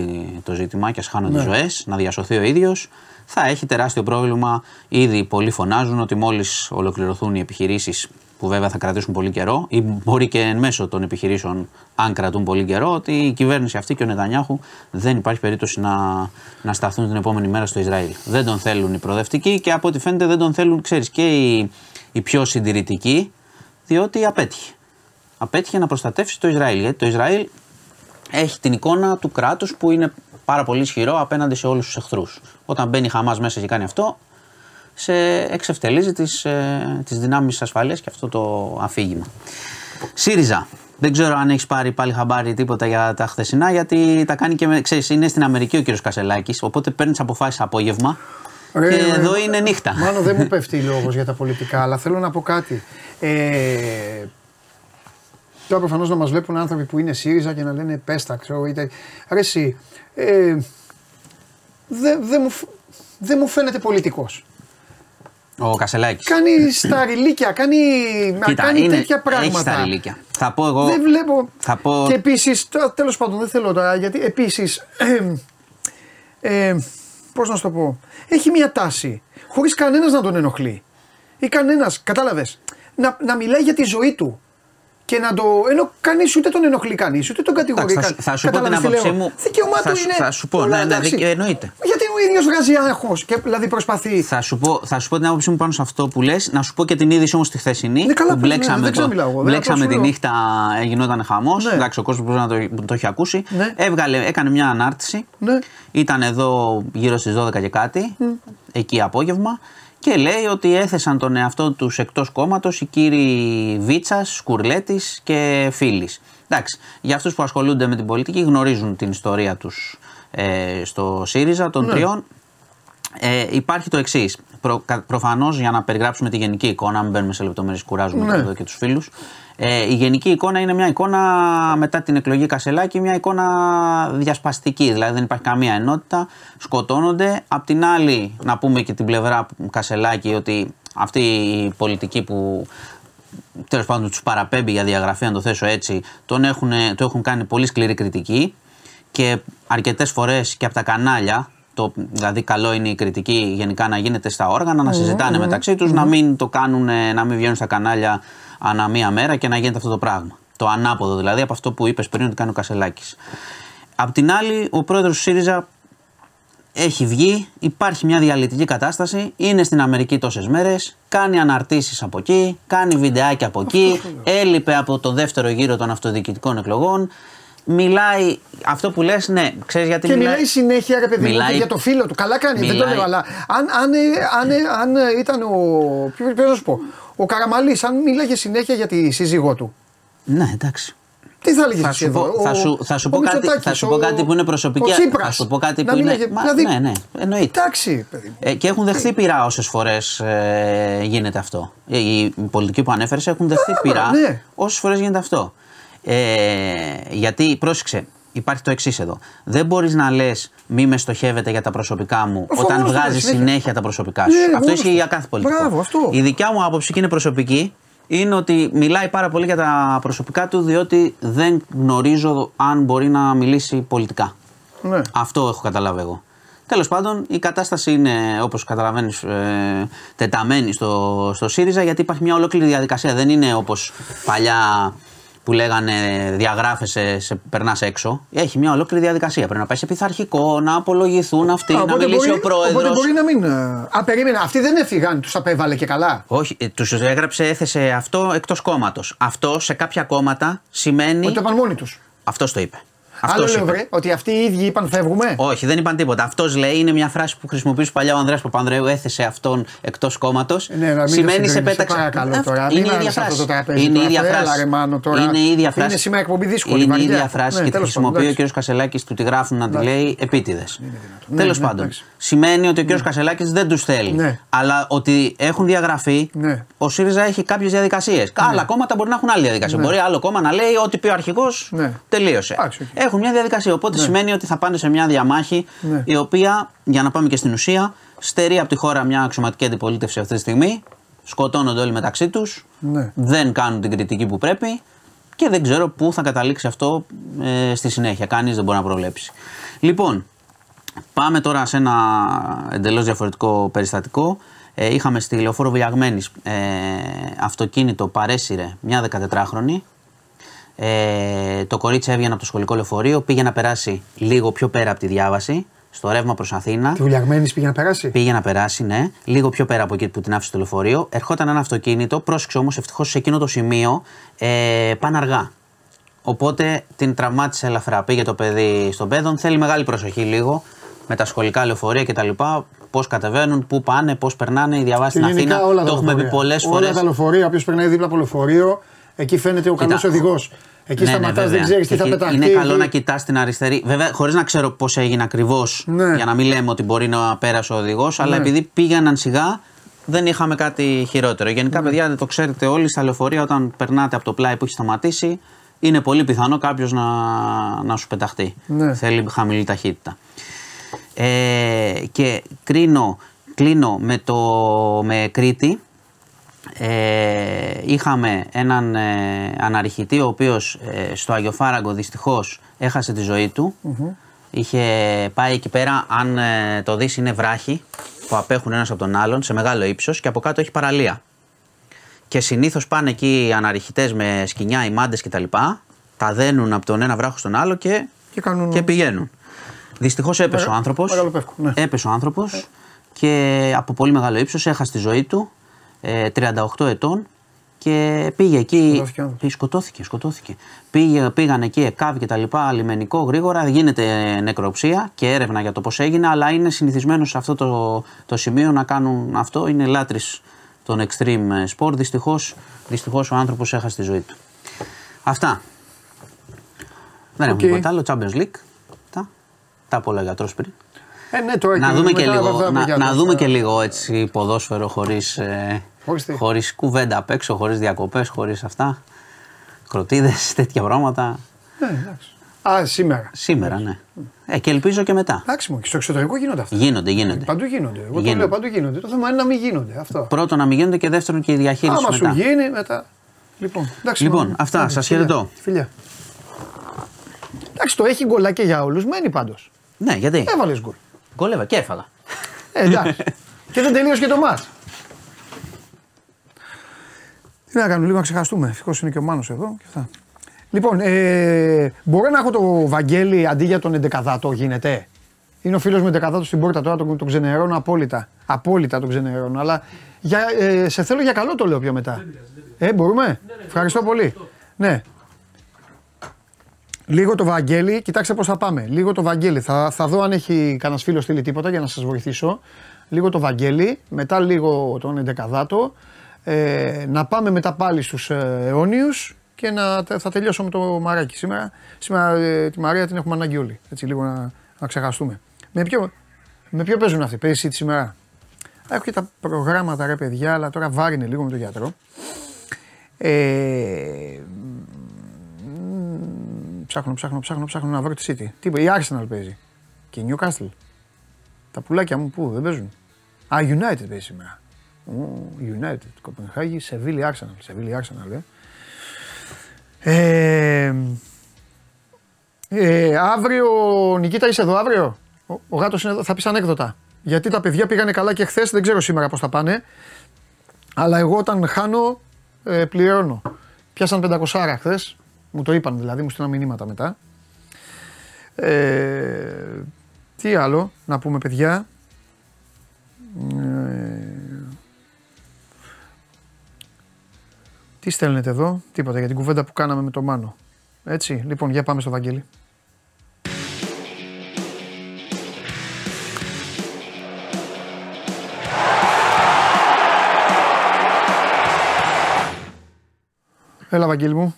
το ζήτημα και ας χάνονται ναι. ζωές, να διασωθεί ο ίδιος, θα έχει τεράστιο πρόβλημα. Ήδη πολλοί φωνάζουν ότι μόλις ολοκληρωθούν οι επιχειρήσεις, που βέβαια θα κρατήσουν πολύ καιρό, ή μπορεί και εν μέσω των επιχειρήσεων, αν κρατούν πολύ καιρό, ότι η κυβέρνηση αυτή και ο Νετανιάχου δεν υπάρχει περίπτωση να, να σταθούν την επόμενη μέρα στο Ισραήλ. Δεν τον θέλουν οι προοδευτικοί και από ό,τι φαίνεται δεν τον θέλουν, ξέρεις, και οι, οι πιο συντηρητικοί, διότι απέτυχε απέτυχε να προστατεύσει το Ισραήλ. Γιατί το Ισραήλ έχει την εικόνα του κράτους που είναι πάρα πολύ ισχυρό απέναντι σε όλους τους εχθρούς. Όταν μπαίνει η Χαμάς μέσα και κάνει αυτό, σε εξευτελίζει τις τις ε, δυνάμει ασφαλείας και αυτό το αφήγημα. ΣΥΡΙΖΑ. Δεν ξέρω αν έχεις πάρει πάλι χαμπάρι τίποτα για τα χθεσινά, γιατί τα κάνει και με. Ξέρεις, είναι στην Αμερική ο κύριος Κασελάκης, οπότε παίρνεις αποφάσεις απόγευμα. και εδώ είναι νύχτα. Μάλλον δεν μου <laughs> πέφτει λόγος για τα πολιτικά, αλλά θέλω να πω κάτι. Ε, Τώρα προφανώς να μας βλέπουν άνθρωποι που είναι ΣΥΡΙΖΑ και να λένε πέστα, ξέρω είτε. Αρέσει. Ε, δεν δε μου, δε μου φαίνεται πολιτικός. Ο Κασελάκης. Κάνει στα ρηλίκια, κάνει, Κοίτα, κάνει είναι, τέτοια πράγματα. Έχει στα ρηλίκια. Θα πω εγώ. Δεν βλέπω. Θα πω... Και επίσης, τέλος πάντων, δεν θέλω τώρα γιατί επίσης. Ε, ε, Πώς να σου το πω. Έχει μια τάση. Χωρίς κανένας να τον ενοχλεί. Ή κανένας, κατάλαβες. Να, να μιλάει για τη ζωή του και να το. ενώ κανείς ούτε τον ενοχλεί κανείς, ούτε τον κατηγορεί κανείς. Θα, σου πω την άποψή μου. Δικαίωμά του είναι. Θα σου πω, ναι, ναι, εννοείται. Γιατί ο ίδιος βγάζει άγχος και δηλαδή προσπαθεί. Θα σου, πω, θα σου πω την άποψή μου πάνω σε αυτό που λες, να σου πω και την είδηση όμως τη χθεσινή. Ναι, καλά, που μπλέξαμε, ναι, το, μιλάω, μπλέξαμε τη νύχτα, γινόταν χαμός. Ναι. Εντάξει, ο κόσμος μπορεί να το, το έχει ακούσει. Ναι. Έβγαλε, έκανε μια ανάρτηση. Ναι. Ήταν εδώ γύρω στις 12 και κάτι, εκεί απόγευμα και λέει ότι έθεσαν τον εαυτό τους εκτός κόμματος οι κύριοι Βίτσας, Σκουρλέτης και Φίλης. Εντάξει, για αυτούς που ασχολούνται με την πολιτική γνωρίζουν την ιστορία τους ε, στο ΣΥΡΙΖΑ των ναι. τριών. Ε, υπάρχει το εξής. Προ, Προφανώς για να περιγράψουμε τη γενική εικόνα, μην μπαίνουμε σε λεπτομέρειες, κουράζουμε ναι. εδώ και τους φίλους. Ε, η γενική εικόνα είναι μια εικόνα μετά την εκλογή Κασελάκη, μια εικόνα διασπαστική. Δηλαδή δεν υπάρχει καμία ενότητα, σκοτώνονται. Απ' την άλλη, να πούμε και την πλευρά Κασελάκη ότι αυτή η πολιτική που τέλος πάντων τους παραπέμπει για διαγραφή, αν το θέσω έτσι, τον έχουν, το έχουν κάνει πολύ σκληρή κριτική και αρκετές φορές και από τα κανάλια το, δηλαδή, καλό είναι η κριτική γενικά να γίνεται στα όργανα, να συζητάνε μεταξύ τους, να μην το κάνουν, να μην βγαίνουν στα κανάλια ανά μία μέρα και να γίνεται αυτό το πράγμα. Το ανάποδο δηλαδή από αυτό που είπες πριν ότι κάνει ο Κασελάκης. Απ' την άλλη, ο πρόεδρος του ΣΥΡΙΖΑ έχει βγει, υπάρχει μια διαλυτική κατάσταση, είναι στην Αμερική τόσες μέρες, κάνει αναρτήσεις από εκεί, κάνει βιντεάκια από εκεί, έλειπε από το δεύτερο γύρο των αυτοδιοικητικών εκλογών. μιλάει αυτό που λες, ναι, ξέρεις γιατί και μιλάει. συνέχεια, ρε παιδί μιλάει... για το φίλο του. Καλά κάνει, μιλάει... δεν το λέω, αλλά αν, αν, αν, αν ήταν ο. Ποιος να σου πω, ο Καραμαλής, αν μίλαγε συνέχεια για τη σύζυγό του. Ναι, εντάξει. Τι θα έλεγε θα, σου πω, θα, σου, θα, σου πω κάτι, θα σου πω κάτι που είναι προσωπική. Θα σου πω κάτι που είναι. Δηλαδή, ναι, ναι, εννοείται. Εντάξει, παιδί. Ε, και έχουν δεχθεί πειρά όσες φορές ε, γίνεται αυτό. Ε, οι πολιτικοί που ανέφερες έχουν δεχθεί πειρά ναι. όσες φορές γίνεται αυτό. Ε, γιατί, πρόσεξε, υπάρχει το εξής εδώ. Δεν μπορείς να λες μη με στοχεύετε για τα προσωπικά μου όταν βγάζει συνέχεια τα προσωπικά σου. Ναι, αυτό ισχύει για κάθε πολιτικό. Μπράβο, αυτό. Η δικιά μου άποψη και είναι προσωπική είναι ότι μιλάει πάρα πολύ για τα προσωπικά του διότι δεν γνωρίζω αν μπορεί να μιλήσει πολιτικά. Ναι. Αυτό έχω καταλάβει εγώ. Τέλος πάντων, η κατάσταση είναι όπως καταλαβαίνεις ε, τεταμένη στο, στο ΣΥΡΙΖΑ γιατί υπάρχει μια ολόκληρη διαδικασία. Δεν είναι όπως παλιά που λέγανε διαγράφεσαι, σε, περνάς έξω. Έχει μια ολόκληρη διαδικασία. Πρέπει να πάει σε πειθαρχικό, να απολογηθούν αυτοί, να μιλήσει μπορεί, ο πρόεδρος. Οπότε μπορεί να μην. Ε, α, περίμενε, αυτοί δεν έφυγαν, τους απέβαλε και καλά. Όχι, ε, τους έγραψε, έθεσε αυτό εκτός κόμματος. Αυτό σε κάποια κόμματα σημαίνει. Ότι το μόνοι τους. Αυτός το είπε. Άλλο λέω βρε, ότι αυτοί οι ίδιοι είπαν φεύγουμε. Όχι, δεν είπαν τίποτα. Αυτός λέει είναι μια φράση που χρησιμοποιούσε παλιά ο Ανδρέας Παπανδρέου, έθεσε αυτόν εκτός κόμματος. Ναι, να Σημαίνει σε πέταξε. Παρακαλώ τώρα, είναι η ίδια φράση. Είναι η ίδια φράση. Είναι η ίδια φράση. Είναι σήμερα εκπομπή δύσκολη. Είναι η ίδια φράση ναι, και τη χρησιμοποιεί ο κ. Κασελάκης, του τη γράφουν να τη λέει επίτηδες. Τέλος ναι, πάντων, σημαίνει ότι ο κ. Κασελάκης δεν τους θέλει. Αλλά ότι έχουν διαγραφεί, ο ΣΥΡΙΖΑ έχει κάποιες διαδικασίες. Άλλα κόμματα μπορεί να έχουν άλλη διαδικασία. Μπορεί άλλο κόμμα να λέει ότι πει ο αρχηγός τελείωσε. Έχουν μια διαδικασία. Οπότε ναι. σημαίνει ότι θα πάνε σε μια διαμάχη ναι. η οποία, για να πάμε και στην ουσία, στερεί από τη χώρα μια αξιωματική αντιπολίτευση αυτή τη στιγμή. Σκοτώνονται όλοι μεταξύ τους. Ναι. Δεν κάνουν την κριτική που πρέπει. Και δεν ξέρω πού θα καταλήξει αυτό ε, στη συνέχεια. Κανείς δεν μπορεί να προβλέψει. Λοιπόν, πάμε τώρα σε ένα εντελώς διαφορετικό περιστατικό. Ε, είχαμε στη λεωφόρο Βιλιαγμένη ε, αυτοκίνητο παρέσυρε μια 14χρονη ε, το κορίτσι έβγαινε από το σχολικό λεωφορείο, πήγε να περάσει λίγο πιο πέρα από τη διάβαση, στο ρεύμα προς Αθήνα. Τη Βουλιαγμένη πήγε να περάσει; Πήγε να περάσει, ναι. Λίγο πιο πέρα από εκεί που την άφησε το λεωφορείο. Ερχόταν ένα αυτοκίνητο, πρόσεξε όμως, ευτυχώς σε εκείνο το σημείο ε, πάνε αργά. Οπότε την τραυμάτισε ελαφρά. Πήγε το παιδί στον παιδόν. Θέλει μεγάλη προσοχή λίγο με τα σχολικά λεωφορεία κτλ. Πώς κατεβαίνουν, πού πάνε, πώς περνάνε. Η διαβάση στην Αθήνα. Το έχουμε πει πολλές φορές. Όλα τα λεωφορεία, όποιο περνάει δίπλα από λεωφορείο, εκεί φαίνεται ο καλός οδηγός. Εκεί ναι, σταματάς, ναι, δεν ξέρεις τι θα πεταχτεί. Είναι καλό να κοιτάς την αριστερή. Βέβαια, χωρίς να ξέρω πώς έγινε ακριβώς, ναι. για να μην λέμε ότι μπορεί να πέρασε ο οδηγός, αλλά ναι. επειδή πήγαιναν σιγά, δεν είχαμε κάτι χειρότερο. Γενικά, ναι. παιδιά, το ξέρετε όλοι, στα λεωφορεία όταν περνάτε από το πλάι που έχει σταματήσει, είναι πολύ πιθανό κάποιος να, να σου πεταχτεί. Ναι. Θέλει χαμηλή ταχύτητα. Ε, και κρίνω, κλείνω με, το, με Κρήτη ε, είχαμε έναν ε, αναρριχητή ο οποίος ε, στο Αγιοφάραγκο δυστυχώς έχασε τη ζωή του. Είχε πάει εκεί πέρα, αν ε, το δεις είναι βράχοι που απέχουν ένας από τον άλλον σε μεγάλο ύψος και από κάτω έχει παραλία. Και συνήθως πάνε εκεί οι αναρριχητές με σκοινιά, οι μάντες κτλ. Τα δένουν από τον ένα βράχο στον άλλο και, και, κάνουν... και πηγαίνουν. Δυστυχώς έπεσε ο άνθρωπος. Ναι. Έπεσε ο άνθρωπος και από πολύ μεγάλο ύψος έχασε τη ζωή του 38 ε, ετών και πήγε εκεί. Σκοτώθηκε. Σκοτώθηκε, σκοτώθηκε. Πήγε, πήγαν εκεί εκάβη και τα λοιπά, λιμενικό γρήγορα. Γίνεται νεκροψία και έρευνα για το πώς έγινε, αλλά είναι συνηθισμένος σε αυτό το, το σημείο να κάνουν αυτό. Είναι λάτρης των extreme sport. Δυστυχώ δυστυχώς ο άνθρωπος έχασε τη ζωή του. Αυτά. Δεν okay. έχουμε τίποτα άλλο. Champions League. Τα, τα από όλα γιατρός πριν. Ε, ναι, τώρα να δούμε, και λίγο, να, να δούμε και λίγο έτσι ποδόσφαιρο χωρίς, ε, χωρίς κουβέντα απ' έξω, χωρίς διακοπές, χωρίς αυτά. Κροτίδες, <laughs> τέτοια πράγματα. Ναι, εντάξει. Α, σήμερα. Σήμερα, ναι. Ε, και ελπίζω και μετά. Εντάξει, μου, και στο εξωτερικό γίνονται αυτά. Γίνονται, γίνονται. Παντού γίνονται. Εγώ γίνονται. το λέω, παντού γίνονται. Το θέμα είναι να μην γίνονται. Αυτό. Πρώτον, να μην γίνονται και δεύτερον και η διαχείριση. Άμα μετά. σου γίνει, μετά. Λοιπόν, εντάξει, λοιπόν αυτά. Σας χαιρετώ. Φιλιά. Εντάξει, το έχει γκολάκι για όλους. Μένει πάντως. Ναι, γιατί; Έβαλες γκολ. Γκολεύα και έφαγα. Ε, εντάξει. <laughs> και δεν τελείωσε και το μάτς. Τι να κάνουμε, λίγο να ξεχαστούμε. Ευτυχώς είναι και ο Μάνος εδώ και αυτά. Λοιπόν, ε, μπορώ να έχω το Βαγγέλη αντί για τον 11 γίνεται; Είναι ο φίλος με 11 στην πόρτα τώρα, τον, τον ξενερώνω απόλυτα. Απόλυτα τον ξενερώνω. Αλλά για, ε, σε θέλω για καλό το λέω πιο μετά. Ε, μπορούμε; Ευχαριστώ πολύ. Ναι. Λίγο το Βαγγέλη, κοιτάξτε πώς θα πάμε. Λίγο το Βαγγέλη. Θα, θα δω αν έχει κανένας φίλος στείλει τίποτα για να σας βοηθήσω. Λίγο το Βαγγέλη, μετά λίγο τον 11 ε, να πάμε μετά πάλι στους ε, αιώνιους και να, θα τελειώσω με το μαράκι σήμερα. Σήμερα ε, τη Μαρία την έχουμε ανάγκη όλοι. Έτσι λίγο να, να ξεχαστούμε. Με ποιο, με ποιο παίζουν αυτοί, παίζει τη σήμερα; Έχω και τα προγράμματα ρε παιδιά, αλλά τώρα βάρινε λίγο με τον γιατρό. Ε, ψάχνω, ψάχνω, ψάχνω, ψάχνω να βρω τη City. Τι είπε, η Arsenal παίζει. Και η Newcastle. Τα πουλάκια μου πού, δεν παίζουν. Α, United παίζει σήμερα. United, Κοπενχάγη, Σεβίλη Arsenal. Σεβίλη Arsenal, ε. Ε, ε, αύριο, Νικήτα είσαι εδώ αύριο; Ο, ο γάτος είναι εδώ, θα πεις ανέκδοτα. Γιατί τα παιδιά πήγανε καλά και χθες, δεν ξέρω σήμερα πώς θα πάνε. Αλλά εγώ όταν χάνω, ε, πληρώνω. Πιάσαν 500 χθες, μου το είπαν δηλαδή, μου στείλαν μηνύματα μετά. Ε, τι άλλο να πούμε παιδιά; Ε, τι στέλνετε εδώ, τίποτα για την κουβέντα που κάναμε με το Μάνο. Έτσι, λοιπόν, για πάμε στο Βαγγέλη. Έλα, Βαγγέλη μου.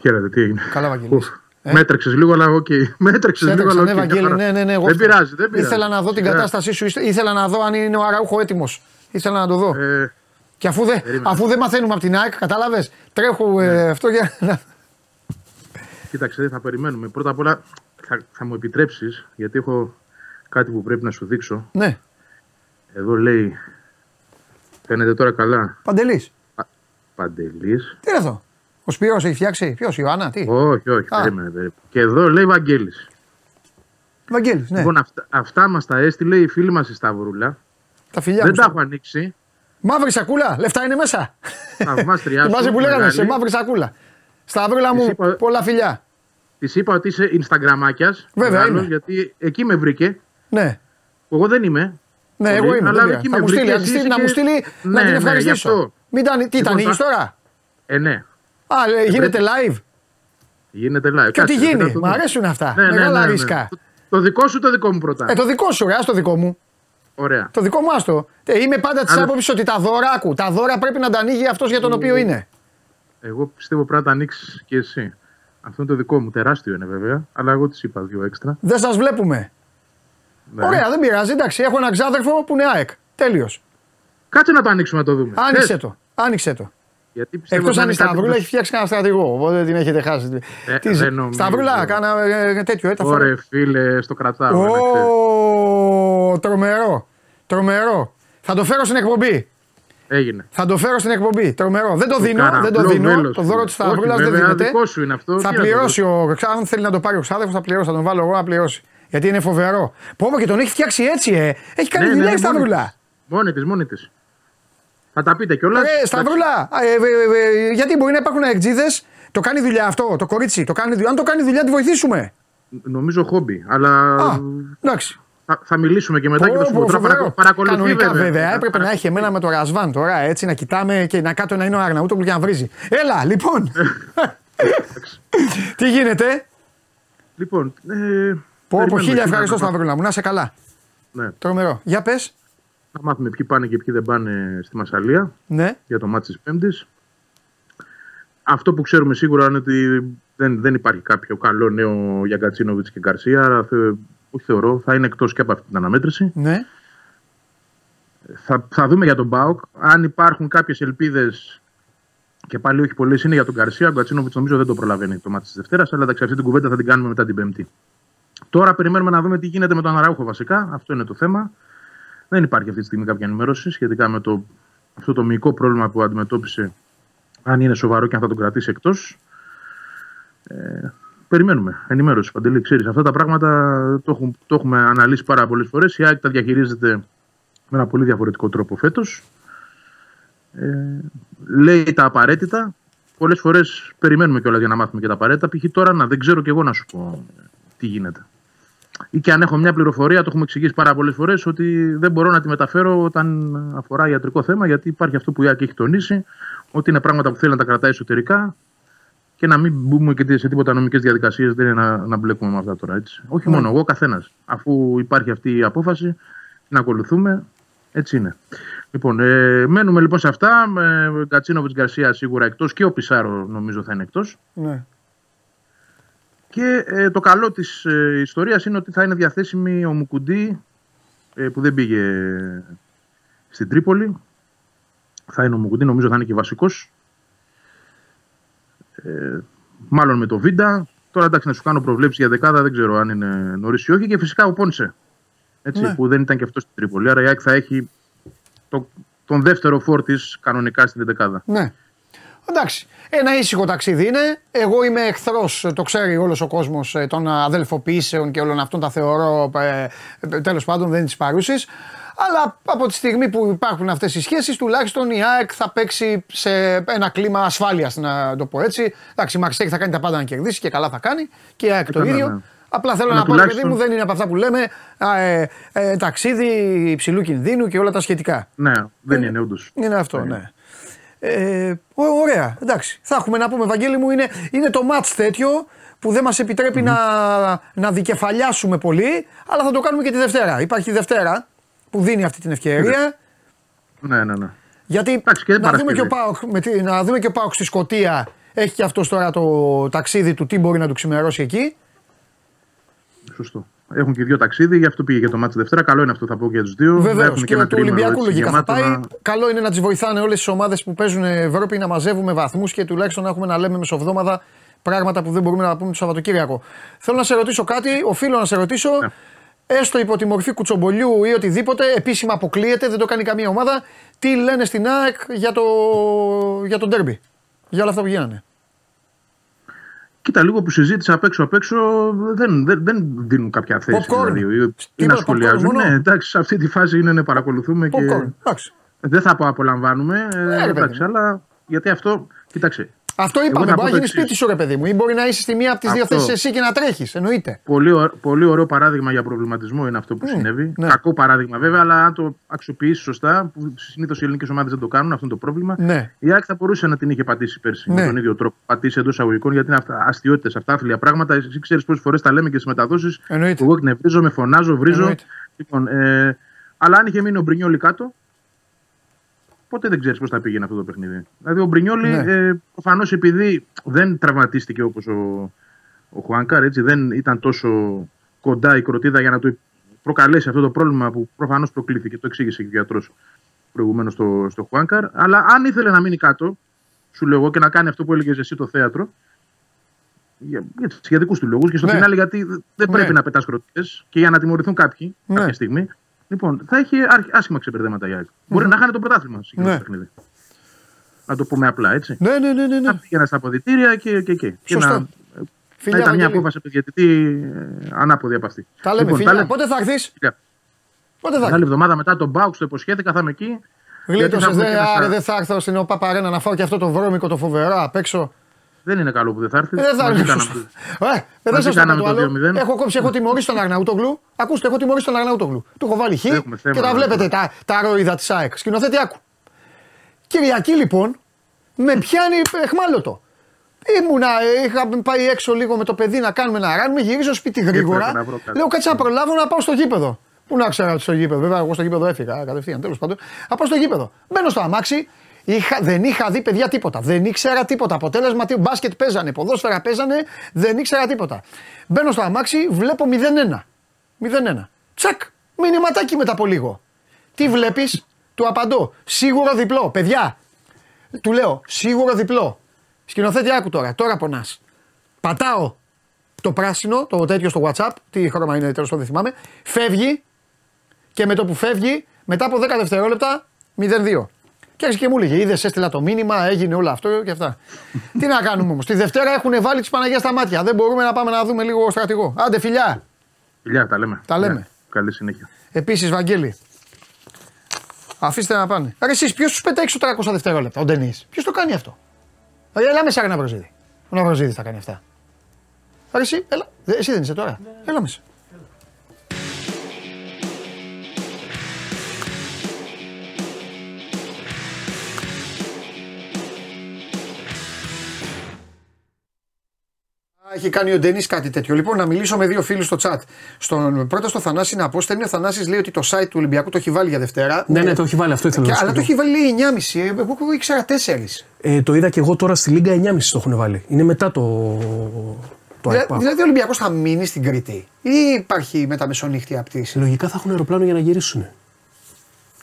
Χαίρετε, τι έγινε. Καλά, Βαγγέλη. Ε; Μ' έτρεξες λίγο, αλλά OK. Okay. Μ' έτρεξες λίγο, αλλά ναι, Βαγγέλη, ναι, ναι, ναι, δεν πειράζει, δεν πειράζει. Ήθελα να δω την κατάστασή σου, ήθελα να δω αν είναι ο Αραούχο έτοιμος. Ήθελα να το δω. Ε, και αφού, δε, αφού δεν μαθαίνουμε από την ΑΕΚ, κατάλαβες, τρέχω ε, ναι. αυτό για να. Κοίταξε, θα περιμένουμε. Πρώτα απ' όλα θα, θα μου επιτρέψεις, γιατί έχω κάτι που πρέπει να σου δείξω. Ναι. Εδώ λέει. Φαίνεται τώρα καλά. Παντελής. Παντελής. Τι είναι αυτό; Ο Σπύρος έχει φτιάξει; Ποιος, Ιωάννα, τι; Όχι, όχι, περίμενε, περίμενε. Και εδώ λέει Βαγγέλης. Βαγγέλης, ναι. Λοιπόν, αυτά, αυτά μας τα έστειλε η φίλη μας η Σταυρούλα. Τα φιλιά Δεν τα έχω ανοίξει. Μαύρη σακούλα, λεφτά είναι μέσα. <laughs> Θαυμάστριά σου. που λέγανε σε μαύρη σακούλα. Σταυρούλα μου, είπα, πολλά φιλιά. Της είπα ότι είσαι Instagramάκιας. Βέβαια. είμαι. Γιατί εκεί με βρήκε. Ναι. Εγώ δεν είμαι. Ναι, εγώ είμαι. Αλλά εκεί θα μου στείλει, και... να μου στείλει να ναι, την ναι, ευχαριστήσω. Ναι, Μην τα, τι, τα ανοίγει τώρα; Ε, ναι. Α, γίνεται live. Γίνεται live. Και τι γίνει, μου αρέσουν αυτά. Ναι, Μεγάλα ναι, ναι, ρίσκα. Το δικό σου το δικό μου πρώτα; Ε, το δικό σου, ρε, το δικό μου. Ωραία. Το δικό μου άστο. Ε, είμαι πάντα της άποψης ότι τα δώρα, άκου, τα δώρα πρέπει να τα ανοίγει αυτός για τον οποίο είναι. Εγώ πιστεύω πρέπει να τα ανοίξεις και εσύ. Αυτό είναι το δικό μου. Τεράστιο είναι βέβαια. Αλλά εγώ τη είπα δύο έξτρα. Δεν σας βλέπουμε. Ναι. Ωραία, δεν πειράζει. Εντάξει, έχω έναν ξάδερφο που είναι ΑΕΚ. Τέλειος. Κάτσε να το ανοίξουμε να το δούμε. Άνοιξε το. Άνοιξε το. Εκτός αν η Σταυρούλα έχει φτιάξει κανένα στρατηγό, οπότε την έχετε χάσει. Ε, Τι, Σταυρούλα, κάνα ε, τέτοιο έτσι. Ωραία, φίλε, στο κρατάω. Oh, τρομερό. Τρομερό. Θα το φέρω στην εκπομπή. Έγινε. Θα το φέρω στην εκπομπή. Τρομερό. Δεν το, το δίνω. Δεν το δίνω. Μέλος, το δώρο της Σταυρούλα δεν δίνεται. Δικό σου είναι αυτό. Θα πληρώσει ο. Αν θέλει να το πάρει ο ξάδερφος, θα πληρώσει. Θα τον βάλω εγώ να πληρώσει. Γιατί είναι φοβερό. Πω και τον έχει φτιάξει έτσι, ε. Έχει κάνει ναι, δουλειά η ναι, Σταυρούλα. Μόνη της, μόνη της. Θα τα πείτε κιόλας. Ε, Σταυρούλα, ε, ε, ε, γιατί μπορεί να υπάρχουν εκτζίδε. Το κάνει δουλειά αυτό, το κορίτσι. Το κάνει, αν το κάνει δουλειά, τη βοηθήσουμε. Νομίζω χόμπι, αλλά. Α, εντάξει. Θα, θα μιλήσουμε και μετά και το σου Παρακολουθεί Κανονικά, βέβαια. βέβαια. Έπρεπε να έχει εμένα με το Ρασβάν τώρα έτσι να κοιτάμε και να κάτω να είναι ο Αρναούτο και να βρίζει. Έλα, λοιπόν. Τι γίνεται; Λοιπόν. Ε, πω, πω, χίλια ευχαριστώ Σταυρούλα μου. Να σε καλά. Ναι. Τρομερό. Για πες. Να μάθουμε ποιοι πάνε και ποιοι δεν πάνε στη Μασαλία ναι. για το μάτι της Πέμπτης. Αυτό που ξέρουμε σίγουρα είναι ότι δεν, δεν υπάρχει κάποιο καλό νέο για Γκατσίνοβιτ και Γκαρσία. Άρα όχι θεωρώ, θα είναι εκτός και από αυτή την αναμέτρηση. Ναι. Θα, θα δούμε για τον Μπάουκ. Αν υπάρχουν κάποιες ελπίδες και πάλι όχι πολλές είναι για τον Γκαρσία. Ο Γκατσίνοβιτς νομίζω δεν το προλαβαίνει το μάτι της Δευτέρας, αλλά εντάξει, αυτή την κουβέντα θα την κάνουμε μετά την Πέμπτη. Τώρα περιμένουμε να δούμε τι γίνεται με τον Αραούχο βασικά. Αυτό είναι το θέμα. Δεν υπάρχει αυτή τη στιγμή κάποια ενημέρωση σχετικά με το, αυτό το μυϊκό πρόβλημα που αντιμετώπισε, αν είναι σοβαρό και αν θα τον κρατήσει εκτός. Ε, περιμένουμε ενημέρωση. Παντελή, ξέρεις, αυτά τα πράγματα το, έχουμε, το έχουμε αναλύσει πάρα πολλές φορές. Η ΑΕΚ τα διαχειρίζεται με ένα πολύ διαφορετικό τρόπο φέτος. Ε, λέει τα απαραίτητα. Πολλές φορές περιμένουμε κιόλας για να μάθουμε και τα απαραίτητα. Π.χ. τώρα να δεν ξέρω κι εγώ να σου πω τι γίνεται ή και αν έχω μια πληροφορία, το έχουμε εξηγήσει πάρα πολλές φορές, ότι δεν μπορώ να τη μεταφέρω όταν αφορά ιατρικό θέμα, γιατί υπάρχει αυτό που η ΑΚ έχει τονίσει, ότι είναι πράγματα που θέλει να τα κρατάει εσωτερικά και να μην μπούμε και σε τίποτα νομικές διαδικασίες. Δεν είναι να, να μπλέκουμε με αυτά τώρα. Έτσι. Όχι ναι. μόνο εγώ, καθένας. Αφού υπάρχει αυτή η απόφαση, να ακολουθούμε. Έτσι είναι. Λοιπόν, ε, μένουμε λοιπόν σε αυτά. Ε, Κατσίνοβιτς Γκαρσία σίγουρα εκτός και ο Πισάρο νομίζω θα είναι εκτός. Ναι. Και ε, το καλό της ε, ιστορίας είναι ότι θα είναι διαθέσιμη ο Μουκουντή ε, που δεν πήγε στην Τρίπολη. Θα είναι ο Μουκουντή, νομίζω θα είναι και βασικός. Ε, μάλλον με το Βίντα. Τώρα εντάξει να σου κάνω προβλέψεις για δεκάδα, δεν ξέρω αν είναι νωρίς ή όχι. Και φυσικά ο Πόνσε. Έτσι, ναι. Που δεν ήταν και αυτός στην Τρίπολη. Άρα η ΑΕΚ θα έχει το, τον δεύτερο φόρ κανονικά στην δεκάδα. Ναι. Εντάξει. Ένα ήσυχο ταξίδι είναι. Εγώ είμαι εχθρός, το ξέρει όλος ο κόσμος ε, των αδελφοποιήσεων και όλων αυτών τα θεωρώ ε, ε τέλος πάντων δεν είναι της παρούσης. Αλλά από τη στιγμή που υπάρχουν αυτές οι σχέσεις, τουλάχιστον η ΑΕΚ θα παίξει σε ένα κλίμα ασφάλειας, να το πω έτσι. Εντάξει, η Μαρσέκ θα κάνει τα πάντα να κερδίσει και καλά θα κάνει και η ΑΕΚ το ίδιο. Ναι. Απλά θέλω να πω, παιδί μου, δεν είναι από αυτά που λέμε ε, ε, ταξίδι υψηλού κινδύνου και όλα τα σχετικά. Ναι, δεν είναι όντως. Είναι αυτό, ναι. ναι. Ε, ωραία, εντάξει. Θα έχουμε να πούμε, Βαγγέλη μου, είναι, είναι το μάτς τέτοιο που δεν μας επιτρέπει να, να δικεφαλιάσουμε πολύ, αλλά θα το κάνουμε και τη Δευτέρα. Υπάρχει η Δευτέρα που δίνει αυτή την ευκαιρία. Ναι, ναι, ναι. Γιατί να, δούμε και ο Πάοκ, να δούμε και ο Πάοκ στη Σκωτία έχει και αυτός τώρα το ταξίδι του, τι μπορεί να του ξημερώσει εκεί. Σωστό. Έχουν και δύο ταξίδι, γι' αυτό πήγε και το μάτι Δευτέρα. Καλό είναι αυτό, θα πω για τους δύο. Βεβαίως και, και του Ολυμπιακού λογικά θα πάει. Καλό είναι να τις βοηθάνε όλες τις ομάδες που παίζουν Ευρώπη να μαζεύουμε βαθμούς και τουλάχιστον να έχουμε να λέμε μεσοβδόμαδα πράγματα που δεν μπορούμε να πούμε το Σαββατοκύριακο. Θέλω να σε ρωτήσω κάτι, οφείλω να σε ρωτήσω. Ναι. Έστω υπό τη μορφή κουτσομπολιού ή οτιδήποτε, επίσημα αποκλείεται, δεν το κάνει καμία ομάδα. Τι λένε στην ΑΕΚ για το, για το ντέρμπι, για όλα αυτά που γίνανε; Κοίτα, λίγο που συζήτησα απ' έξω απ' έξω δεν, δεν, δεν δίνουν κάποια θέση. Popcorn. Δηλαδή, ή να σχολιάζουν. Ναι, εντάξει, σε αυτή τη φάση είναι να παρακολουθούμε popcorn. και. Δεν θα πω απολαμβάνουμε. Ναι, εντάξει, αλλά γιατί αυτό. Κοίταξε, αυτό είπαμε. Μπορεί να γίνει σπίτι σου, ρε παιδί μου, ή μπορεί να είσαι στη μία από τις δύο θέσεις εσύ και να τρέχεις. Εννοείται. Πολύ, πολύ ωραίο παράδειγμα για προβληματισμό είναι αυτό που ναι, συνέβη. Ναι. Κακό παράδειγμα βέβαια, αλλά αν το αξιοποιήσεις σωστά, που συνήθως οι ελληνικές ομάδες δεν το κάνουν, αυτό είναι το πρόβλημα. Ναι. Η ΑΕΚ θα μπορούσε να την είχε πατήσει πέρσι ναι. με τον ίδιο τρόπο. Πατήσει εντός αγωγικών, γιατί είναι αστείωτες, αυτά άθλια πράγματα. Εσύ ξέρεις πόσες φορές τα λέμε και στις μεταδόσεις. Εγώ εκνευρίζω, με φωνάζω, βρίζω. Λοιπόν, ε, αλλά αν είχε μείνει ο Μπρινιόλη κάτω, ποτέ δεν ξέρεις πώς θα πήγαινε αυτό το παιχνίδι. Δηλαδή ο Μπρινιόλη ναι. ε, προφανώς επειδή δεν τραυματίστηκε όπως ο, ο Χουάνκαρ, έτσι, δεν ήταν τόσο κοντά η κροτίδα για να του προκαλέσει αυτό το πρόβλημα που προφανώς προκλήθηκε. Το εξήγησε και ο γιατρός προηγουμένως στο, στο Χουάνκαρ. Αλλά αν ήθελε να μείνει κάτω, σου λέω εγώ και να κάνει αυτό που έλεγες εσύ το θέατρο, για, για δικού του λόγους και στο ναι. φινάλε γιατί δεν ναι. πρέπει να πετάς κροτίδες και για να τιμωρηθούν κάποιοι ναι. κάποια στιγμή. Λοιπόν, θα έχει άσχημα ξεπερδέματα η ΑΕΚ. Μπορεί να χάνει το πρωτάθλημα σε ναι. παιχνίδι. Να το πούμε απλά έτσι. Ναι, ναι, ναι. ναι, ναι. Να πήγαινε στα αποδητήρια και εκεί. Και, και, να, Φιλιά, να ήταν μια απόφαση του διαιτητή ε, ανάποδη από αυτή. Τα λέμε, λοιπόν, φίλια. Πότε θα έρθεις; Πότε θα έρθει. Άλλη εβδομάδα μετά τον Μπάουξ το υποσχέθηκα, θα είμαι εκεί. Γλίτωσες, δεν θα έρθω στην ΟΠΑ Παρένα να φάω και αυτό το βρώμικο το φοβερό απ' έξω. Δεν είναι καλό που δεν θα έρθει. Ε, δεν θα έρθει. Ε, δεν σας το άλλο. Έχω κόψει, έχω τιμωρήσει τον Αρναούτογλου. Ακούστε, έχω τιμωρήσει τον Αρναούτογλου. Του έχω βάλει χ και τα βλέπετε τα, τα ροϊδα της ΑΕΚ. Σκηνοθέτη, άκου. Κυριακή λοιπόν με πιάνει εχμάλωτο. Ήμουνα, είχα πάει έξω λίγο με το παιδί να κάνουμε ένα ράνι, γυρίζω σπίτι γρήγορα. Λέω κάτσε να προλάβω να πάω στο γήπεδο. Πού να ξέρω στο γήπεδο, βέβαια, εγώ στο γήπεδο έφυγα κατευθείαν. Τέλος πάντων, να πάω στο γήπεδο. Μπαίνω στο αμάξι, Είχα, δεν είχα δει παιδιά τίποτα. Δεν ήξερα τίποτα. Αποτέλεσμα τι μπάσκετ παίζανε, ποδόσφαιρα παίζανε, δεν ήξερα τίποτα. Μπαίνω στο αμάξι, βλέπω 0-1. 0-1. Τσακ, μηνυματάκι μετά από λίγο. Τι βλέπεις, του απαντώ. Σίγουρο διπλό. Παιδιά, του λέω, σίγουρο διπλό. Σκηνοθέτη, άκου τώρα, τώρα πονάς. Πατάω το πράσινο, το τέτοιο στο WhatsApp, τι χρώμα είναι τέλος δεν θυμάμαι. Φεύγει και με το που φεύγει, μετά από 10 δευτερόλεπτα, 0-2. Και άρχισε και μου έλεγε: Είδες, έστειλα το μήνυμα, έγινε όλο αυτό και αυτά. <laughs> Τι να κάνουμε όμως. Τη Δευτέρα έχουν βάλει τις Παναγία στα μάτια. Δεν μπορούμε να πάμε να δούμε λίγο στρατηγό. Άντε, φιλιά. Φιλιά, τα λέμε. Τα λέμε. Ναι, καλή συνέχεια. Επίσης, Βαγγέλη, αφήστε να πάνε. Άρα, εσείς ποιος τους πετάει έξω 300 δευτερόλεπτα, ο Ντενής; Ποιος το κάνει αυτό; Δηλαδή, έλα μέσα, ένα προζήτη. Ο Ναυροζήτη θα κάνει αυτά. Άρα, εσύ, έλα. Εσύ δεν είσαι τώρα. Έλα μέσα. Έχει κάνει ο Ντενής κάτι τέτοιο. Λοιπόν, να μιλήσω με δύο φίλους στο chat. Στον, πρώτα στο Θανάση να πω, στέλνει ο Θανάσης λέει ότι το site του Ολυμπιακού το έχει βάλει για Δευτέρα. Ναι, ναι, το έχει βάλει αυτό ήθελα να Αλλά το έχει βάλει λέει 9.30. Εγώ, εγώ ήξερα 4. Ε, το είδα και εγώ τώρα στη Λίγκα 9.30 το έχουν βάλει. Είναι μετά το. το δηλαδή, δηλαδή ο Ολυμπιακός θα μείνει στην Κρήτη; Ή υπάρχει μεταμεσονύχτια πτήση. Λογικά θα έχουν αεροπλάνο για να γυρίσουν.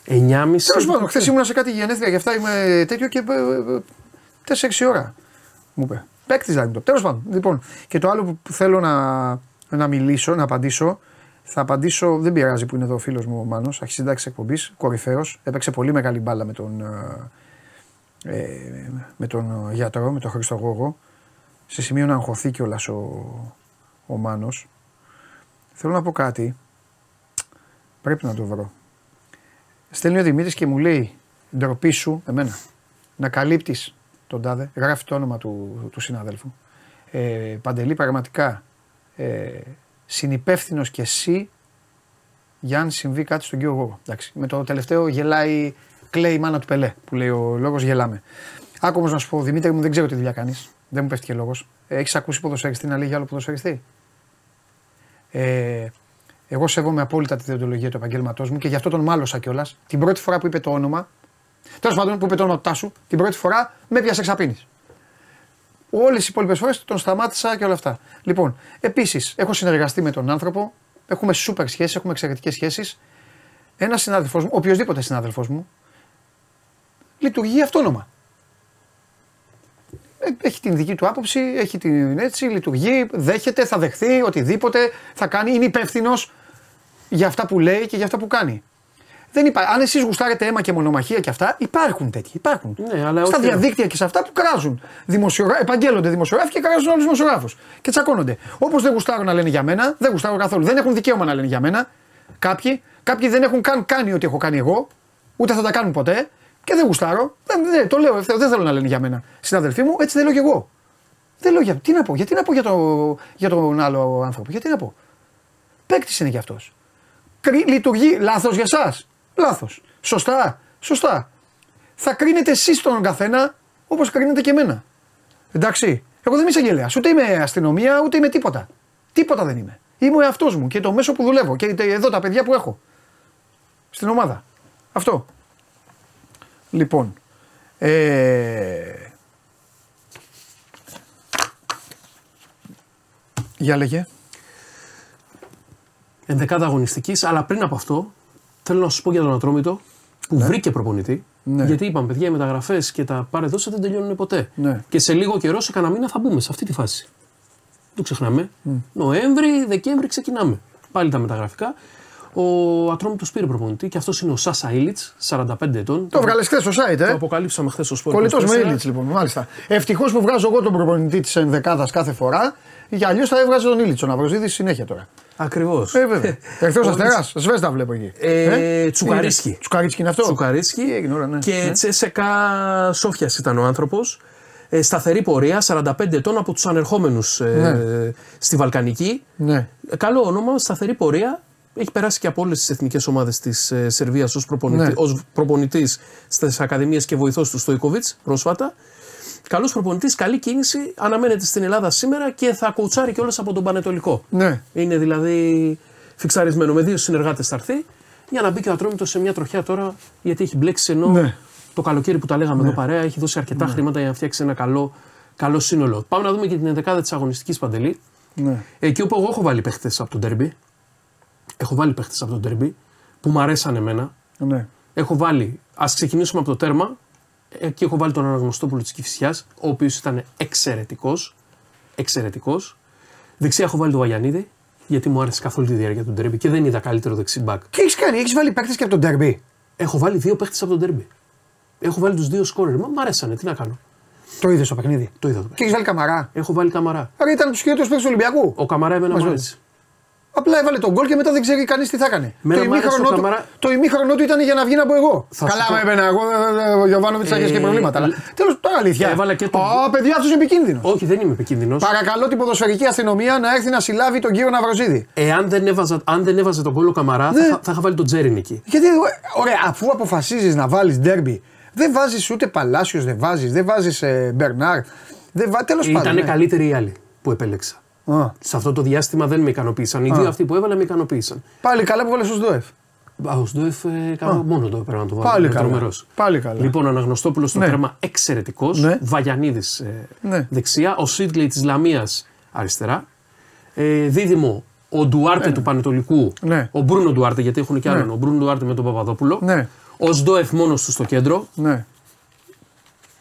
9.30. Τέλος πάντων, χθες ήμουν σε κάτι γενέθλια γι' αυτά είμαι τέτοιο και 4-6 ε, ε, ώρα μου είπε. Παίκτης δηλαδή το. Τέλος πάντων. Λοιπόν, και το άλλο που θέλω να, να μιλήσω, να απαντήσω, θα απαντήσω, δεν πειράζει που είναι εδώ ο φίλος μου ο Μάνος, έχει συντάξει εκπομπής, κορυφαίος. Έπαιξε πολύ μεγάλη μπάλα με τον, ε, ε με τον γιατρό, με τον Χριστογόγο. Σε σημείο να αγχωθεί κιόλας ο, ο Μάνος. Θέλω να πω κάτι. Πρέπει να το βρω. Στέλνει ο Δημήτρης και μου λέει: Ντροπή σου, εμένα, να καλύπτεις τον τάδε, γράφει το όνομα του, του συναδέλφου. Ε, Παντελή, πραγματικά ε, συνυπεύθυνος και εσύ για αν συμβεί κάτι στον κύριο Γόγο. Εντάξει, με το τελευταίο γελάει, κλαίει η μάνα του Πελέ που λέει ο λόγος γελάμε. Άκου όμως να σου πω, Δημήτρη μου, δεν ξέρω τι δουλειά κάνεις. Δεν μου πέφτει και λόγος. Ε, Έχεις ακούσει ποδοσφαιριστή να λέει για άλλο ποδοσφαιριστή; Ε, εγώ σέβομαι απόλυτα τη διοντολογία του επαγγέλματός μου και γι' αυτό τον μάλωσα κιόλας. Την πρώτη φορά που είπε το όνομα, Τέλος πάντων, που είπε το όνομα του Τάσου, την πρώτη φορά με πιάσε εξαπίνη. Όλες οι υπόλοιπες φορές τον σταμάτησα και όλα αυτά. Λοιπόν, επίσης, έχω συνεργαστεί με τον άνθρωπο, έχουμε σούπερ σχέσεις, έχουμε εξαιρετικές σχέσεις. Ένας συνάδελφός μου, οποιοδήποτε συνάδελφός μου, λειτουργεί αυτόνομα. Ε, έχει την δική του άποψη, έχει την έτσι, λειτουργεί, δέχεται, θα δεχθεί οτιδήποτε, θα κάνει, είναι υπεύθυνος για αυτά που λέει και για αυτά που κάνει. Δεν υπάρχει. Αν εσείς γουστάρετε αίμα και μονομαχία και αυτά, υπάρχουν τέτοιοι. Υπάρχουν. Ναι, αλλά Στα διαδίκτυα και σε αυτά που κράζουν. Δημοσιογρα... Επαγγέλλονται δημοσιογράφοι και κράζουν όλους του δημοσιογράφους. Και τσακώνονται. Όπως δεν γουστάρουν να λένε για μένα, δεν γουστάρουν καθόλου. Δεν έχουν δικαίωμα να λένε για μένα. Κάποιοι, κάποιοι δεν έχουν καν κάνει ό,τι έχω κάνει εγώ, ούτε θα τα κάνουν ποτέ και δεν γουστάρω. Δεν, δεν, το λέω ευθέω, δεν θέλω να λένε για μένα. Συναδελφοί μου, έτσι δεν λέω κι εγώ. Δεν λέω για. Τι να πω, γιατί να πω για, το, για τον άλλο άνθρωπο, γιατί να πω. Παίκτης είναι κι αυτός. Λειτουργεί λάθος για εσάς. Λάθος. Σωστά. Σωστά. Θα κρίνετε εσείς τον καθένα όπως κρίνετε και εμένα. Εντάξει. Εγώ δεν είμαι εισαγγελέας. Ούτε είμαι αστυνομία, ούτε είμαι τίποτα. Τίποτα δεν είμαι. Είμαι ο εαυτός μου και το μέσο που δουλεύω και εδώ τα παιδιά που έχω. Στην ομάδα. Αυτό. Λοιπόν. Ε... Για λέγε. Ενδεκάδα αγωνιστικής, αλλά πριν από αυτό θέλω να σου πω για τον Ατρόμητο που ναι. βρήκε προπονητή. Ναι. Γιατί είπαμε, παιδιά, οι μεταγραφές και τα πάρε δώσε δεν τελειώνουν ποτέ. Ναι. Και σε λίγο καιρό, σε κανένα μήνα θα μπούμε σε αυτή τη φάση. Δεν ξεχνάμε. Mm. Νοέμβρη, Δεκέμβρη ξεκινάμε. Πάλι τα μεταγραφικά. Ο Ατρόμητος πήρε προπονητή και αυτός είναι ο Σάσα Ήλιτ, 45 ετών. Το βγάλες χθες στο site, ε; Το αποκαλύψαμε χθες στο σπορ. Κολλητός με Ήλιτ, λοιπόν, μάλιστα. Ευτυχώς που βγάζω εγώ τον προπονητή της ενδεκάδας κάθε φορά, για αλλιώς θα έβγαζε τον Ήλιτ. Ο Ναυροζίδη συνέχεια τώρα. Ακριβώς. Ε, βέβαια. <laughs> Εχθρό Αστέρας, Σβέστα βλέπω εκεί. Ε, ε, τσουκαρίσκι. Τσουκαρίσκι είναι αυτό. Τσουκαρίσκι. ναι. Και ναι. Τσέσεκα Σόφιας ήταν ο άνθρωπος. Ε, σταθερή πορεία, 45 ετών από τους ανερχόμενους ε, ναι. στη Βαλκανική. Ναι. Καλό όνομα, σταθερή πορεία. Έχει περάσει και από όλες τις εθνικές ομάδες της ε, Σερβίας ως προπονητή, ναι. προπονητής στις ακαδημίες και βοηθός του Στοϊκοβίτς πρόσφατα. Καλός προπονητής, καλή κίνηση. Αναμένεται στην Ελλάδα σήμερα και θα κουτσάρει κιόλας από τον Πανετολικό. Ναι. Είναι δηλαδή φιξαρισμένο. Με δύο συνεργάτες θα έρθει για να μπει και ο Ατρόμητος σε μια τροχιά τώρα γιατί έχει μπλέξει ενώ ναι. το καλοκαίρι που τα λέγαμε ναι. εδώ παρέα έχει δώσει αρκετά ναι. χρήματα για να φτιάξει ένα καλό, καλό σύνολο. Πάμε να δούμε και την 11η της αγωνιστικής παντελή. Ναι. Εκεί όπου εγώ έχω βάλει παίχτες από τον Τέρμπι. Έχω βάλει παίχτες από τον Τέρμπι που μου αρέσαν εμένα. Ναι. Έχω βάλει, ας ξεκινήσουμε από το τέρμα. Εκεί έχω βάλει τον Αναγνωστόπουλο τη Κυφσιά, ο οποίος ήταν εξαιρετικός. Εξαιρετικός. Δεξιά έχω βάλει τον Βαγιανίδη, γιατί μου άρεσε καθόλου τη διάρκεια του ντερμπι και δεν είδα καλύτερο δεξί μπακ. Τι έχεις κάνει, έχεις βάλει παίκτες και από τον ντερμπι. Έχω βάλει δύο παίκτες από τον ντερμπι. Έχω βάλει τους δύο σκόρερ. Μα μου αρέσανε, τι να κάνω. Το είδες στο παιχνίδι. Το είδα το παιχνίδι. Και έχεις βάλει καμαρά. Έχω βάλει καμαρά. Άρα ήταν τους χειρότερους παίκτες του Ολυμπιακού. Ο καμαρά εμένα μου άρεσε. Απλά έβαλε τον γκολ και μετά δεν ξέρει κανείς τι θα έκανε. το ημίχρονο, του, καμάρα... το ημίχρονο του ήταν για να βγει να πω εγώ. Θα Καλά με έπαιρνα εγώ, ο Γιωβάνοβιτς ε, και προβλήματα. Αλλά τέλος τώρα αλήθεια. Έβαλε και τον. Α, παιδιά, αυτός είναι επικίνδυνος. Όχι, δεν είμαι επικίνδυνος. Παρακαλώ την ποδοσφαιρική αστυνομία να έρθει να συλλάβει τον κύριο Ναυροζίδη. Εάν δεν έβαζε, αν δεν έβαζε τον κόλλο καμαρά, ναι. θα, θα είχα βάλει τον Τζέριν εκεί. Γιατί, ωραία, αφού αποφασίζεις να βάλεις ντέρμπι, δεν βάζεις ούτε Παλάσιος, δεν βάζεις, δεν βάζεις ε, Μπερνάρ. Τέλος πάντων. Ήταν ναι. καλύτεροι οι άλλοι. που επέλεξα. Α. Σε αυτό το διάστημα δεν με ικανοποίησαν. Οι δύο αυτοί που έβαλα με ικανοποίησαν. Πάλι καλά που βάλε ω Σδόεφ. Α, ο Σδόεφ ε, μόνο το έπρεπε να το βάλω. Πάλι καλά. Πάλι καλά. Λοιπόν, Αναγνωστόπουλος στο ναι. τέρμα εξαιρετικός. Ναι. Βαγιανίδης ε, ναι. δεξιά. Ο Σίτλεϊ της Λαμίας αριστερά. Ε, δίδυμο ο Ντουάρτε ναι. του Πανετολικού. Ναι. Ο Μπρούνο Ντουάρτε, γιατί έχουν και άλλον. Ναι. Ο Μπρούνο Ντουάρτε με τον Παπαδόπουλο. Ναι. Ο Σντόεφ μόνος του στο κέντρο. Ναι.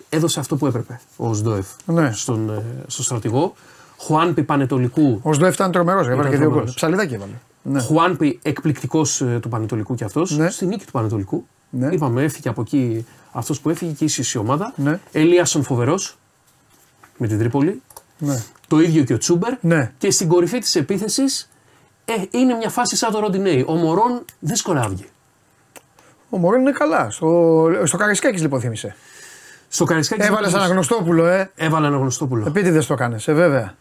Έδωσε αυτό που έπρεπε ο Σντόεφ ναι. στον, ε, στο στρατηγό. Χουάνπι Πανετολικού. Ο Σντόεφ ήταν τρομερός, έβαλε και δύο γκολ. Ψαλιδάκι έβαλε. Ναι. Χουάνπι εκπληκτικός ε, του Πανετολικού κι αυτός. Ναι. Στη νίκη του Πανετολικού. Ναι. Είπαμε, έφυγε από εκεί αυτός που έφυγε και ίσως η ομάδα. Ναι. Ελίασον φοβερός με την Τρίπολη. Ναι. Το ίδιο και ο Τσούμπερ. Ναι. Και στην κορυφή της επίθεσης ε, είναι μια φάση σαν το Ροντινέι. Ο Μωρόν δύσκολα άβγε. Ο Μωρόν είναι καλά. Στο, στο Καρισκάκης λοιπόν θύμισε. Στο Καρισκάκης. Έβαλες ένα γνωστόπουλο, ε. Έβαλε ένα γνωστόπουλο. Επίτηδες το έκανε, ε, βέβαια.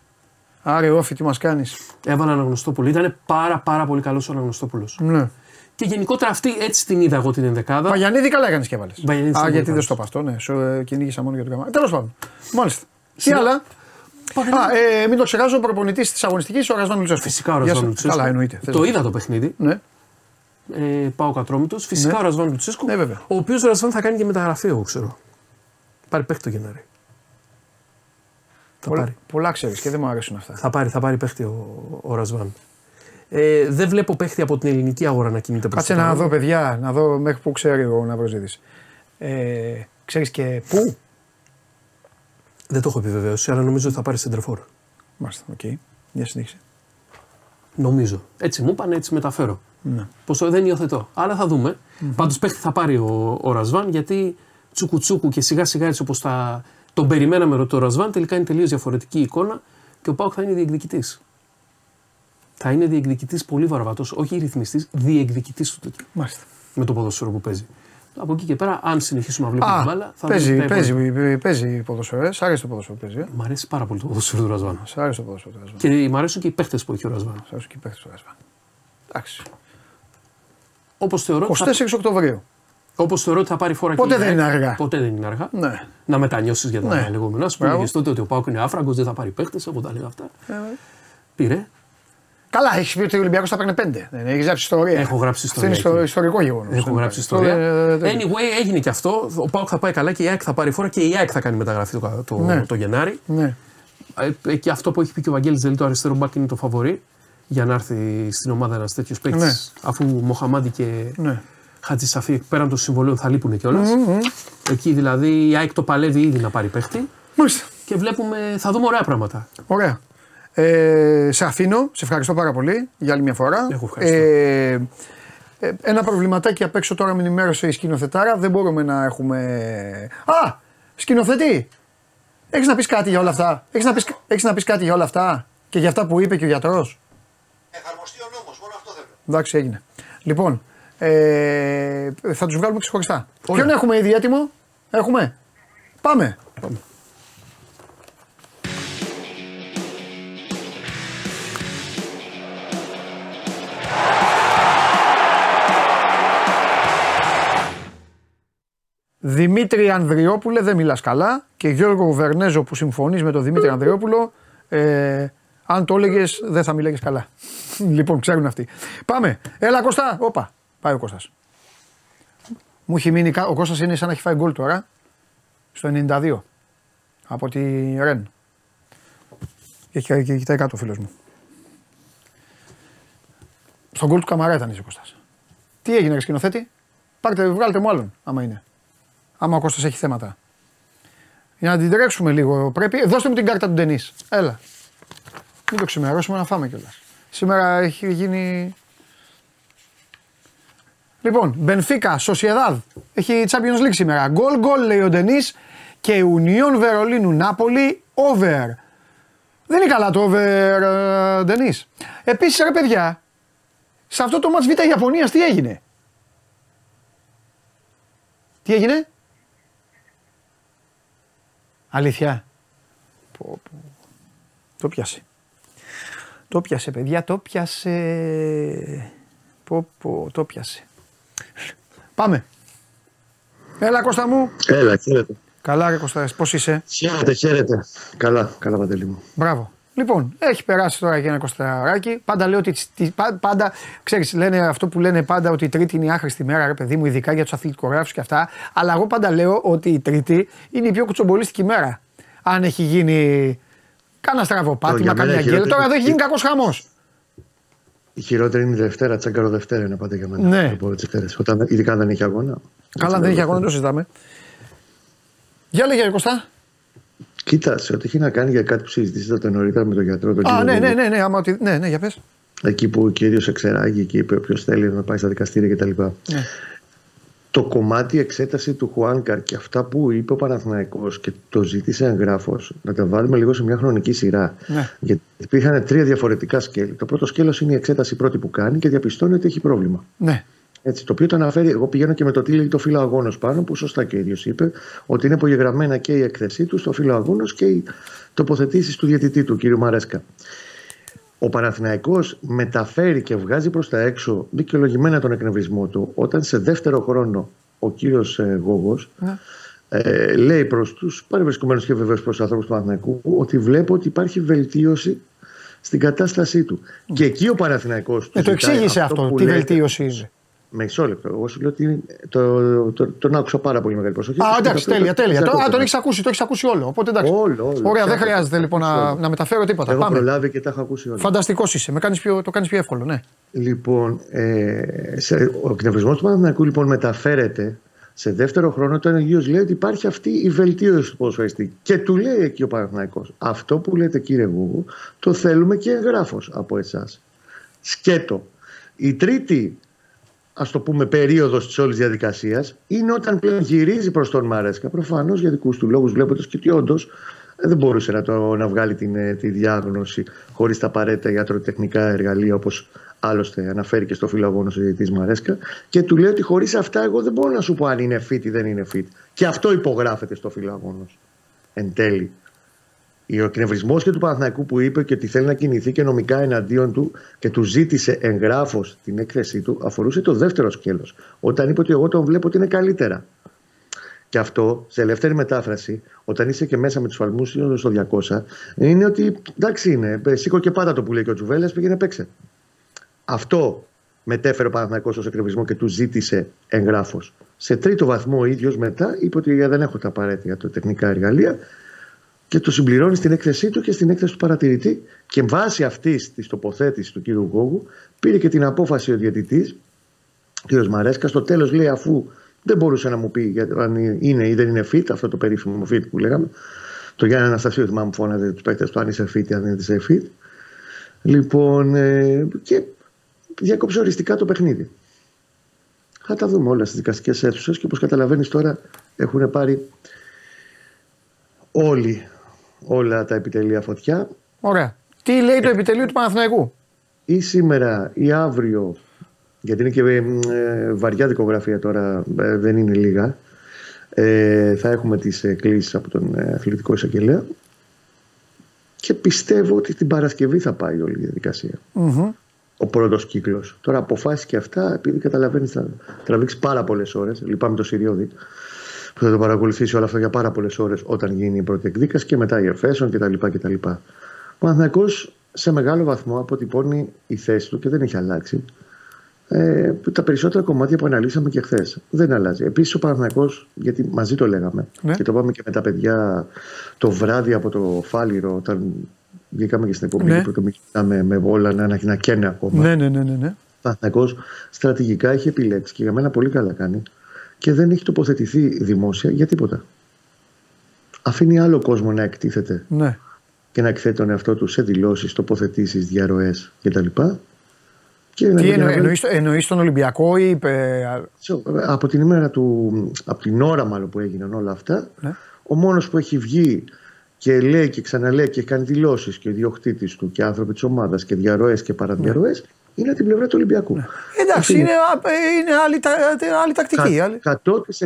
Άρε, όφη, τι μας κάνεις; Έβαλε ένα γνωστόπουλο. Ήταν πάρα, πάρα πολύ καλός ο Αναγνωστόπουλος. Ναι. Και γενικότερα αυτή έτσι την είδα εγώ την ενδεκάδα. Παγιανίδη καλά έκανες και έβαλες. Α, γιατί δεν στο είπα αυτό, ναι. Σου ε, κυνήγησα μόνο για το καμάρι. Τέλος πάντων. Μάλιστα. Τι άλλα; Α, ε, μην το ξεχάσω, ο προπονητής της αγωνιστικής ο Ρασβάν Λουτσέσκου. Φυσικά ο Ρασβάν Λουτσέσκου. Καλά, εννοείται. Το είδα το παιχνίδι. Ναι. Ε, πάω κατρόμητος. Φυσικά ναι. ο Ρασβάν Λουτσέσκου. Ναι, βέβαια. Ο οποίος ο Ρασβάν θα κάνει και μεταγραφή, εγώ ξέρω. Πάρει παίχτη το Γενάρη. Θα πολλά, πάρει. πολλά ξέρεις και δεν μου αρέσουν αυτά. Θα πάρει, θα πάρει παίχτη ο, ο Ρασβάν. Ε, δεν βλέπω παίχτη από την ελληνική αγορά να κινείται προς Κάτσε να δω, παιδιά, να δω μέχρι πού ξέρει ο Ναυροζήτης. Ε, ξέρεις και πού; Δεν το έχω επιβεβαίωση, αλλά νομίζω ότι θα πάρει σέντερ φορ. Μάλιστα, OK. Okay. Για συνέχισε. Νομίζω. Έτσι μου είπαν, έτσι μεταφέρω. Ναι. Πόσο δεν υιοθετώ. Αλλά θα δούμε. Mm-hmm. Πάντως παίχτη θα πάρει ο, ο Ραζβάν γιατί τσουκουτσούκου και σιγά σιγά έτσι όπως τον περιμέναμε με τον Ραζβάν, τελικά είναι τελείως διαφορετική εικόνα και ο ΠΑΟΚ θα είναι διεκδικητής. Θα είναι διεκδικητής πολύ βαρβάτος, όχι ρυθμιστής, διεκδικητής του τέτοιου. Μάλιστα. Με το ποδόσφαιρο που παίζει. Από εκεί και πέρα, αν συνεχίσουμε να βλέπουμε την μπάλα, θα παίζει, δούμε. Παίζει, παίζει, παίζει ποδόσφαιρο. Ε. Σ' αρέσει το ποδόσφαιρο που παίζει. Ε. Μ' αρέσει πάρα πολύ το ποδόσφαιρο του Ρασβάν. Σ' αρέσει το ποδόσφαιρο του Ρασβάν. Και μ' αρέσουν και οι παίχτε που έχει ο Ρασβάν. Σ' αρέσουν και οι παίχτε του Ρασβάν. Εντάξει. Όπως θεωρώ. 24 θα... Οκτωβρίου. Όπως θεωρώ ότι θα πάρει φορά Ποτέ δεν είναι αργά. Ποτέ δεν είναι αργά. Ναι. Να μετανιώσεις για τα ναι. λεγόμενα. Α πούμε και τότε ότι ο Πάουκ είναι άφραγκος, δεν θα πάρει παίχτε από τα λέγα αυτά. Ε, Πήρε. Καλά, έχεις πει ότι ο Ολυμπιακός θα παίρνει πέντε. Δεν έχεις γράψει ιστορία. Έχω γράψει ιστορία. Αυτό είναι ιστορικό γεγονός. Έχω γράψει ιστορία. Anyway, έγινε και αυτό. Ο Πάουκ θα πάει καλά και η ΑΕΚ θα πάρει φορά και η ΑΕΚ θα κάνει μεταγραφή το, το, ναι. το Γενάρη. Ναι. Ε, και αυτό που έχει πει και ο Βαγγέλης Ζελή, το αριστερό μπακ είναι το φαβορή για να έρθει στην ομάδα ένας τέτοιος παίκτης. Ναι. Αφού Μοχαμάντι και ναι. Χατζησαφή πέραν των συμβολίων θα λείπουν κιόλας. Mm-hmm. Εκεί δηλαδή η ΑΕΚ το παλεύει ήδη να πάρει παίχτη. Μάλιστα. Και βλέπουμε, θα δούμε ωραία πράγματα. Ωραία. Ε, σε αφήνω, σε ευχαριστώ πάρα πολύ για άλλη μια φορά. Έχω ε, ε, ένα προβληματάκι απ' έξω τώρα με ενημέρωσε η σκηνοθετάρα. Δεν μπορούμε να έχουμε. Α! Σκηνοθετή! Έχεις να πεις κάτι για όλα αυτά; Έχεις να πει έχεις να πεις κάτι για όλα αυτά; Και για αυτά που είπε και ο γιατρός; Εφαρμοστεί ο νόμος, μόνο αυτό θέλω. Εντάξει, έγινε. Λοιπόν, ε, θα τους βγάλουμε ξεχωριστά. Ποιον έχουμε ήδη έτοιμο, Έχουμε; Πάμε. Πάμε. Δημήτρη Ανδριόπουλε, δεν μιλάς καλά. Και Γιώργο Βερνέζο που συμφωνείς με τον Δημήτρη Ανδριόπουλο, ε, αν το έλεγες, δεν θα μιλάγες καλά. <laughs> λοιπόν, ξέρουν αυτοί. Πάμε. Έλα Κώστα. Όπα. Πάει ο Κώστας. Μου έχει μείνει. Ο Κώστας είναι σαν να έχει φάει γκολ τώρα. Στο 92. Από τη Ρεν. Και, και, και κοιτάει κάτω ο φίλος μου. Στον γκολ του Καμαρά ήταν ο Κώστας. Τι έγινε ρε σκηνοθέτη; Πάρτε, βγάλτε μου άλλον άμα είναι. Άμα ο Κώστας έχει θέματα. Για να την τρέξουμε λίγο. Πρέπει. Δώστε μου την κάρτα του Ντενής. Έλα. Μην το ξημερώσουμε να φάμε κιόλας. Σήμερα έχει γίνει. Λοιπόν, Μπενφίκα, Σοσιεδάδ. Έχει Champions League σήμερα. Γκολ, γκολ λέει ο Ντενής και Ουνιόν Βερολίνου Νάπολη over. Δεν είναι καλά το over, ε, Ντενής. Επίσης, ρε παιδιά, σε αυτό το μάτς Β' Ιαπωνίας τι έγινε; Τι έγινε; Αλήθεια. Πω, πω. Το πιάσε. Το πιάσε παιδιά, το πιάσε. Πω, πω, το πιάσε. Πάμε. Έλα Κώστα μου. Έλα, χαίρετε. Καλά ρε Κώστα, πώς είσαι; Χαίρετε, χαίρετε. Καλά, καλά Παντελή μου. Μπράβο. Λοιπόν, έχει περάσει τώρα και ένα κοσταράκι. Πάντα λέω ότι. Πάντα, ξέρεις, λένε αυτό που λένε πάντα ότι η Τρίτη είναι η άχρηστη μέρα, ρε παιδί μου, ειδικά για τους αθλητικογράφους και αυτά. Αλλά εγώ πάντα λέω ότι η Τρίτη είναι η πιο κουτσομπολίστικη μέρα. Αν έχει γίνει. Κάνα στραβοπάτημα, καμιά γκέλα. Τώρα εδώ έχει γίνει κακός χαμός. Η χειρότερη είναι η Δευτέρα, τσαγκαρο Δευτέρα είναι πάντα για μένα. Ναι. Όταν, ειδικά δεν έχει αγώνα. Καλά, δεν έχει αγώνα, δεν το συζητάμε. Για λέγε, Κωστά. Κοίτα, σε ό,τι έχει να κάνει για κάτι που συζητήσατε νωρίτερα με τον γιατρό. Τον Α, ναι, ναι, ναι, ναι, άμα, ναι, ναι, για πες. Εκεί που ο κύριος εξεράγει και είπε ποιο θέλει να πάει στα δικαστήρια κτλ. Ναι. Το κομμάτι εξέταση του Χουάνκαρ και αυτά που είπε ο Παναθηναϊκός και το ζήτησε εγγράφος, να τα βάλουμε λίγο σε μια χρονική σειρά. Ναι. Γιατί υπήρχαν τρία διαφορετικά σκέλη. Το πρώτο σκέλος είναι η εξέταση πρώτη που κάνει και διαπιστώνει ότι έχει πρόβλημα. Ναι. Έτσι, το οποίο το αναφέρει, εγώ πηγαίνω και με το τι λέει το φύλλο αγώνος πάνω, που σωστά και ο ίδιος είπε, ότι είναι απογεγραμμένα και η έκθεσή του στο φύλλο αγώνος και οι τοποθετήσεις του διαιτητή του, κ. Μαρέσκα. Ο Παναθηναϊκός μεταφέρει και βγάζει προς τα έξω δικαιολογημένα τον εκνευρισμό του όταν σε δεύτερο χρόνο ο κύριος ε, Γόγος ναι. ε, λέει προς τους παρευρισκομένους και βεβαίως προς τους ανθρώπους του Παναθηναϊκού ότι βλέπω ότι υπάρχει βελτίωση στην κατάστασή του. Mm. Και εκεί ο Παναθηναϊκός... Ε, το εξήγησε αυτό, αυτό τι βελτίωση είναι. Μισό λεπτό. Εγώ σου λέω ότι το, το, το, τον άκουσα πάρα πολύ μεγάλη προσοχή. Α, εντάξει, τέλεια, τέλεια. Το, α, τον έχεις ακούσει, το έχεις ακούσει όλο. Οπότε εντάξει. Όλο, όλο. Ωραία, δεν χρειάζεται λοιπόν να, να μεταφέρω τίποτα. Έχω Πάμε. προλάβει και τα έχω ακούσει όλα. Φανταστικός είσαι. Με κάνεις πιο, το κάνεις πιο εύκολο, ναι. Λοιπόν, ε, σε, ο εκνευρισμό του Παναθηναϊκού λοιπόν μεταφέρεται σε δεύτερο χρόνο όταν ο Γιος λέει ότι υπάρχει αυτή η βελτίωση του ποδοσφαιριστή. Και του λέει εκεί ο Παναθηναϊκός αυτό που λέτε κύριε Γούγου το θέλουμε και εγγράφος από εσάς. Σκέτο. Η τρίτη ας το πούμε, περίοδος της όλης διαδικασίας είναι όταν πλέον γυρίζει προς τον Μαρέσκα. Προφανώς για δικούς του λόγους, βλέποντας και ότι όντως δεν μπορούσε να, το, να βγάλει την, ε, τη διάγνωση χωρίς τα απαραίτητα ιατροτεχνικά εργαλεία, όπως άλλωστε αναφέρει και στο φιλογόνο της Μαρέσκα. Και του λέει ότι χωρίς αυτά, εγώ δεν μπορώ να σου πω αν είναι fit ή δεν είναι fit. Και αυτό υπογράφεται στο φιλογόνος. Εν τέλει. Ο εκνευρισμός και του Παναθηναϊκού που είπε και ότι θέλει να κινηθεί και νομικά εναντίον του και του ζήτησε εγγράφο την έκθεσή του αφορούσε το δεύτερο σκέλος. Όταν είπε ότι εγώ τον βλέπω ότι είναι καλύτερα. Και αυτό, σε ελεύθερη μετάφραση, όταν είσαι και μέσα με τους φαλμούς στο 200, είναι ότι εντάξει είναι, σήκω και πάντα το που λέει και ο Τζουβέλας, πήγαινε παίξε. Αυτό μετέφερε ο Παναθηναϊκός ως εκνευρισμό και του ζήτησε εγγράφος. Σε τρίτο βαθμό ο ίδιος μετά είπε ότι δεν έχω τα απαραίτητα τεχνικά εργαλεία και το συμπληρώνει στην έκθεσή του και στην έκθεση του παρατηρητή. Και βάσει αυτή τη τοποθέτηση του κ. Γκόγου, πήρε και την απόφαση ο διαιτητής, κ. Μαρέσκας. Στο τέλος λέει, αφού δεν μπορούσε να μου πει αν είναι ή δεν είναι fit, αυτό το περίφημο fit που λέγαμε. Το Γιάννη Αναστασίου θυμάμαι φώναζε τους παίκτες του αν είσαι fit ή αν δεν είσαι fit. Λοιπόν, ε, και διακόψε οριστικά το παιχνίδι. Θα τα δούμε όλα στις δικαστικές αίθουσες και όπως καταλαβαίνεις τώρα έχουν πάρει όλοι όλα τα επιτελεία φωτιά. Ωραία. Τι λέει το επιτελείο του Παναθηναϊκού; Ή σήμερα ή αύριο, γιατί είναι και ε, βαριά δικογραφία τώρα, ε, δεν είναι λίγα, ε, θα έχουμε τις ε, κλήσεις από τον ε, αθλητικό εισαγγελέα και πιστεύω ότι την Παρασκευή θα πάει όλη η διαδικασία. Mm-hmm. Ο πρώτος κύκλος. Τώρα αποφάσει και αυτά, επειδή καταλαβαίνεις, θα τραβήξεις πάρα πολλές ώρες. Λυπάμαι το Σιριώδη που θα το παρακολουθήσει όλα αυτά για πάρα πολλές ώρες όταν γίνει η πρώτη εκδίκαση και μετά η εφέσεων κτλ. κτλ. Ο Παναθυνακό σε μεγάλο βαθμό αποτυπώνει η θέση του και δεν έχει αλλάξει. Ε, τα περισσότερα κομμάτια που αναλύσαμε και χθες. Δεν αλλάζει. Επίσης ο Παναθυνακό, γιατί μαζί το λέγαμε ναι. και το πάμε και με τα παιδιά το βράδυ από το Φάληρο, όταν βγήκαμε και στην εκπομπή ναι. που μιλάμε με όλα να, να καίνε ακόμα. Ναι, ναι, ναι. ναι, ναι. Ο στρατηγικά έχει επιλέξει και για μένα πολύ καλά κάνει και δεν έχει τοποθετηθεί δημόσια για τίποτα. Αφήνει άλλο κόσμο να εκτίθεται ναι. και να εκθέτει τον εαυτό του σε δηλώσεις, τοποθετήσεις, διαρροές κτλ. Και Τι εννοείς, εννοείς τον Ολυμπιακό ή είπε... Από την ημέρα του, από την ώρα μάλλον που έγιναν όλα αυτά, ναι. ο μόνος που έχει βγει και λέει και ξαναλέει και κάνει δηλώσεις και διοκτήτης του και άνθρωποι της ομάδας και διαρροές και παραδιαρροές ναι είναι την πλευρά του Ολυμπιακού. Ναι. Εντάξει, είναι, είναι άλλη, άλλη τακτική. Κα,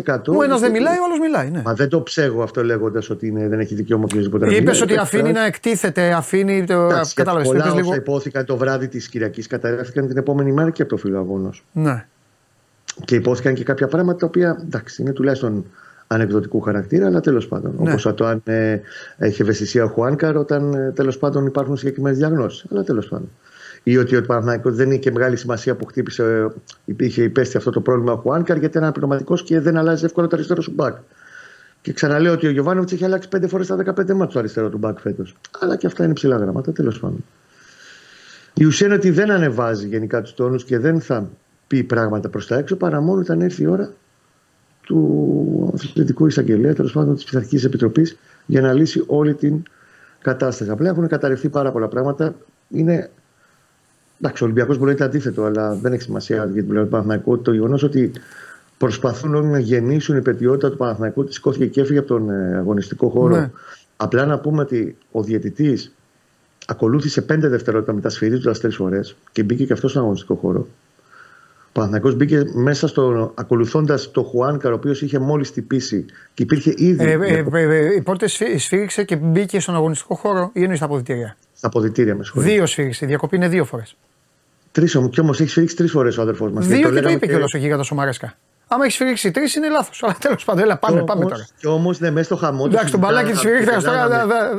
100%. Ο ένας δεν μιλάει, ο άλλος μιλάει. Ναι. Μα δεν το ψέγω αυτό λέγοντας ότι είναι, δεν έχει δικαίωμα οποιοδήποτε να Είπες ότι αφήνει να εκτίθεται, αφήνει. Το... Κατάλαβες. Πολλά όσα λίγο... υπόθηκαν το βράδυ της Κυριακής καταγράφηκαν την επόμενη μέρα και από το φιλοαγόνο. Ναι. Και υπόθηκαν και κάποια πράγματα τα οποία εντάξει, είναι τουλάχιστον ανεκδοτικού χαρακτήρα, αλλά τέλος πάντων. Ναι. Όπως το αν ε, έχει ευαισθησία ο Χουάνκαρ, όταν ε, τέλος πάντων υπάρχουν συγκεκριμένες διαγνώσεις. Αλλά τέλος πάντων. Ή ότι ο Παναθναϊκό δεν είχε και μεγάλη σημασία που χτύπησε, ε, υπήρχε υπέστη αυτό το πρόβλημα ο Χουάνκαρ, γιατί ήταν πνευματικό και δεν αλλάζει εύκολα το αριστερό σου μπακ. Και ξαναλέω ότι ο Γιωβάνοβιτς έχει αλλάξει πέντε φορές στα 15 μάτια το αριστερό του μπακ φέτος. Αλλά και αυτά είναι ψηλά γράμματα, τέλος πάντων. Η ουσία είναι ότι δεν ανεβάζει γενικά τους τόνους και δεν θα πει πράγματα προς τα έξω παρά μόνο όταν έρθει η ώρα του αθλητικού εισαγγελέα, τέλος πάντων της Πειθαρχικής Επιτροπής, για να λύσει όλη την κατάσταση. Απλά έχουν καταρρευτεί πάρα πολλά πράγματα. Είναι. Εντάξει, ο Ολυμπιακός μπορεί να είναι αντίθετο, αλλά δεν έχει σημασία για την Παναθηναϊκό. Το γεγονός ότι προσπαθούν όλοι να γεννήσουν η πετιότητα του Παναθηναϊκού, της σηκώθηκε και έφυγε από τον ε, αγωνιστικό χώρο. Ναι. Απλά να πούμε ότι ο διαιτητής ακολούθησε πέντε δευτερόλεπτα μετά σφυρίζοντας τρεις φορές και μπήκε και αυτός στον αγωνιστικό χώρο. Ο Παναθηναϊκός μπήκε μέσα στο ακολουθώντας το Χουάνκαρ, ο οποίος είχε μόλις τυπήσει και υπήρχε ήδη. Ε, ε, ε, ε πότε σφύριξε και μπήκε στον αγωνιστικό χώρο ή εννοεί στα αποδητήρια; Στα αποδητήρια, με συγχωρείτε. Δύο σφύριξε. Η διακοπή είναι δύο φορές. Τρεις όμω, κι όμως έχεις σφύριξει τρεις φορές ο αδερφός μας. Δύο και το, είπε και... κιόλας ο γίγαντα ο Μαρέσκα. Άμα έχεις σφυρίξει τρεις είναι λάθος. Αλλά τέλος πάντων, έλα, πάμε, πάμε τώρα. Και όμως ναι, μέσα στο χαμό. Εντάξει, τον μπαλάκι της σφυρίχτηκα τώρα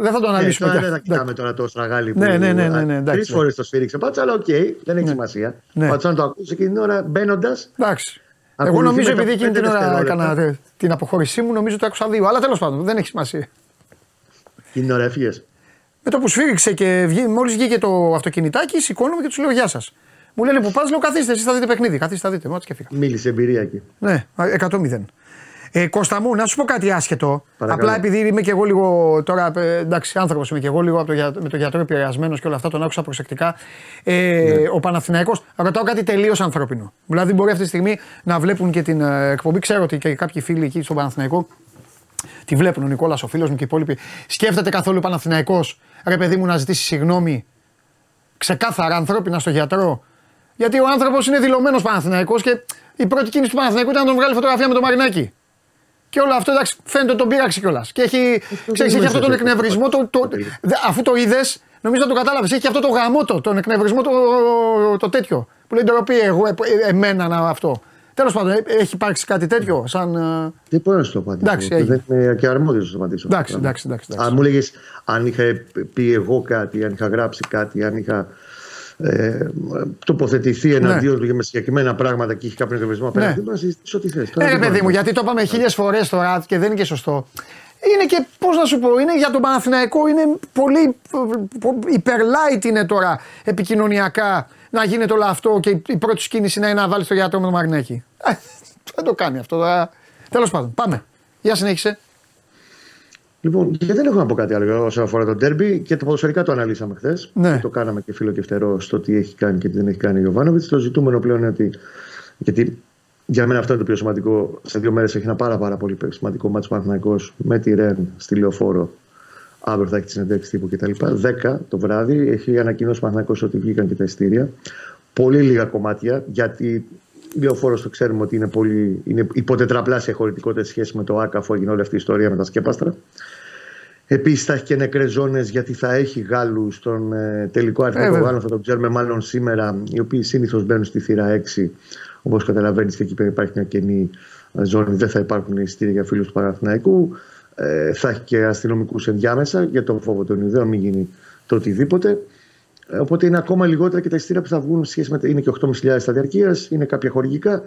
δεν θα το αναλύσουμε. Δεν θα κοιτάμε τώρα το στραγάλι ναι, ναι, ναι, ναι, ναι, Τρεις φορές το σφυρίξε πάτσα, αλλά οκ, δεν έχει σημασία. Πάτσα να το ακούσει εκείνη την ώρα μπαίνοντας. Εντάξει. Εγώ νομίζω επειδή εκείνη την ώρα έκανα την αποχώρησή μου, νομίζω ότι άκουσα δύο. Αλλά τέλος πάντων δεν έχει σημασία. Εκείνη την ώρα έφυγες. Με το που σφύριξε και μόλις βγήκε το αυτοκινητάκι, σηκώνομαι και τους λέω Γεια σας. Μου λένε που πας, λέω καθίστε, εσείς θα δείτε παιχνίδι. Καθίστε, θα δείτε. Μάτσε και φύγα. Μίλησε εμπειρία εκεί. Ναι, 100-0. Ε, Κώστα μου, να σου πω κάτι άσχετο. Παρακαλώ. Απλά επειδή είμαι και εγώ λίγο τώρα, ε, εντάξει, άνθρωπος είμαι και εγώ λίγο το, με το γιατρό επηρεασμένος και όλα αυτά, τον άκουσα προσεκτικά. Ε, ναι. Ο Παναθηναϊκός, ρωτάω κάτι τελείως ανθρώπινο. Δηλαδή, μπορεί αυτή τη στιγμή να βλέπουν και την ε, εκπομπή. Ξέρω ότι και κάποιοι φίλοι εκεί στον Παναθηναϊκό τη βλέπουν. Ο Νικόλας, ο φίλος μου και οι υπόλοιποι. Σκέφτεται καθόλου ο Παναθηναϊκός, ρε παιδί μου, να ζητήσει συγγνώμη ξεκάθαρα ανθρώπινα στο γιατρό γιατί ο άνθρωπος είναι δηλωμένος Παναθηναϊκός και η πρώτη κίνηση του Παναθηναϊκού ήταν να τον βγάλει φωτογραφία με το Μαρινάκι. Και όλο αυτό εντάξει, φαίνεται ότι τον πείραξε κιόλας. Και έχει, ξέρεις, έχει αυτό τον εκνευρισμό. Το, το, αφού το είδες, νομίζω να το κατάλαβες. Έχει αυτό το γαμότο, τον εκνευρισμό το, το τέτοιο. Που λέει ντροπή εγώ, ε, εμένα να αυτό. Τέλος πάντων, ε, έχει υπάρξει κάτι τέτοιο. Σαν... Ε, δεν μπορώ να σου το απαντήσω. Εντάξει, δεν είμαι και αρμόδιος να σου το απαντήσω. Εντάξει, εντάξει, εντάξει, Αν μου λέγε αν είχα πει εγώ κάτι, αν είχα γράψει κάτι, αν είχα ε, τοποθετηθεί εναντίον ναι. του για με συγκεκριμένα πράγματα και έχει κάποιο εγκληματισμό ναι. απέναντι, να συζητήσω τι θες. Ναι, παιδί μου, γιατί το είπαμε χίλιες φορές τώρα και δεν είναι και σωστό. Είναι και, πώς να σου πω, είναι για τον Παναθηναϊκό, είναι πολύ υπερλάιτ είναι τώρα επικοινωνιακά να γίνεται όλο αυτό και η πρώτη κίνηση να είναι να βάλεις το γιατρό με το μαγνέκι. Ε, δεν το κάνει αυτό. Τέλος πάντων, πάμε. Για συνέχισε. Λοιπόν, και δεν έχω να πω κάτι άλλο όσον αφορά το ντέρμπι και το ποδοσφαιρικά το αναλύσαμε χθες. Ναι. Το κάναμε και φίλο και φτερό στο τι έχει κάνει και τι δεν έχει κάνει ο Ιωβάνοβιτ. Το ζητούμενο πλέον είναι ότι. Γιατί για μένα αυτό είναι το πιο σημαντικό. Σε δύο μέρες έχει ένα πάρα, πάρα πολύ σημαντικό μάτσο Παναθυναϊκό με τη Ρεν στη Λεωφόρο. Αύριο θα έχει της συνεντεύξης τύπου κτλ. 10 το βράδυ έχει ανακοινώσει ο Παναθυναϊκό ότι βγήκαν και τα ειστήρια. Πολύ λίγα κομμάτια γιατί Λεωφόρος το ξέρουμε ότι είναι, πολύ, είναι υποτετραπλάσια χωρητικότητα σχέση με το ΑΚΑ αφού έγινε όλη αυτή η ιστορία με τα σκέπαστρα. Επίσης θα έχει και νεκρές ζώνες γιατί θα έχει Γάλλους στον ε, τελικό αριθμό των Γάλλων. Θα το ξέρουμε μάλλον σήμερα, οι οποίοι συνήθως μπαίνουν στη θύρα 6. Όπως καταλαβαίνεις και εκεί πέρα υπάρχει μια κενή ε, ζώνη, δεν θα υπάρχουν εισιτήρια για φίλους του Παναθηναϊκού. Ε, θα έχει και αστυνομικούς ενδιάμεσα για τον φόβο των ιδέων, μην γίνει το οτιδήποτε. Ε, οπότε είναι ακόμα λιγότερα και τα εισιτήρια που θα βγουν σχέση με. Είναι και 8.500 στα διαρκεία, είναι κάποια χορηγικά.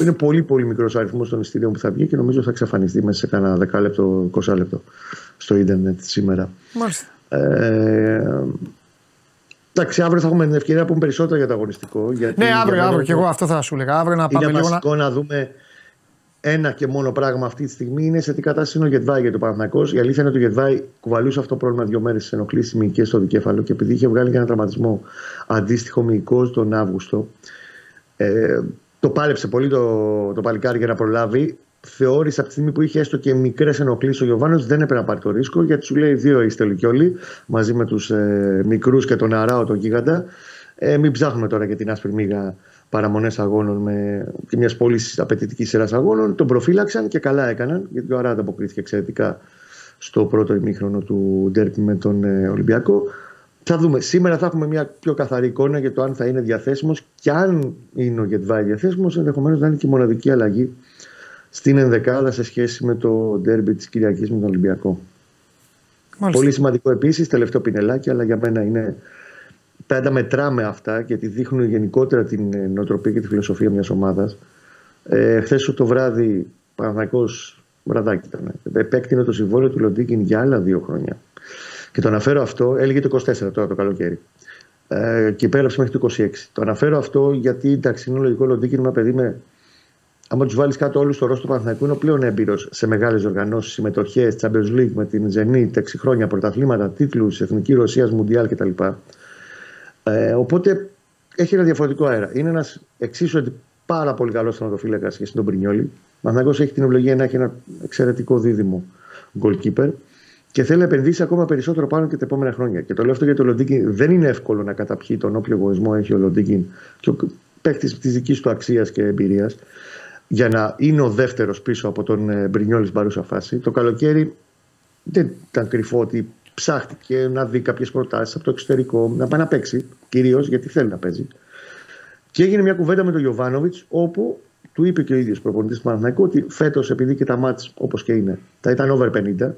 Είναι πολύ πολύ μικρός αριθμός των εισιτήριων που θα βγει και νομίζω θα εξαφανιστεί μέσα σε κανένα 10 λεπτό, 20 λεπτό στο ίντερνετ σήμερα. Μάλιστα. Ε, εντάξει, αύριο θα έχουμε την ευκαιρία να πούμε περισσότερα για το αγωνιστικό. Γιατί ναι, αύριο, αύριο και εγώ αυτό θα σου λέγα. Αύριο να πάμε είναι βασικό να... να δούμε ένα και μόνο πράγμα αυτή τη στιγμή είναι σε τι κατάσταση είναι ο Γετβάη για το Παναθηναϊκός. Η αλήθεια είναι ότι ο Γετβάη κουβαλούσε αυτό το πρόβλημα δύο μέρες στις ενοχλήσεις μυϊκέ στο δικέφαλο και επειδή είχε βγάλει και ένα τραυματισμό αντίστοιχο μυϊκό τον Αύγουστο. Ε, το πάλεψε πολύ το, το παλικάρι για να προλάβει. Θεώρησε από τη στιγμή που είχε έστω και μικρές ενοχλήσεις ο Γιωβάνος δεν έπρεπε να πάρει το ρίσκο γιατί σου λέει δύο είστε όλοι μαζί με τους ε, μικρούς και τον Αράο τον γίγαντα. Ε, μην ψάχνουμε τώρα για την άσπρη μίγα παραμονές αγώνων με, και μιας πολύ απαιτητικής σειράς αγώνων. Τον προφύλαξαν και καλά έκαναν, γιατί ο Αράτα αποκρίθηκε εξαιρετικά στο πρώτο ημίχρονο του Ντέρπι με τον ε, Ολυμπιακό. Θα δούμε. Σήμερα θα έχουμε μια πιο καθαρή εικόνα για το αν θα είναι διαθέσιμος και αν είναι ο Γετβάη διαθέσιμος, ενδεχομένως να είναι και η μοναδική αλλαγή στην ενδεκάδα σε σχέση με το ντέρμπι της Κυριακής με τον Ολυμπιακό. Μάλιστα. Πολύ σημαντικό επίσης, τελευταίο πινελάκι, αλλά για μένα είναι. Πάντα τα μετράμε αυτά γιατί δείχνουν γενικότερα την ε, νοοτροπία και τη φιλοσοφία μιας ομάδας. Ε, Χθες το βράδυ, Παναγικό βραδάκι ήταν. Επέκτηνε το συμβόλαιο του Λοντίκιν για άλλα δύο χρόνια. Και το αναφέρω αυτό, έλεγε το 24 τώρα το καλοκαίρι. Ε, και υπέγραψε μέχρι το 26. Το αναφέρω αυτό γιατί εντάξει, είναι λογικό Λοντίκιν, ένα παιδί με άμα τους βάλεις κάτω όλους στο ρόλο του Παναθηναϊκού, είναι ο πλέον έμπειρος σε μεγάλες οργανώσεις, συμμετοχές, Champions League με την Zenit, 6 χρόνια, πρωταθλήματα, τίτλους, Εθνική Ρωσίας, Μουντιάλ κτλ. Ε, οπότε έχει ένα διαφορετικό αέρα. Είναι ένας εξίσου πάρα πολύ καλός θεματοφύλακας και στον Πρινιόλη. Ο έχει την ευλογία να έχει ένα εξαιρετικό δίδυμο goalkeeper και θέλει να επενδύσει ακόμα περισσότερο πάνω και τα επόμενα χρόνια. Και το λέω αυτό γιατί ο Λοντίκιν δεν είναι εύκολο να καταπιεί τον όποιο εγωισμό έχει ο Λοντίκιν και ο παίκτης της δικής του αξίας και εμπειρίας για να είναι ο δεύτερος πίσω από τον ε, Μπρινιόλης στην παρούσα φάση. Το καλοκαίρι δεν ήταν κρυφό ότι ψάχτηκε να δει κάποιες προτάσεις από το εξωτερικό, να πάει να παίξει, κυρίως γιατί θέλει να παίζει. Και έγινε μια κουβέντα με τον Γιωβάνοβιτς, όπου του είπε και ο ίδιος προπονητής του Παναθηναϊκού ότι φέτος, επειδή και τα μάτς όπως και είναι, θα ήταν over 50,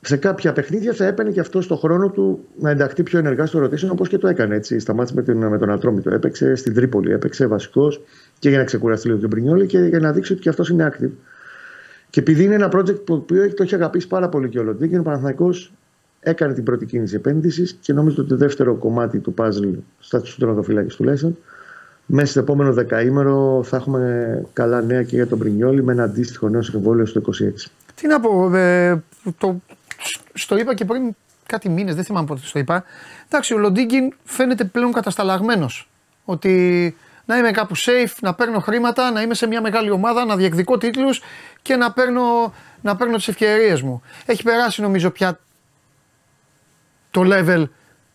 σε κάποια παιχνίδια θα έπαιρνε και αυτό στο χρόνο του να ενταχθεί πιο ενεργά στο rotation όπως και το έκανε έτσι. Στα μάτια με, τον, με τον Ατρόμητο έπαιξε, στην Τρίπολη έπαιξε βασικός και για να ξεκουραστεί λίγο τον Πρινιόλη και για να δείξει ότι και αυτός είναι active. Και επειδή είναι ένα project που το έχει αγαπήσει πάρα πολύ και ο Λοντίκη, ο Παναθυνακό έκανε την πρώτη κίνηση επένδυσης και νομίζω ότι το δεύτερο κομμάτι του puzzle στα τερματοφυλάκια του Λέσσον μέσα στο επόμενο δεκαήμερο θα έχουμε καλά νέα και για τον Πρινιόλη με ένα αντίστοιχο νέο συμβόλαιο στο 26. Τι να πω, ε, το, στο είπα και πριν κάτι μήνες, δεν θυμάμαι πότε το είπα. Εντάξει, ο Λοντίγκιν φαίνεται πλέον κατασταλαγμένος. Ότι να είμαι κάπου safe, να παίρνω χρήματα, να είμαι σε μια μεγάλη ομάδα, να διεκδικώ τίτλους και να παίρνω, να παίρνω τις ευκαιρίες μου. Έχει περάσει νομίζω πια το level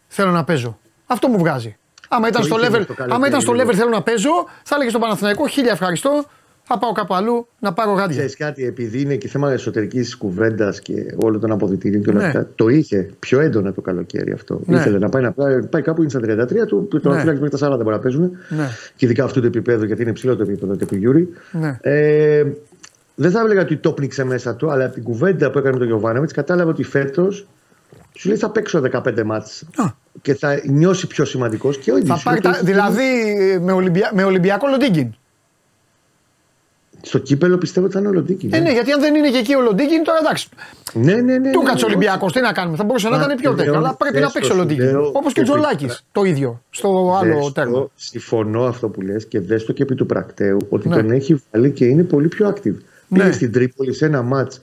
θέλω να παίζω. Αυτό μου βγάζει. Άμα ήταν, στο level, άμα ήταν στο level θέλω να παίζω, θα έλεγε στον Παναθηναϊκό χίλια ευχαριστώ, θα πάω κάπου αλλού να πάρω γάντια. Ξέρεις κάτι, επειδή είναι και θέμα εσωτερικής κουβέντας και όλων των αποδητήριων και όλα ναι. αυτά, το είχε πιο έντονα το καλοκαίρι αυτό. Ναι. Ήθελε να πάει, να πάει κάπου είναι στα 33 του, το ναι. μέχρι τα 40 μπορεί να παίζουν. Ναι. Και ειδικά αυτού του επίπεδου, γιατί είναι ψηλό το επίπεδο του Γιούρι. Ναι. Ε, δεν θα έλεγα ότι το πνίξε μέσα του, αλλά από την κουβέντα που έκανε με τον Γιοβάνοβιτς κατάλαβε ότι φέτος σου λέει θα παίξω 15 ματς και θα νιώσει πιο σημαντικός και ο ίδιος. Δηλαδή με, Ολυμπια... με Ολυμπιακό Λοντίγκιν. Στο κύπελο πιστεύω ότι θα είναι ο Λοντίκιν. Ε, ναι, γιατί αν δεν είναι και εκεί ο Λοντίκιν, τώρα εντάξει. Ναι, ναι, ναι. Του ναι, κάτσε ο ναι, Ολυμπιακός, τι να κάνουμε. Θα μπορούσε να ήταν πιο τέτοιο. Αλλά πρέπει να παίξει ο Λοντίκιν. Όπως και ο Τζολάκης. Το ίδιο. Στο άλλο τέρμα. Συμφωνώ αυτό που λες και δες το και επί του πρακτέου ότι ναι. τον έχει βάλει και είναι πολύ πιο active. Πήγε στην Τρίπολη σε ένα μάτς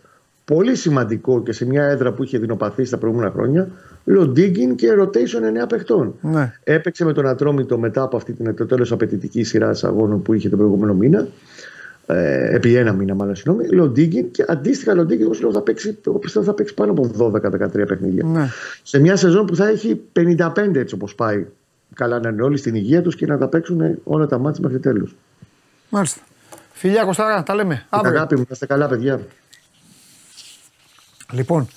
πολύ σημαντικό και σε μια έδρα που είχε δεινοπαθήσει τα προηγούμενα χρόνια. Λοντίγκιν και rotation 9 παιχτών. Ναι. Έπαιξε με τον Ατρόμητο μετά από αυτή την τέλος απαιτητική σειρά αγώνων που είχε τον προηγούμενο μήνα ε, επί ένα μήνα μάλλον συγγνώμη, Λοντίγκιν και αντίστοιχα Λοντίγκιν εγώ λέω θα παίξει, εγώ πιστεύω θα παίξει πάνω από 12-13 παιχνίδια. Ναι. Σε μια σεζόν που θα έχει 55 έτσι όπως πάει. Καλά να είναι όλοι στην υγεία τους και να τα παίξουν όλα τα μάτια μέχρι τέλους. Μάλιστα. Φιλιά Κωστάρα, τα λέμε. Αύριο. Αγάπη μου, είστε καλά παιδιά. Λοιπόν,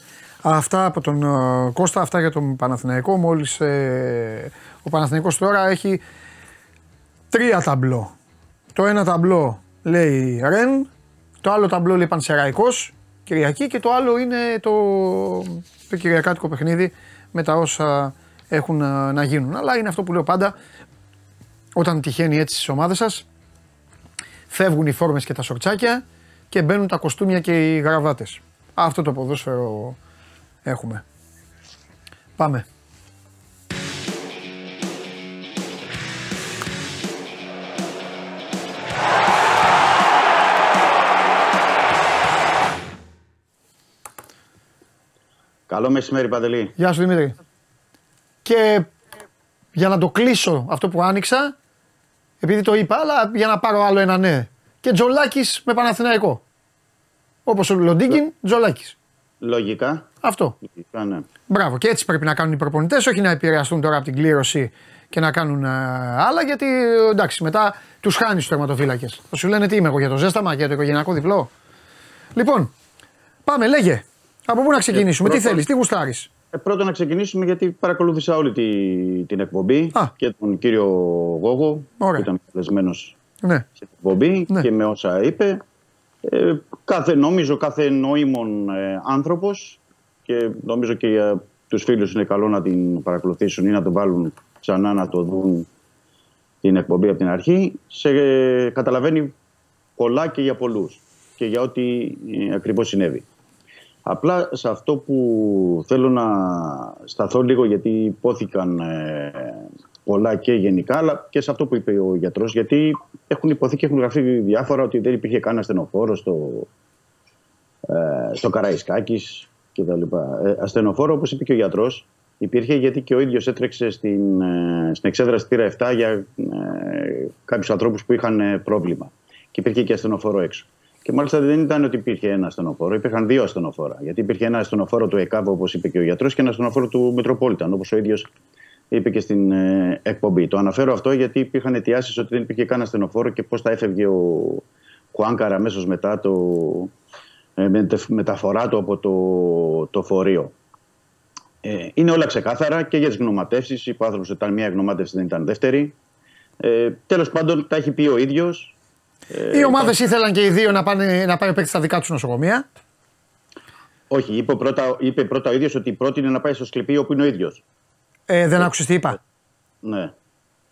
αυτά από τον uh, Κώστα, αυτά για τον Παναθηναϊκό. Μόλις ε, ο Παναθηναϊκός τώρα έχει τρία ταμπλό. Το ένα ταμπλό λέει Ρεν, το άλλο ταμπλό λέει Πανσεραϊκός, Κυριακή και το άλλο είναι το, το Κυριακάτικο παιχνίδι με τα όσα έχουν να, να γίνουν. Αλλά είναι αυτό που λέω πάντα, όταν τυχαίνει έτσι στις ομάδες σας, φεύγουν οι φόρμες και τα σορτσάκια και μπαίνουν τα κοστούμια και οι γραβάτες. Αυτό το ποδόσφαιρο έχουμε. Πάμε. Καλό μεσημέρι, Παντελή. Γεια σου, Δημήτρη. Και για να το κλείσω αυτό που άνοιξα, επειδή το είπα, αλλά για να πάρω άλλο ένα ναι. Και Τζολάκης με Παναθηναϊκό. Όπως ο Λοντίγκιν, Τζολάκης. Λογικά. Αυτό. Λογικά, ναι. Μπράβο. Και έτσι πρέπει να κάνουν οι προπονητές, όχι να επηρεαστούν τώρα από την κλήρωση και να κάνουν άλλα, γιατί εντάξει, μετά τους χάνεις του τερματοφύλακες. Θα σου λένε τι είμαι εγώ για το ζέσταμα, για το οικογενειακό διπλό. Λοιπόν, πάμε, λέγε. Από πού να ξεκινήσουμε, ε, τι θέλεις, τι γουστάρεις; Ε, πρώτα να ξεκινήσουμε γιατί παρακολούθησα όλη τη, την εκπομπή Α. και τον κύριο Γόγο Ωραία. που ήταν καλεσμένος ναι. στην εκπομπή ναι. και με όσα είπε. Ε, κάθε, νομίζω κάθε νόημον ε, άνθρωπος και νομίζω και για τους φίλους είναι καλό να την παρακολουθήσουν ή να το βάλουν ξανά να το δουν την εκπομπή από την αρχή, σε, καταλαβαίνει πολλά και για πολλούς και για ό,τι ε, ακριβώς συνέβη. Απλά σε αυτό που θέλω να σταθώ λίγο γιατί υπόθηκαν ε, πολλά και γενικά αλλά και σε αυτό που είπε ο γιατρός γιατί έχουν υποθεί και έχουν γραφεί διάφορα ότι δεν υπήρχε καν ασθενοφόρο στο, ε, στο Καραϊσκάκης κτλ. Ε, ασθενοφόρο όπως είπε και ο γιατρός υπήρχε γιατί και ο ίδιος έτρεξε στην, ε, στην εξέδρα στήρα 7 για ε, κάποιους ανθρώπους που είχαν ε, πρόβλημα και υπήρχε και ασθενοφόρο έξω. Και μάλιστα δεν ήταν ότι υπήρχε ένα ασθενοφόρο, υπήρχαν δύο ασθενοφόρα. Γιατί υπήρχε ένα ασθενοφόρο του ΕΚΑΒ, όπως είπε και ο γιατρός, και ένα ασθενοφόρο του Μετροπόλιταν, όπως ο ίδιος είπε και στην ε, εκπομπή. Το αναφέρω αυτό γιατί υπήρχαν αιτιάσεις ότι δεν υπήρχε καν ασθενοφόρο και πώς θα έφευγε ο Χουάνκαρα αμέσως μετά το, ε, με μεταφορά του από το, το φορείο. Ε, είναι όλα ξεκάθαρα και για τις γνωματεύσεις. Είπε ο άνθρωπος ότι ήταν μία γνωμάτευση, δεν ήταν δεύτερη. Ε, Τέλος πάντων, τα έχει πει ο ίδιος. Ε, οι ομάδες ήθελαν και οι δύο να, πάνε, να πάει παίξει στα δικά τους νοσοκομεία. Όχι, είπε πρώτα, είπε πρώτα ο ίδιος ότι πρότεινε να πάει στο Σκληπείο που είναι ο ίδιος. Ε, δεν άκουσες τι είπα; Ναι.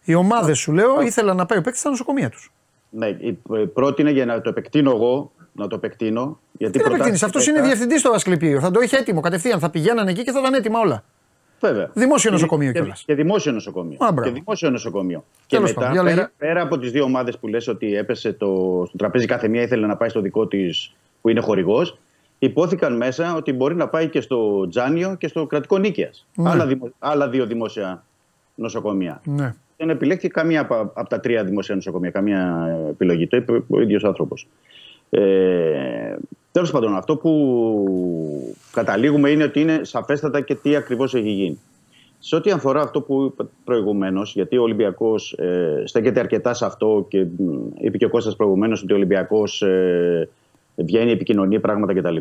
Οι ομάδες σου λέω ήθελαν να πάει ο παίκτης στα νοσοκομεία τους. Ναι, ε, πρότεινε για να το επεκτείνω εγώ. Να το επεκτείνω. Γιατί τι προτά... Αυτός είναι διευθυντής στο Ασκληπείο. Θα το είχε έτοιμο κατευθείαν. Θα πηγαίνανε εκεί και θα ήταν έτοιμα όλα. Βέβαια. Δημόσιο νοσοκομείο κιόλας. Και, δημόσιο νοσοκομείο. Α, και δημόσιο νοσοκομείο. και μετά, πέρα, πέρα, από τις δύο ομάδες που λες ότι έπεσε το, στο τραπέζι, κάθε μία ήθελε να πάει στο δικό της που είναι χορηγός, υπόθηκαν μέσα ότι μπορεί να πάει και στο Τζάνιο και στο κρατικό Νίκαιας. Ναι. Άλλα, άλλα δύο δημόσια νοσοκομεία. Ναι. Δεν επιλέχθηκε καμία από, τα τρία δημόσια νοσοκομεία, καμία επιλογή. Το είπε ο ίδιος άνθρωπος. Ε, Τέλος πάντων, αυτό που καταλήγουμε είναι ότι είναι σαφέστατα και τι ακριβώς έχει γίνει. Σε ό,τι αφορά αυτό που είπα προηγουμένως, γιατί ο Ολυμπιακός ε, στέκεται αρκετά σε αυτό και είπε και ο Κώστας προηγουμένως ότι ο Ολυμπιακός ε, βγαίνει, επικοινωνεί πράγματα κτλ.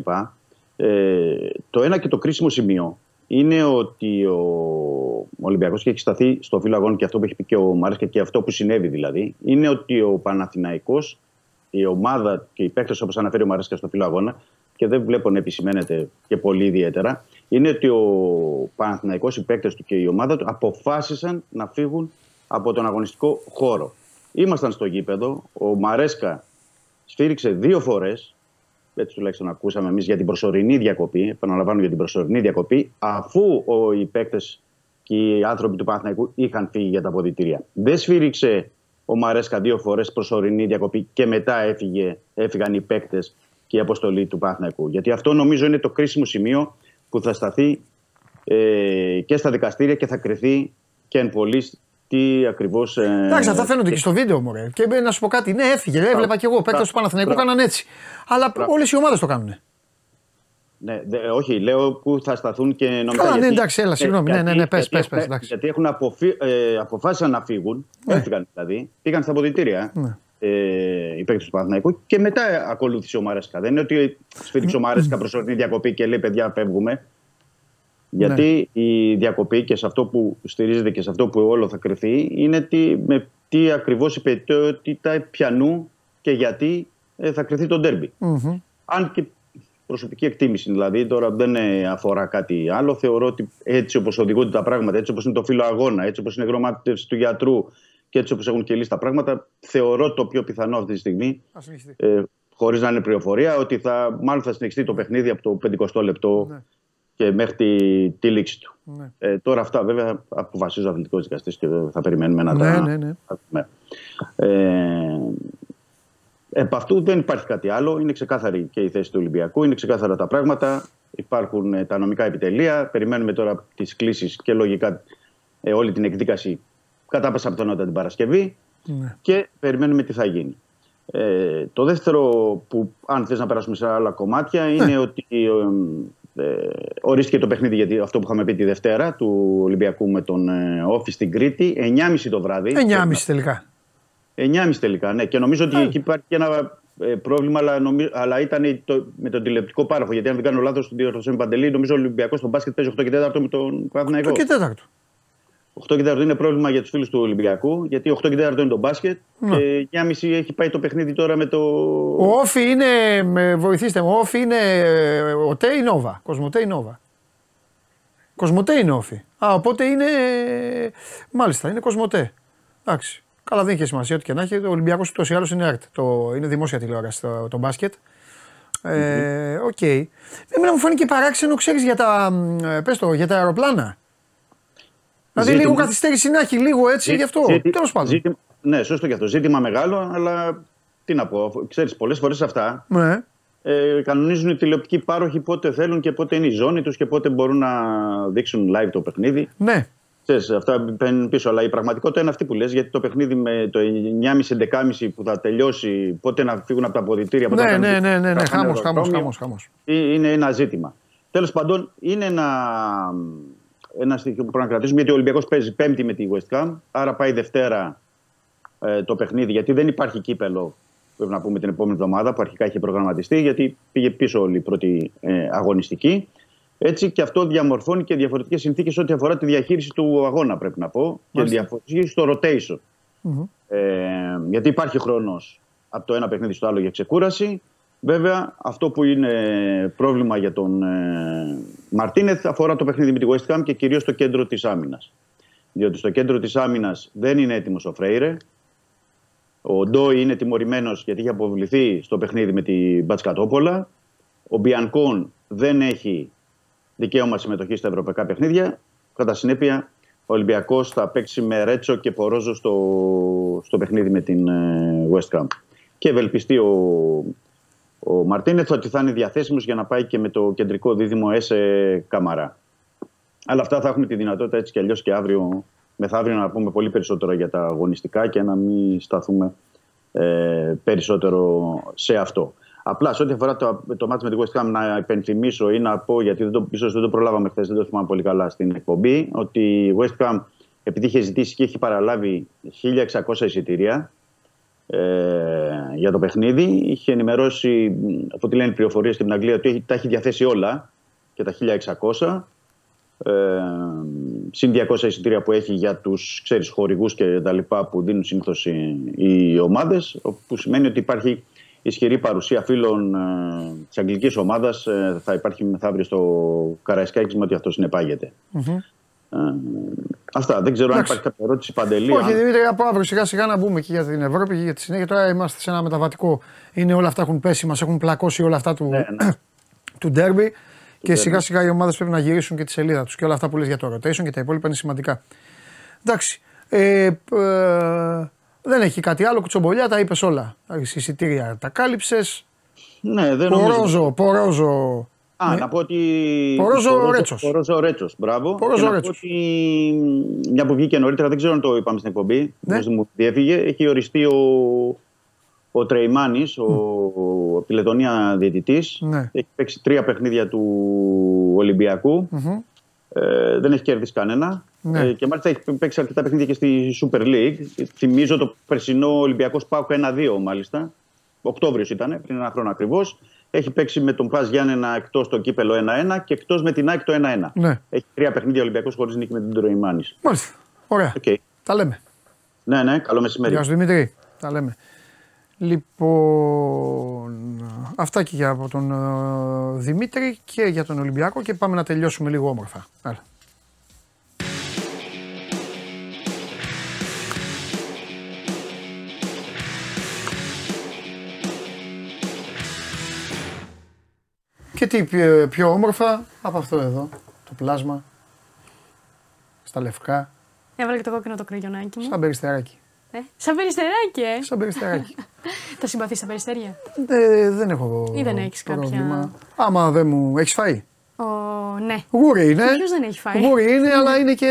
Ε, το ένα και το κρίσιμο σημείο είναι ότι ο Ολυμπιακός και έχει σταθεί στο φύλλο αγώνων και αυτό που έχει πει και ο Μάρεσκα και αυτό που συνέβη δηλαδή, είναι ότι ο Παναθηναϊκός η ομάδα και οι παίκτες, όπως αναφέρει ο Μαρέσκας στο φύλλο αγώνα, και δεν βλέπω να επισημαίνεται και πολύ ιδιαίτερα, είναι ότι ο Παναθηναϊκός, οι παίκτες του και η ομάδα του αποφάσισαν να φύγουν από τον αγωνιστικό χώρο. Ήμασταν στο γήπεδο. Ο Μαρέσκα σφύριξε δύο φορές. Έτσι τουλάχιστον ακούσαμε εμείς για την προσωρινή διακοπή. Επαναλαμβάνω για την προσωρινή διακοπή, αφού οι παίκτες και οι άνθρωποι του Παναθηναϊκού είχαν φύγει για τα αποδητήρια. Δεν σφύριξε ο Μαρέσκα δύο φορές προσωρινή διακοπή και μετά έφυγε, έφυγαν οι παίκτες και η αποστολή του Παναθηναϊκού. Γιατί αυτό νομίζω είναι το κρίσιμο σημείο που θα σταθεί ε, και στα δικαστήρια και θα κρυθεί και εν πολλής τι ακριβώς. Ε, Εντάξει, αυτά φαίνονται και στο βίντεο μου. Και να σου πω κάτι, ναι, έφυγε. Έβλεπα και εγώ. Παίκτες του Παναθηναϊκού έκαναν έτσι. Αλλά όλες οι ομάδες το κάνουν. Ναι, δε, όχι, λέω που θα σταθούν και νομικά. Α, ναι, εντάξει, έλα, συγγνώμη. ναι, ναι, ναι, πες, πες, πες, εντάξει. Γιατί έχουν αποφύ, ε, αποφάσισαν να φύγουν, ναι. έφυγαν δηλαδή, πήγαν στα αποδητήρια ναι. ε, οι παίκτες του Παναθηναϊκού και μετά ακολούθησε ο Μαρέσκα. Δεν είναι ότι σφίριξε ο Μαρέσκα προσωρινή διακοπή και λέει παιδιά φεύγουμε. Γιατί ναι. η διακοπή και σε αυτό που στηρίζεται και σε αυτό που όλο θα κρυθεί είναι τι, με τι ακριβώς η πετότητα πιανού και γιατί ε, θα κρυθεί το ντερμπι. Mm-hmm. Αν και προσωπική εκτίμηση δηλαδή, τώρα δεν αφορά κάτι άλλο. Θεωρώ ότι έτσι όπως οδηγούνται τα πράγματα, έτσι όπως είναι το φύλλο αγώνα, έτσι όπως είναι η γραμμάτευση του γιατρού και έτσι όπως έχουν κυλήσει τα πράγματα, θεωρώ το πιο πιθανό αυτή τη στιγμή, ε, χωρίς να είναι πληροφορία, ότι θα, μάλλον θα συνεχιστεί το παιχνίδι από το 50 λεπτό ναι. Και μέχρι τη, τη λήξη του. Ναι. Ε, τώρα αυτά βέβαια αποφασίζει ο αθλητικός δικαστής και θα περιμένουμε να ναι, τα. Ναι, ναι. ναι. Ε, Επ' αυτού δεν υπάρχει κάτι άλλο. Είναι ξεκάθαρη και η θέση του Ολυμπιακού, είναι ξεκάθαρα τα πράγματα. Υπάρχουν ε, τα νομικά επιτελεία. Περιμένουμε τώρα τις κλήσεις και λογικά ε, όλη την εκδίκαση κατά πάσα πιθανότητα την Παρασκευή. Ναι. Και περιμένουμε τι θα γίνει. Ε, το δεύτερο που, αν θες να περάσουμε σε άλλα κομμάτια, ναι. είναι ότι ε, ορίστηκε το παιχνίδι γιατί αυτό που είχαμε πει τη Δευτέρα του Ολυμπιακού με τον ε, Όφη στην Κρήτη. 9.30 το βράδυ. 9.30 τελικά. 9,5 τελικά, ναι. Και νομίζω ότι εκεί υπάρχει και ένα ε, πρόβλημα, αλλά, νομι... αλλά ήταν το... με τον τηλεπτικό πάροχο. Γιατί αν δεν κάνω λάθος, τον διορθώσαμε Παντελή, νομίζω ο Ολυμπιακός στον μπάσκετ παίζει 8 και 4 με τον Παναθηναϊκό. 8 και 4. 8 και 4 είναι πρόβλημα για τους φίλους του Ολυμπιακού, γιατί 8 και 4 είναι το μπάσκετ ναι. και 9.30 έχει πάει το παιχνίδι τώρα με το. Ο ΟΦΗ είναι. Με, βοηθήστε μου, ο ΟΦΗ είναι. ΟΤΕ ή Nova. Κοσμοτέ ή Nova. Κοσμοτέ είναι ΟΦΗ. Α, οπότε είναι. Μάλιστα, είναι Κοσμοτέ. Εντάξει. Καλά, δεν είχε σημασία ό,τι και να έχει. Ο Ολυμπιακός ούτως ή άλλως είναι ΕΡΤ. Το, είναι δημόσια τηλεόραση το, το μπάσκετ. Ε, OK. Okay. Εμένα μου φάνηκε παράξενο, ξέρεις, για τα, ε, πες το, για τα αεροπλάνα. Δηλαδή λίγο καθυστέρηση να έχει, λίγο έτσι, γι' αυτό. Τέλος πάντων. ναι, σωστό και αυτό. Ζήτημα μεγάλο, αλλά τι να πω. Ξέρεις, πολλές φορές αυτά ναι. ε, κανονίζουν οι τηλεοπτικοί πάροχοι πότε θέλουν και πότε είναι η ζώνη τους και πότε μπορούν να δείξουν live το παιχνίδι. Ναι. Ξέρεις, αυτά παίρνουν πίσω. Αλλά η πραγματικότητα είναι αυτή που λες, γιατί το παιχνίδι με το 9.30-11.30 που θα τελειώσει, πότε να φύγουν από τα αποδητήρια. Ναι, ναι, ναι, ναι, ναι, ναι, χάμος, χάμος, χάμος, Είναι ένα ζήτημα. Τέλος πάντων, είναι ένα ένα στοιχείο που πρέπει να κρατήσουμε γιατί ο Ολυμπιακός παίζει Πέμπτη με τη West Ham. Άρα πάει Δευτέρα ε, το παιχνίδι, γιατί δεν υπάρχει κύπελο. Πρέπει να πούμε την επόμενη εβδομάδα που αρχικά είχε προγραμματιστεί, γιατί πήγε πίσω όλη η πρώτη ε, αγωνιστική. Έτσι και αυτό διαμορφώνει και διαφορετικές συνθήκες ό,τι αφορά τη διαχείριση του αγώνα, πρέπει να πω. Και διαχείριση στο rotation. Mm-hmm. Ε, γιατί υπάρχει χρόνος από το ένα παιχνίδι στο άλλο για ξεκούραση. Βέβαια, αυτό που είναι πρόβλημα για τον ε, Μαρτίνεθ αφορά το παιχνίδι με τη West Ham και κυρίως το κέντρο της άμυνας. Διότι στο κέντρο της άμυνας δεν είναι έτοιμος ο Φρέιρε. Ο Ντόι είναι τιμωρημένος γιατί είχε αποβληθεί στο παιχνίδι με την Μπατσκατόπολα. Ο Μπιανκόν δεν έχει δικαίωμα συμμετοχής στα ευρωπαϊκά παιχνίδια. Κατά συνέπεια, ο Ολυμπιακός θα παίξει με Ρέτσο και Πορόζο στο, στο παιχνίδι με την ε, West Ham. Και ευελπιστεί ο, ο Μαρτίνεθ ότι θα είναι διαθέσιμος για να πάει και με το κεντρικό δίδυμο ΕΣΕ Καμαρά. Αλλά αυτά θα έχουμε τη δυνατότητα έτσι κι αλλιώς και αύριο, μεθαύριο να πούμε πολύ περισσότερο για τα αγωνιστικά και να μην σταθούμε ε, περισσότερο σε αυτό. Απλά σε ό,τι αφορά το, το μάτι με τη West Ham, να υπενθυμίσω ή να πω, γιατί δεν το, ίσως δεν το προλάβαμε χθες, δεν το θυμάμαι πολύ καλά στην εκπομπή, ότι η West Ham, επειδή είχε ζητήσει και έχει παραλάβει 1600 εισιτήρια, ε, για το παιχνίδι. Είχε ενημερώσει, από ό,τι λένε πληροφορίες στην Αγγλία, ότι τα έχει διαθέσει όλα και τα 1600. Ε, συν 200 εισιτήρια που έχει για τους χορηγούς και τα λοιπά που δίνουν συνήθως οι, οι ομάδες. Που σημαίνει ότι υπάρχει ισχυρή παρουσία φίλων ε, της αγγλικής ομάδας. Ε, θα υπάρχει μεθαύριο στο Καραϊσκάκης με ότι αυτό συνεπάγεται. Mm-hmm. Ε, αυτά. Δεν ξέρω Εντάξει. αν υπάρχει κάποια ερώτηση παντελή. Όχι, αν... Δημήτρη, από αύριο σιγά σιγά να μπούμε και για την Ευρώπη και για τη συνέχεια. Τώρα είμαστε σε ένα μεταβατικό. Είναι όλα αυτά έχουν πέσει, μας έχουν πλακώσει όλα αυτά του, ναι, ναι. <clears throat> του ντέρμπι. Και σιγά σιγά οι ομάδες πρέπει να γυρίσουν και τη σελίδα τους. Και όλα αυτά που λες για το rotation και τα υπόλοιπα είναι σημαντικά. Εντάξει. Ε, ε, δεν έχει κάτι άλλο. Κουτσομπολιά τα είπες όλα. Εισιτήρια τα κάλυψες. Ναι, δεν Πορόζο, Πορόζο Α, ναι. να πω ότι. Πορόζο Ρέτσος. Πορόζο Ρέτσος, μπράβο. Πορόζο Ρέτσος. Ότι... Μια που βγήκε νωρίτερα, δεν ξέρω αν το είπαμε στην εκπομπή. Ναι. Μου διέφυγε. Έχει οριστεί ο, ο Τρεϊμάνης, ο, mm. από τη Λετωνία διαιτητής. Ναι. Έχει παίξει τρία παιχνίδια του Ολυμπιακού. Mm-hmm. Ε, δεν έχει κερδίσει κανένα. Ναι. Ε, και μάλιστα έχει παίξει αρκετά παιχνίδια και στη Super League. Θυμίζω το περσινό Ολυμπιακός Πάουκ 1-2 μάλιστα. Οκτώβριος ήταν, πριν ένα χρόνο ακριβώς. Έχει παίξει με τον Πας Γιάννενα εκτός το κύπελο 1-1 και εκτός με την ΑΕΚ το 1-1. Ναι. Έχει τρία παιχνίδια Ολυμπιακός χωρίς νίκη με την Τροϊμάνης. Μάλιστα. Ωραία. Okay. Τα λέμε. Ναι, ναι, καλό μεσημέρι. Γεια σου Δημήτρη. Τα λέμε. Λοιπόν, αυτά και για τον uh, Δημήτρη και για τον Ολυμπιακό και πάμε να τελειώσουμε λίγο όμορφα. Άρα. Και τι πιο όμορφα από αυτό εδώ, το πλάσμα, στα λευκά. Έβαλε και το κόκκινο το κρυγιονάκι μου. Σαν περιστεράκι. Ε, σαν περιστεράκι, ε. Σαν περιστεράκι. <laughs> Τα συμπαθείς στα περιστέρια; Ε, δεν έχω. Ή δεν έχεις κάποια. Άμα δεν μου. Έχεις φάει; Ο, ναι. Γούρι είναι. Ποιο δεν έχει φάει. Γούρι είναι, αλλά είναι και.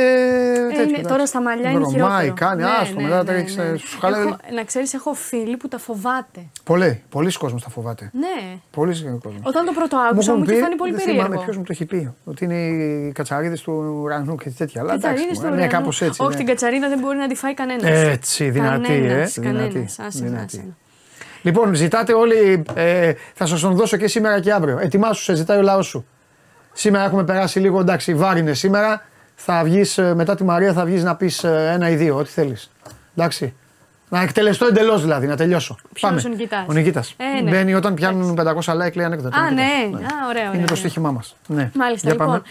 Ε, τέτοιο, είναι, τώρα στα μαλλιά είναι χειρότερο. κάνει, ναι, άστο, ναι, μετά ναι, τρέχει. Ναι, ναι. Να ξέρεις, έχω φίλοι που τα φοβάται. Πολλοί, πολλοί κόσμοι τα φοβάται. Ναι. Πολλοί κόσμοι. Όταν το πρώτο άκουσα μου είχε φανεί πολύ περίεργο. Δεν θυμάμαι ποιος μου το έχει πει. Ότι είναι οι κατσαρίδες του ουρανού και τέτοια. Αλλά εντάξει. Ναι, κάπως έτσι. Όχι, την κατσαρίδα δεν μπορεί να τη φάει κανένας. Έτσι, δυνατή, ε. Δυνατή. Λοιπόν, ζητάτε όλοι, ε, θα σας τον δώσω και σήμερα και αύριο. Ετοιμάσου, σε ζητάει ο λαός σου. Σήμερα έχουμε περάσει λίγο εντάξει, βάρινε σήμερα. θα βγεις μετά τη Μαρία, θα βγεις να πεις ένα ή δύο, ό,τι θέλεις. Εντάξει. Να εκτελεστώ εντελώς δηλαδή, να τελειώσω. Ποιος ο Νικητάς; Ο Νικητάς. Ε, ναι. Μπαίνει όταν πιάνουν 500 like, λέει ανέκδοτα. Α, ναι. ναι. Α, ωραία, ωραία. Είναι το στοίχημά μας. Ναι. Μάλιστα. λοιπόν, Πάμε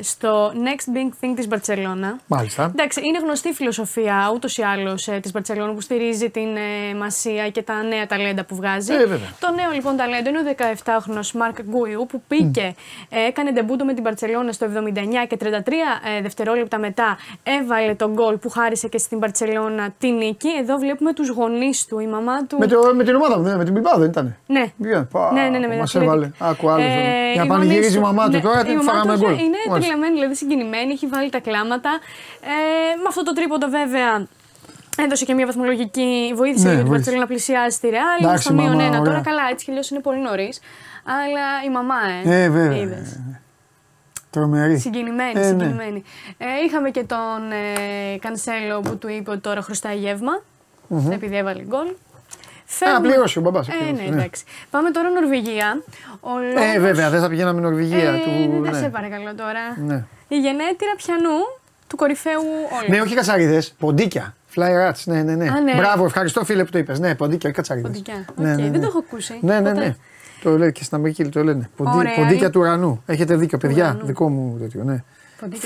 στο next big thing της Μπαρσελόνα. Μάλιστα. Εντάξει, είναι γνωστή φιλοσοφία ούτως ή άλλως ε, της Μπαρσελόνα που στηρίζει την ε, μασία και τα νέα ταλέντα που βγάζει. Ε, το νέο λοιπόν ταλέντο είναι ο 17χρονο Μάρκ Γκούιου που πήκε, ε, έκανε ντεμπούντο με την Μπαρσελόνα στο 79 και 33 ε, δευτερόλεπτα μετά έβαλε τον γκολ που χάρισε και στην Μπαρσελόνα τη νίκη. Εδώ βλέπουμε τους γονείς του, η μαμά του. Με, το, με την ομάδα μου, με την Μπιμπά δεν ήταν. Ναι. ναι, ναι, ναι, Μας έβαλε. Άκου άλλος. Ε, Για πανηγυρίζει η μαμά του ναι, τώρα, την φάγαμε γκολ. Είναι τρελαμένη δηλαδή συγκινημένη, έχει βάλει τα κλάματα. Ε, με αυτό το τρίποντο βέβαια Έδωσε και μια βαθμολογική βοήθεια ναι, για την Παρσελόνα να πλησιάσει τη Ρεάλ. Είναι στο μείον ένα. Τώρα καλά, έτσι κι αλλιώς είναι πολύ νωρίς. Αλλά η μαμά, ε. Ε, βέβαια. Είδες. Τρομερή. Συγκινημένη, ε, ναι. συγκινημένη. Ε, είχαμε και τον ε, Κανσέλο που του είπε ότι τώρα χρωστάει γεύμα. Mm-hmm. Επειδή έβαλε γκολ. Φεύγουμε... Α, πλήρωσε ο μπαμπά. Ε, ναι, εντάξει. Πάμε τώρα Νορβηγία. Ο λόγος... Ε, βέβαια, δεν θα πηγαίναμε Νορβηγία. Ε, του... Ναι, σε παρακαλώ τώρα. Ναι. Η γενέτειρα πιανού του κορυφαίου όλου. Ναι, όχι κατσαρίδε, ποντίκια. Fly rats, ναι, ναι, ναι. Α, ναι. Μπράβο, ευχαριστώ φίλε που το είπες. Ναι, ποντίκια, όχι κατσαρίδε. Ποντίκια. Ναι, ναι, ναι, Δεν το έχω ακούσει. Ναι, ναι, ναι. Το λέει και στην Αμερική το λένε. Ποντί, ποντίκια του ουρανού. Έχετε δίκιο, παιδιά. Δικό μου τέτοιο, ναι.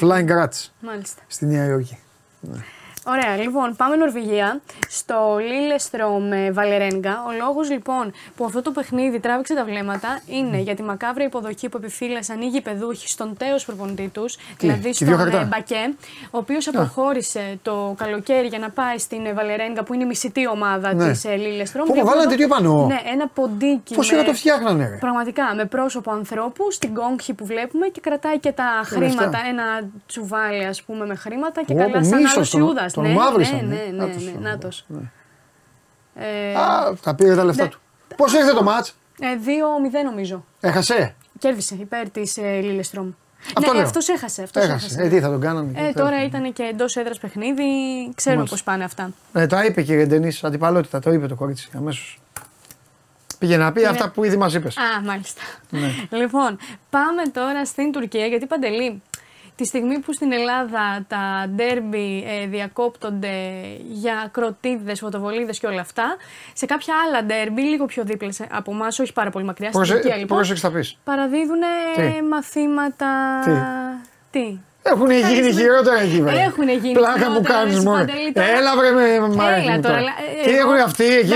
Flying rats. Μάλιστα. Στη Νέα Υόρκη. Ναι. Ωραία, λοιπόν, πάμε Νορβηγία. Στο Λίλεστρο με Βαλερέγκα. Ο λόγος λοιπόν που αυτό το παιχνίδι τράβηξε τα βλέμματα είναι για τη μακάβρα υποδοχή που επιφύλασαν οι γηπεδούχοι στον τέος προπονητή τους, δηλαδή στον ε, Μπακέ, ο οποίος αποχώρησε το καλοκαίρι για να πάει στην ε, Βαλερέγκα που είναι η μισητή ομάδα ναι. της ε, Λίλεστρο. Πού βάλανε τέτοιο πάνω; Ναι, ένα ποντίκι. Πώς με... το φτιάχνανε. Πραγματικά με πρόσωπο ανθρώπου στην κόγχη που βλέπουμε και κρατάει και τα χρήματα. Ένα τσουβάλι, ας πούμε, με χρήματα και καλά σαν άλλος Ιούδας. Τον ναι, μαύρισαν. Ναι, ναι, ναι, ναι, ναι, νάτος. Ναι. Ε, Α, τα πήρε τα λεφτά ναι. του. Πώς ήρθε το μάτς; 2-0 ε, νομίζω. Έχασε; Κέρδισε υπέρ της ε, Λίλεστρομ. Αυτό ναι, αυτός έχασε. Αυτός έχασε. έχασε. Ε, τι θα τον κάνανε. Ε, τώρα ήταν και εντός έδρας παιχνίδι. Ξέρουμε πώς πάνε αυτά. Ε, τα είπε και η Ρεντενή, αντιπαλότητα. Το είπε το κορίτσι αμέσως. Πήγε να πει αυτά που ήδη μας είπες. Α, μάλιστα. Ναι. Λοιπόν, πάμε τώρα στην Τουρκία γιατί παντελή τη στιγμή που στην Ελλάδα τα ντέρμπι ε, διακόπτονται για κροτίδε, φωτοβολίδες και όλα αυτά, σε κάποια άλλα ντέρμπι, λίγο πιο δίπλα από εμάς, όχι πάρα πολύ μακριά, στην Τουρκία λοιπόν, θα πεις; παραδίδουν μαθήματα. Τι; Τι; Έχουν γίνει χειρότερα εκεί βέβαια. Έχουν γίνει Πλάκα που κάνεις μόνο. Έλα βρε με μάρε. τώρα. Τι έχουν αυτοί εκεί,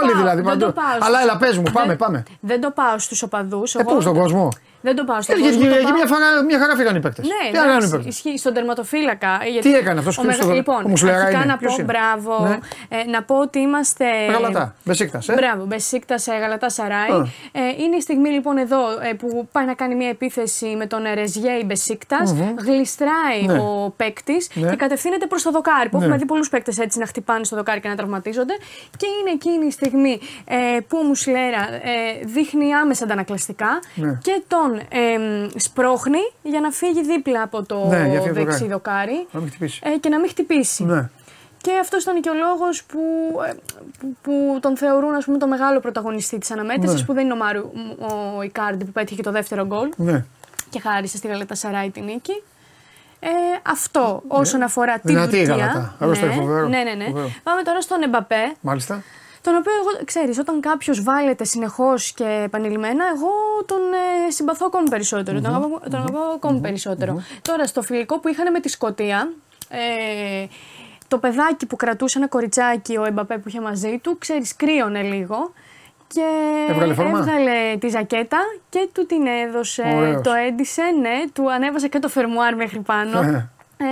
Όλοι δηλαδή παντού. Αλλά έλα, πες μου, πάμε, πάμε. Δεν το πάω στους οπαδούς. Ε, πού στον κόσμο; Δεν το πάω στο κόσμο. Εκεί μια, χαρά, μια χαρά φύγαν οι παίκτες. Ναι, Τι εντάξει, οι ισχύει στον τερματοφύλακα. Γιατί... Τι έκανε αυτός ο μεγα... Λοιπόν, αρχικά να πω μπράβο. Ναι. Ε, να πω ότι είμαστε. Γαλατά. Μπεσίκτας. Ε; Μπράβο, Μπεσίκτας, ε, Γαλατά Σαράι. Ε, είναι η στιγμή λοιπόν εδώ ε, που πάει να κάνει μια επίθεση με τον Ρεζιέ η Μπεσίκτας. Mm-hmm. Γλιστράει ναι. ο παίκτης ναι. και κατευθύνεται προς το δοκάρι. Που ναι. έχουμε δει πολλούς παίκτες έτσι να χτυπάνε στο δοκάρι και να τραυματίζονται. Και είναι εκείνη η στιγμή ε, που ο Μουσλέρα ε, δείχνει άμεσα αντανακλαστικά ναι. και τον τον ε, σπρώχνει για να φύγει δίπλα από το ναι, δεξί δοκάρι ε, και να μην χτυπήσει. Ναι. Και αυτός ήταν και ο λόγος που, ε, που, που, τον θεωρούν ας πούμε, το μεγάλο πρωταγωνιστή της αναμέτρησης, ναι. που δεν είναι ο Μάριο ο Ικάρντι που πέτυχε το δεύτερο γκολ ναι. και χάρισε στη Γαλέτα Σαράι τη νίκη. Ε, αυτό ναι. όσον αφορά την Τουρκία. Ναι, ναι, ναι, ναι. Πάμε τώρα στον Εμπαπέ. Μάλιστα. Τον οποίο εγώ, ξέρεις, όταν κάποιος βάλεται συνεχώς και επανειλημμένα, εγώ τον ε, συμπαθώ ακόμη περισσότερο. Mm-hmm. Τον αγαπώ, τον αγαπώ ακόμη mm-hmm. περισσότερο. Mm-hmm. Τώρα, στο φιλικό που είχαν με τη Σκωτία, ε, το παιδάκι που κρατούσε ένα κοριτσάκι, ο Εμπαπέ που είχε μαζί του, ξέρεις, κρύωνε λίγο. Και έβγαλε, έβγαλε τη ζακέτα και του την έδωσε. Ωραίος. Το έντυσε, ναι, του ανέβασε και το φερμουάρ μέχρι πάνω. ε,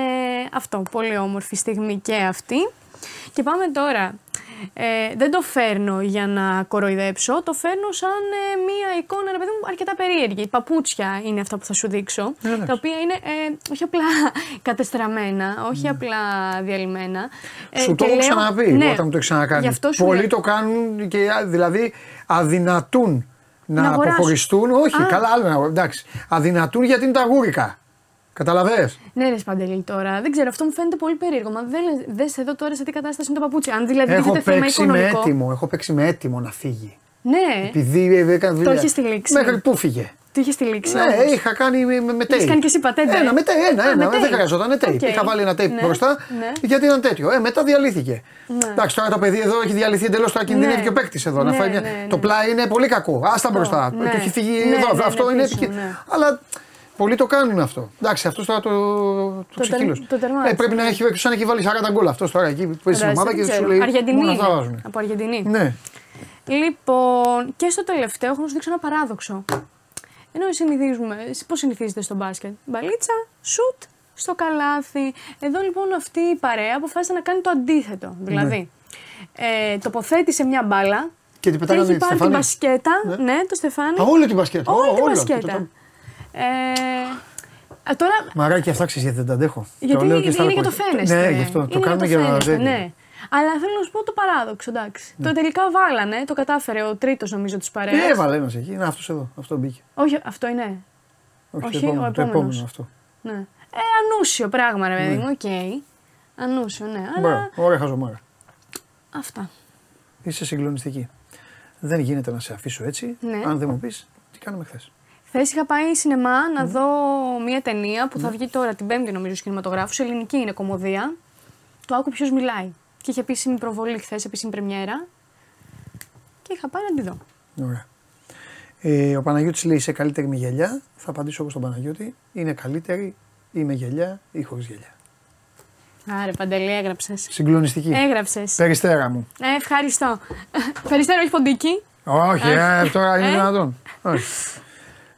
αυτό, πολύ όμορφη στιγμή και αυτή. Και πάμε τώρα ε, δεν το φέρνω για να κοροϊδέψω, το φέρνω σαν ε, μία εικόνα, ρε παιδί μου, αρκετά περίεργη. Παπούτσια είναι αυτά που θα σου δείξω, ναι, τα οποία είναι ε, όχι απλά <laughs> κατεστραμμένα, όχι ναι. απλά διαλυμένα. Ε, σου το έχω ξαναπεί ναι, όταν το έχεις ξανακάνει. Πολλοί το κάνουν και δηλαδή αδυνατούν να, να αποχωριστούν. Όχι, Α. καλά, άλλο εντάξει. Αδυνατούν γιατί είναι τα γούρικα. Καταλαβέ. Ναι, ρε Σπαντελή τώρα. Δεν ξέρω, αυτό μου φαίνεται πολύ περίεργο. Μα δεν δε εδώ τώρα σε τι κατάσταση είναι το παπούτσι. Αν δηλαδή έχω παίξει θέμα με έτοιμο, έχω παίξει με έτοιμο να φύγει. Ναι. Επειδή έκανε δουλειά. Το έχει στη λήξη. Μέχρι πού φύγε. Τι είχες τηλήξει. Ναι, όμως. είχα κάνει με, με τέι. κάνει και εσύ πατέντα. Ένα, με τέι, ένα, ένα. δεν χρειαζόταν τέι. Okay. Είχα βάλει ένα τέι ναι. μπροστά ναι. γιατί ήταν τέτοιο. Ε, μετά διαλύθηκε. Ναι. Εντάξει, τώρα το παιδί εδώ έχει διαλυθεί εντελώς. Τώρα κινδυνεύει ναι. και ο παίκτης εδώ. Ναι, να φάει μια... ναι, Το πλάι είναι πολύ κακό. Άστα μπροστά. Του έχει φύγει εδώ. Αυτό είναι επικίνδυνο. Αλλά Πολλοί το κάνουν αυτό. Εντάξει, αυτός τώρα το, το, το ξεκύλωσε. Ε, πρέπει να έχει, σαν έχει βάλει 40 γκολ αυτός τώρα εκεί που παίζει στην ομάδα και σου λέει. Αργεντινή. Από Αργεντινή. Ναι. Λοιπόν, και στο τελευταίο έχω να σου δείξω ένα παράδοξο. Ενώ συνηθίζουμε, πώς συνηθίζετε στο μπάσκετ; Μπαλίτσα, σουτ, στο καλάθι. Εδώ λοιπόν αυτή η παρέα αποφάσισε να κάνει το αντίθετο. Δηλαδή, ναι. ε, τοποθέτησε μια μπάλα. Και την πετάγανε Έχει πάρει την μπασκέτα. Ναι. ναι, το Στεφάνι. Α, όλη την μπασκέτα. Όλη την μπασκέτα. Ε, τώρα... Μαράκι αυτά ξέρεις γιατί δεν τα αντέχω. Γιατί το είναι, είναι για το φαίνεστε. Ναι, γι' αυτό. Το κάνουμε για να δείτε. Ναι. Αλλά θέλω να σου πω το παράδοξο, εντάξει. Ναι. Το τελικά βάλανε, το κατάφερε ο τρίτος νομίζω της παρέας. Ε, έβαλε ένας εκεί. Είναι αυτός εδώ. Αυτό μπήκε. Όχι, αυτό είναι. Όχι, Όχι το, επόμενο, το επόμενος αυτό. Ναι. Ε, ανούσιο πράγμα, ρε παιδί ναι. μου, OK. Okay. Ανούσιο, ναι. Αλλά... Ωραία χαζομάρα. Αυτά. Είσαι συγκλονιστική. Δεν γίνεται να σε αφήσω έτσι. Ναι. Αν δεν μου πεις τι κάναμε χθες. Χθες είχα πάει σινεμά να δω μια ταινία που θα βγει τώρα την Πέμπτη, νομίζω, στους κινηματογράφους. Ελληνική είναι κωμωδία. Το άκου ποιος μιλάει. Και είχε επίσημη προβολή χθες, επίσημη πρεμιέρα. Και είχα πάει να τη δω. Ωραία. Ε, ο Παναγιώτης λέει είσαι καλύτερη με γυαλιά. Θα απαντήσω εγώ στον Παναγιώτη. Είναι καλύτερη ή με γυαλιά ή χωρίς γυαλιά. Άρε Παντελή, έγραψες. Συγκλονιστική. Έγραψες. Περιστέρα μου. Ε, ευχαριστώ. Περιστέρα, όχι ποντική. Όχι, ε, τώρα είναι ε; δυνατόν.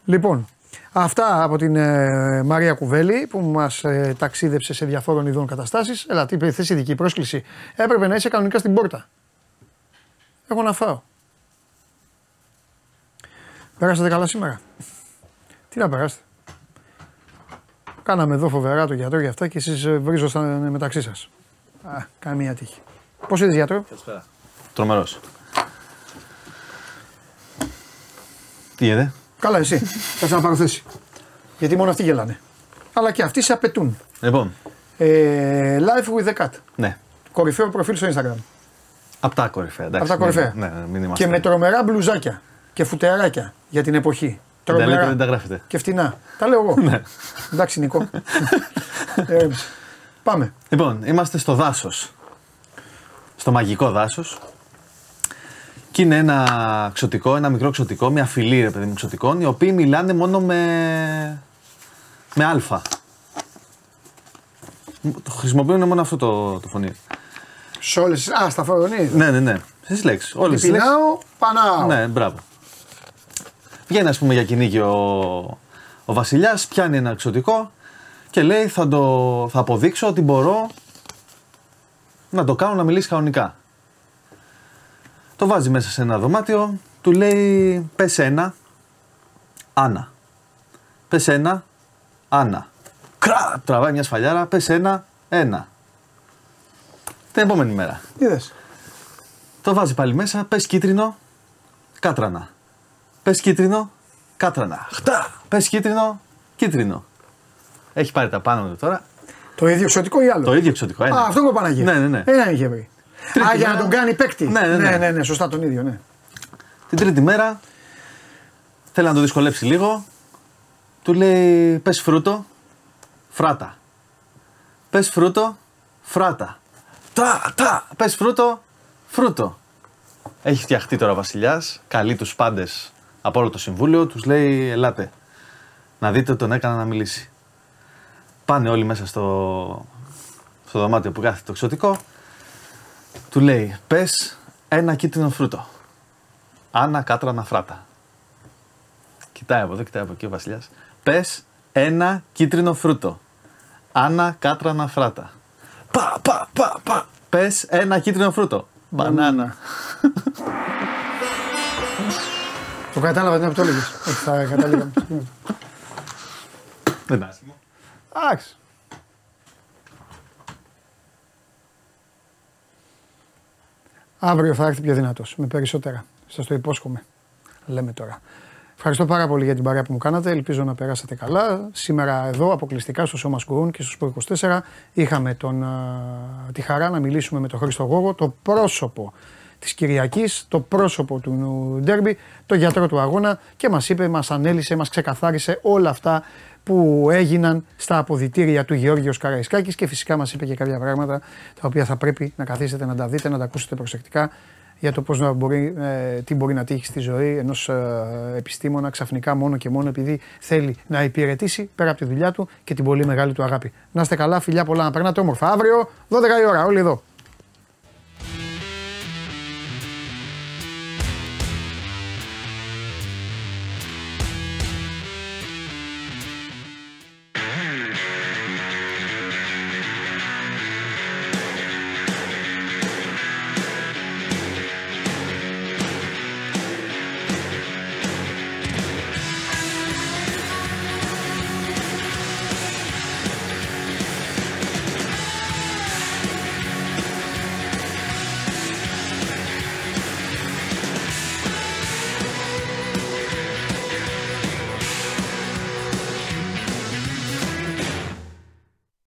Λοιπόν, αυτά από την ε, Μαρία Κουβέλη που μας ε, ταξίδεψε σε διαφόρων ειδών καταστάσεις. Ελά, τι είπες, θες ειδική πρόσκληση. Έπρεπε να είσαι κανονικά στην πόρτα. Έχω να φάω. Πέρασατε καλά σήμερα; Τι να περάσετε; Κάναμε εδώ φοβερά το γιατρό για αυτά και εσείς ε, βρίζωσαν ε, μεταξύ σας. Α, καμία τύχη. Πώς είδες γιατρό; Καλησπέρα. Τρομερός. Τι είδε; Καλά, εσύ. Θα να πάρω θέση. Γιατί μόνο αυτοί γελάνε. Αλλά και αυτοί σε απαιτούν. Λοιπόν. Ε, live with the cat. Ναι. Κορυφαίο προφίλ στο Instagram. Απ' τα κορυφαία. Εντάξει, Απ' τα κορυφαία. Ναι, ναι, και με τρομερά μπλουζάκια και φουτεράκια για την εποχή. Τρομερά. Δεν, δεν τα γράφετε. Και φτηνά. Τα λέω εγώ. ναι. Εντάξει, Νικό. <laughs> ε, πάμε. Λοιπόν, είμαστε στο δάσος. Στο μαγικό δάσος. Και είναι ένα ξωτικό, ένα μικρό ξωτικό, μια φυλή ρε παιδί μου ξωτικών, οι οποίοι μιλάνε μόνο με, με αλφα. Το χρησιμοποιούν μόνο αυτό το, το φωνή. Σε όλες Α, στα φωνή. Ναι, ναι, ναι. Στι λέξεις. Όλες τις λέξεις. πανάω. Ναι, μπράβο. Βγαίνει, ας πούμε, για κυνήγι ο, ο Βασιλιάς, πιάνει ένα εξωτικό και λέει: θα, το, θα αποδείξω ότι μπορώ να το κάνω να μιλήσει κανονικά. Το βάζει μέσα σε ένα δωμάτιο, του λέει πες ένα, Άννα. Πες ένα, Άννα. Κρά, τραβάει μια σφαλιάρα, πες ένα, ένα. Την επόμενη μέρα. Είδες. Το βάζει πάλι μέσα, πες κίτρινο, κάτρανα. Πες κίτρινο, κάτρανα. Χτά, πες κίτρινο, κίτρινο. Έχει πάρει τα πάνω του τώρα. Το ίδιο εξωτικό ή άλλο; Το ίδιο εξωτικό. Ένα. Α, αυτό που Παναγία. Ναι, ναι, ναι. Ένα είχε βρει. Α, για να τον κάνει παίκτη. Ναι ναι, ναι, ναι, ναι, ναι, σωστά τον ίδιο, ναι. Την τρίτη μέρα θέλει να το δυσκολέψει λίγο. Του λέει πες φρούτο, φράτα. Πες φρούτο, φράτα. Τα, τα, πες φρούτο, φρούτο. Έχει φτιαχτεί τώρα ο Βασιλιάς, καλεί τους πάντες από όλο το συμβούλιο, τους λέει: Ελάτε, να δείτε τον έκανα να μιλήσει. Πάνε όλοι μέσα στο, στο δωμάτιο που κάθεται το εξωτικό του λέει, πες ένα κίτρινο φρούτο. Άννα κάτρανα φράτα. Κοιτάει από εδώ, κοιτάει από εκεί ο βασιλιάς. Πες ένα κίτρινο φρούτο. Άννα κάτρανα φράτα. Πα, πα, πα, πα. Πες ένα κίτρινο φρούτο. Μπανάνα. <laughs> Το κατάλαβα, δεν το έλεγες. Ότι θα κατάληγα. Δεν είναι άσχημο. Εντάξει. Αύριο θα έρθει πιο δυνατός, με περισσότερα. Σας το υπόσχομαι. Λέμε τώρα. Ευχαριστώ πάρα πολύ για την παρέα που μου κάνατε. Ελπίζω να περάσατε καλά. Σήμερα εδώ αποκλειστικά στο Σώμα Σκουρούν και στο 24 είχαμε τον, τη χαρά να μιλήσουμε με τον Χρήστο Γόγο, το πρόσωπο της Κυριακής, το πρόσωπο του Ντέρμπι, το γιατρό του αγώνα και μας είπε, μας ανέλησε, μας ξεκαθάρισε όλα αυτά που έγιναν στα αποδητήρια του Γεώργιος Καραϊσκάκης και φυσικά μας είπε και κάποια πράγματα τα οποία θα πρέπει να καθίσετε να τα δείτε, να τα ακούσετε προσεκτικά για το πώς μπορεί, ε, τι μπορεί να τύχει στη ζωή ενός ε, επιστήμονα ξαφνικά μόνο και μόνο επειδή θέλει να υπηρετήσει πέρα από τη δουλειά του και την πολύ μεγάλη του αγάπη. Να είστε καλά, φιλιά πολλά, να περνάτε όμορφα. Αύριο 12 η ώρα, όλοι εδώ.